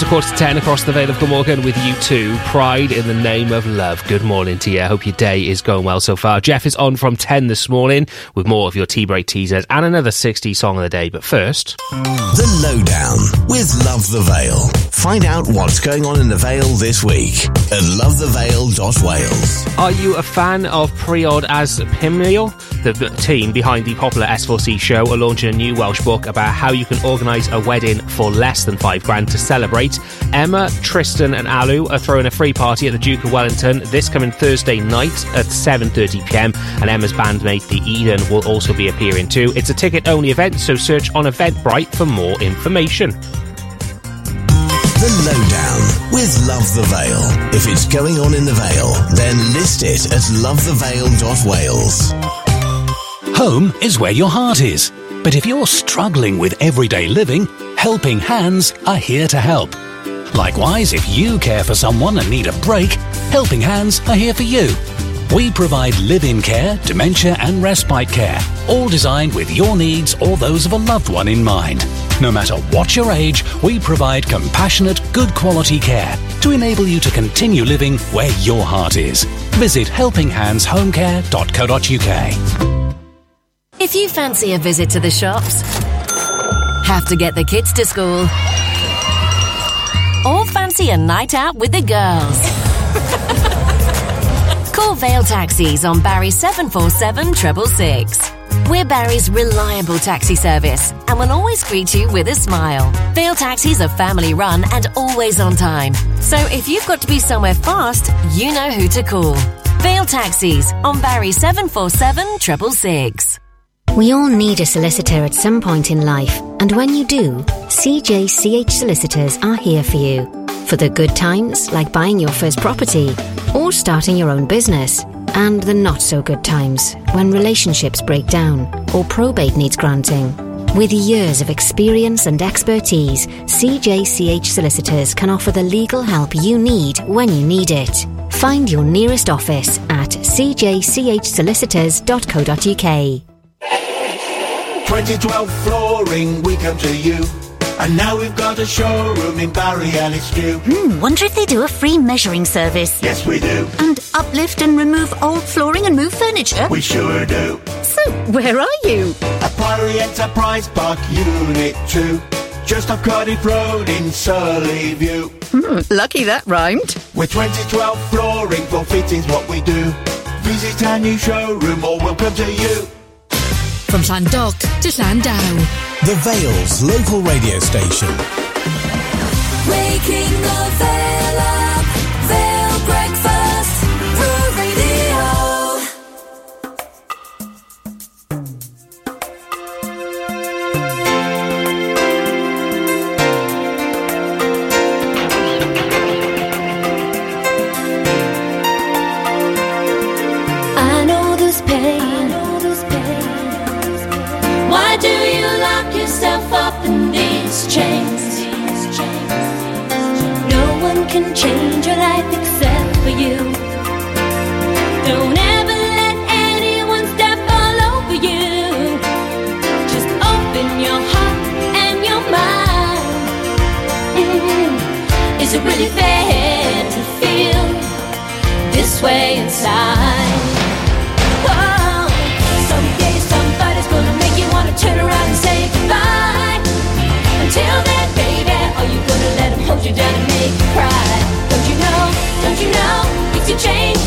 To quarter to ten across the Vale of Glamorgan with you two. Pride in the name of love. Good morning to you. I Hope your day is going well so far. Jeff is on from 10 this morning with more of your tea break teasers and another 60 song of the day. But first, The Lowdown with Love the Vale. Find out what's going on in the Vale this week at lovethevale.wales. are you a fan of Priodas Pum Mil? The team behind the popular S4C show are launching a new Welsh book about how you can organise a wedding for less than five grand to celebrate. Emma, Trystan, and Alu are throwing a free party at the Duke of Wellington this coming Thursday night at 7:30 pm. And Emma's bandmate, the Eden, will also be appearing too. It's a ticket-only event, so search on Eventbrite for more information. The Lowdown with Love the Vale. If it's going on in the Vale, then list it at lovethevale.wales. Home is where your heart is. But if you're struggling with everyday living, Helping Hands are here to help. Likewise, if you care for someone and need a break, Helping Hands are here for you. We provide live in care, dementia, and respite care, all designed with your needs or those of a loved one in mind. No matter what your age, we provide compassionate, good quality care to enable you to continue living where your heart is. Visit helpinghandshomecare.co.uk. If you fancy a visit to the shops, have to get the kids to school, or fancy a night out with the girls, call Vale Taxis on Barry 747 666. We're Barry's reliable taxi service and will always greet you with a smile. Vale Taxis are family run and always on time. So if you've got to be somewhere fast, you know who to call. Vale Taxis on Barry 747 666. We all need a solicitor at some point in life, and when you do, CJCH Solicitors are here for you. For the good times, like buying your first property or starting your own business, and the not so good times, when relationships break down or probate needs granting. With years of experience and expertise, CJCH Solicitors can offer the legal help you need when you need it. Find your nearest office at cjchsolicitors.co.uk. 2012 flooring, we come to you. And now we've got a showroom in Barry and it's due. Hmm, wonder if they do a free measuring service. Yes, we do. And uplift and remove old flooring and move furniture? We sure do. So, where are you? At Priory Enterprise Park, Unit 2. Just off Cardiff Road in Surrey View. Hmm, lucky that rhymed. With 2012 flooring for fittings, what we do. Visit our new showroom or we'll come to you. From Llandough to Llandow. The Vale's local radio station. Waking the Vale up, Vale can change your life except for you. Don't ever let anyone step all over you. Just open your heart and your mind. Mm. Is it really fair to feel this way inside? Oh, someday somebody's gonna make you wanna turn around and say goodbye. Until then, baby, are you gonna let him hold you down and make you cry? You know? Things will change,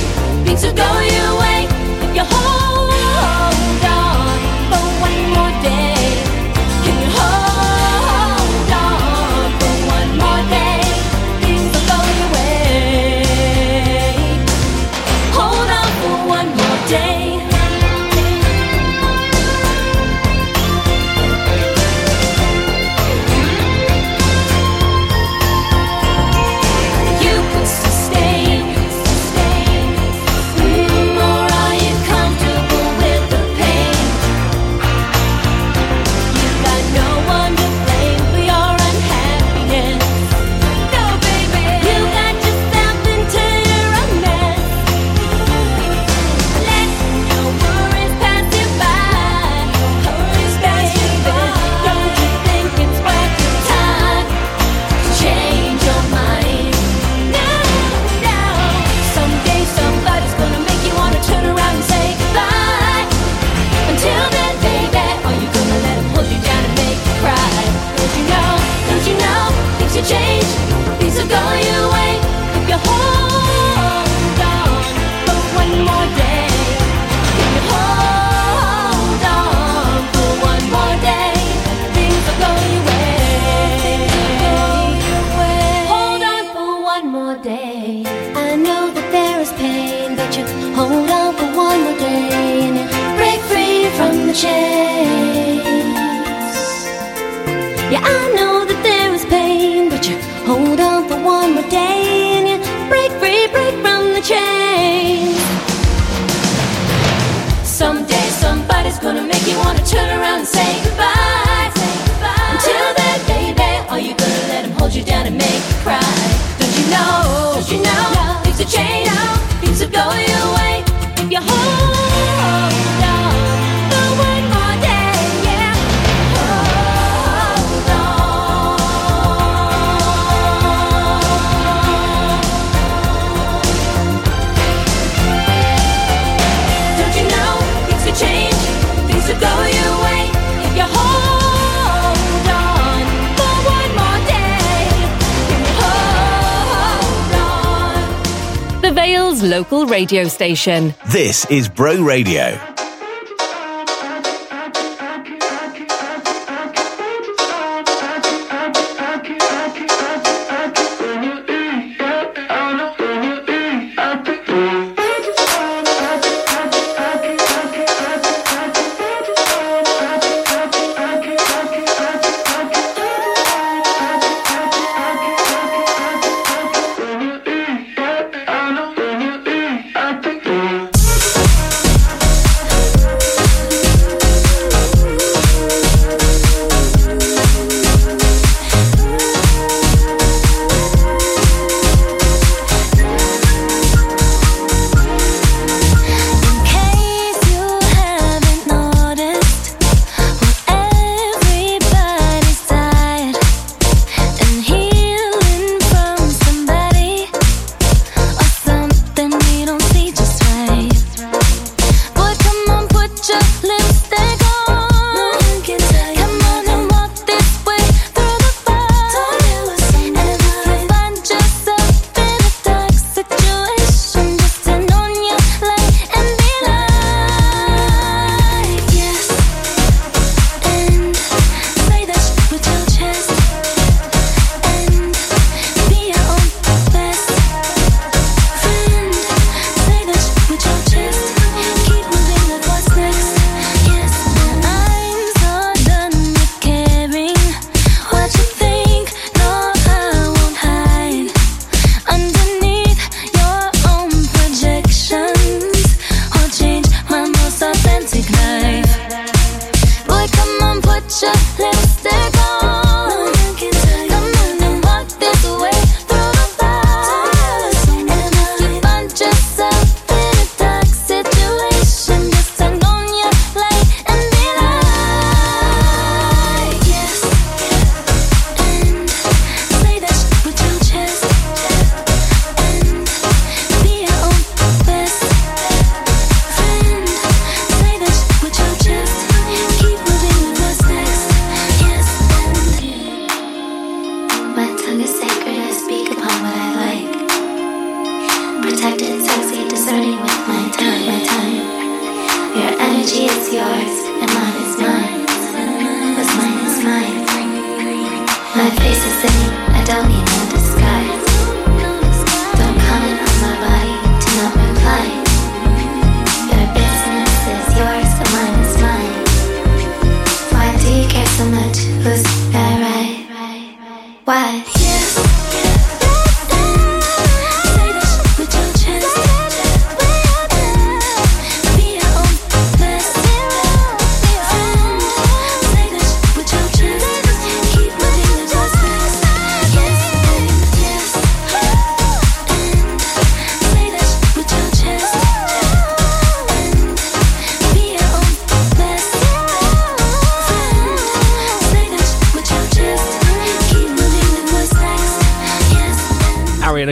things will go your way if you hold local radio station. This is Bro Radio.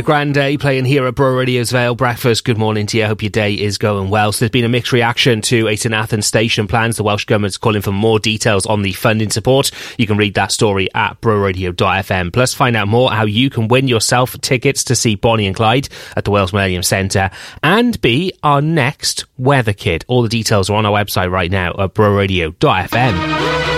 Ariana day playing here at Bro Radio's Vale Breakfast. Good morning to you. I hope your day is going well. So there's been a mixed reaction to Ayton Athens station plans. The Welsh Government's calling for more details on the funding support. You can read that story at broradio.fm. Plus find out more how you can win yourself tickets to see Bonnie and Clyde at the Wales Millennium Centre and be our next weather kid. All the details are on our website right now at broradio.fm.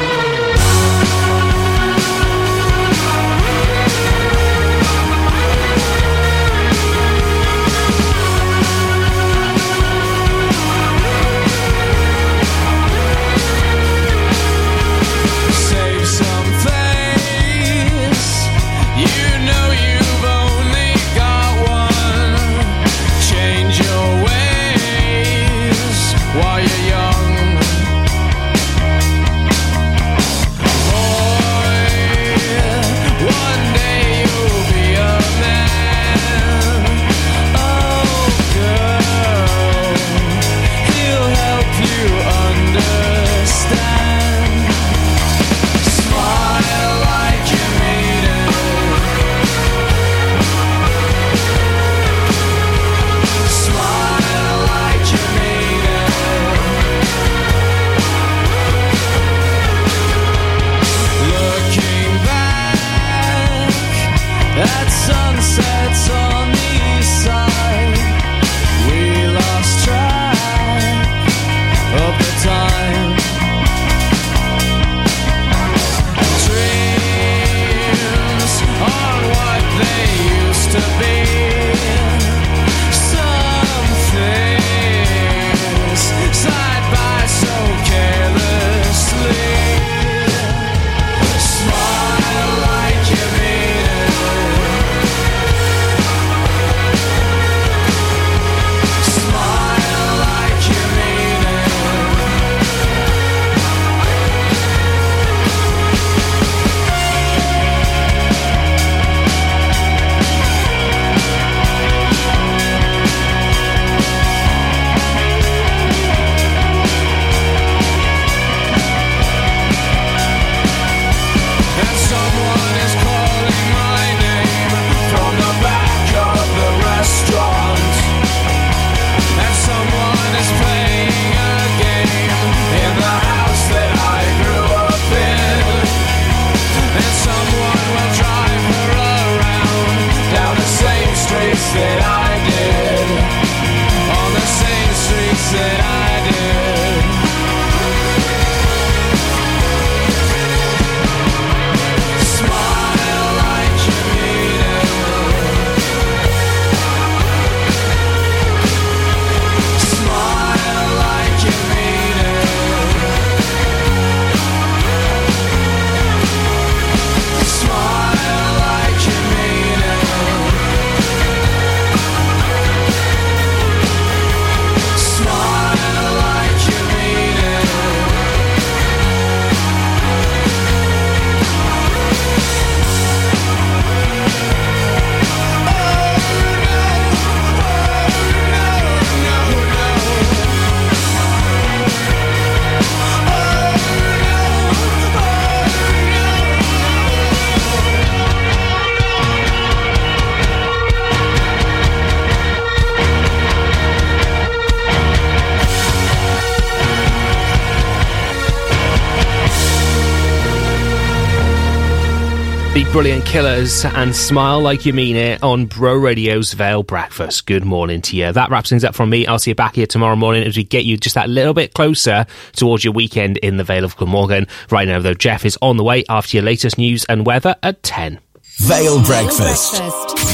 Killers and Smile Like You Mean It on Bro Radio's Vale Breakfast. Good morning to you. That wraps things up from me. I'll see you back here tomorrow morning as we get you just that little bit closer towards your weekend in the Vale of Glamorgan. Right now, though, Jeff is on the way after your latest news and weather at 10. Vale Breakfast.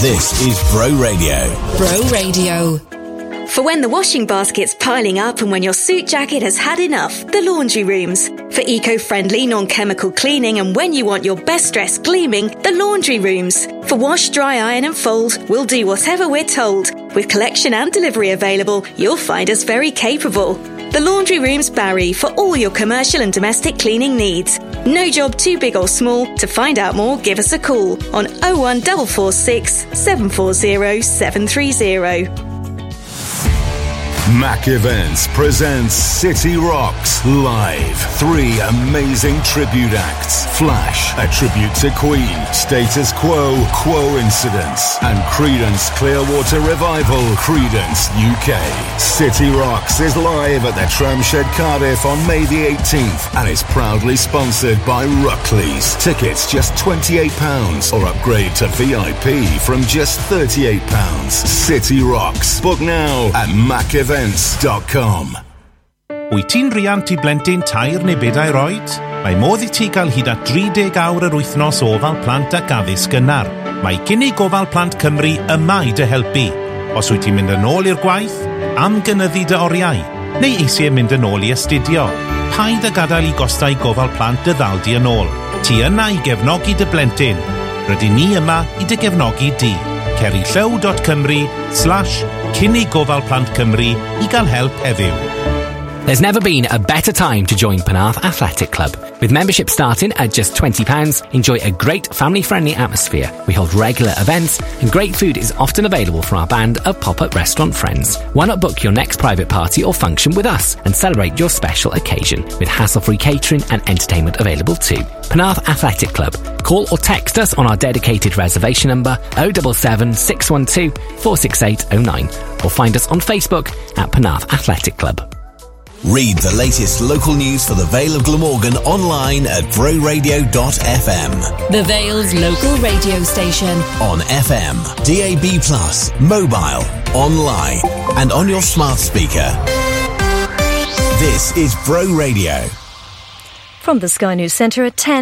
This is Bro Radio. Bro Radio. For when the washing basket's piling up and when your suit jacket has had enough, the laundry rooms. For eco-friendly, non-chemical cleaning and when you want your best dress gleaming, the laundry rooms. For wash, dry, iron and fold, we'll do whatever we're told. With collection and delivery available, you'll find us very capable. The Laundry Rooms Barry for all your commercial and domestic cleaning needs. No job too big or small. To find out more, give us a call on 01446 740 730. Mac Events presents City Rocks live. Three amazing tribute acts. Flash, a tribute to Queen, Status Quo, Quo Incidents, and Creedence Clearwater Revival, Creedence UK. City Rocks is live at the Tramshed Cardiff on May the 18th and is proudly sponsored by Ruckley's. Tickets just £28 or upgrade to VIP from just £38. City Rocks. Book now at Defence.com Wyt ti'n riant i blentyn tair neu bedair oed? Mae modd i ti gael hyd at 30 awr yr wythnos ofal plant ac addysg gynnar. Mae cynnig ofal plant Cymru yma i dy helpu. Os wyt ti'n mynd yn ôl i'r gwaith, am gynyddu dy oriau, neu eisiau mynd yn ôl i astudio, paid a gadael i gostau gofal plant dy ddaldi yn ôl. Ti yna i gefnogi dy blentyn. Rydyn ni yma i dy gefnogi di. Ceri llyw.cymru slash cynnig gofal plant Cymru i gael help heddiw. There's never been a better time to join Penarth Athletic Club. With membership starting at just £20, enjoy a great family friendly atmosphere. We hold regular events, and great food is often available from our band of pop up restaurant friends. Why not book your next private party or function with us and celebrate your special occasion with hassle free catering and entertainment available too? Penarth Athletic Club. Call or text us on our dedicated reservation number 077 612 46809 or find us on Facebook at Penarth Athletic Club. Read the latest local news for the Vale of Glamorgan online at broradio.fm. The Vale's local radio station. On FM, DAB+, mobile, online, and on your smart speaker. This is Bro Radio. From the Sky News Centre at 10.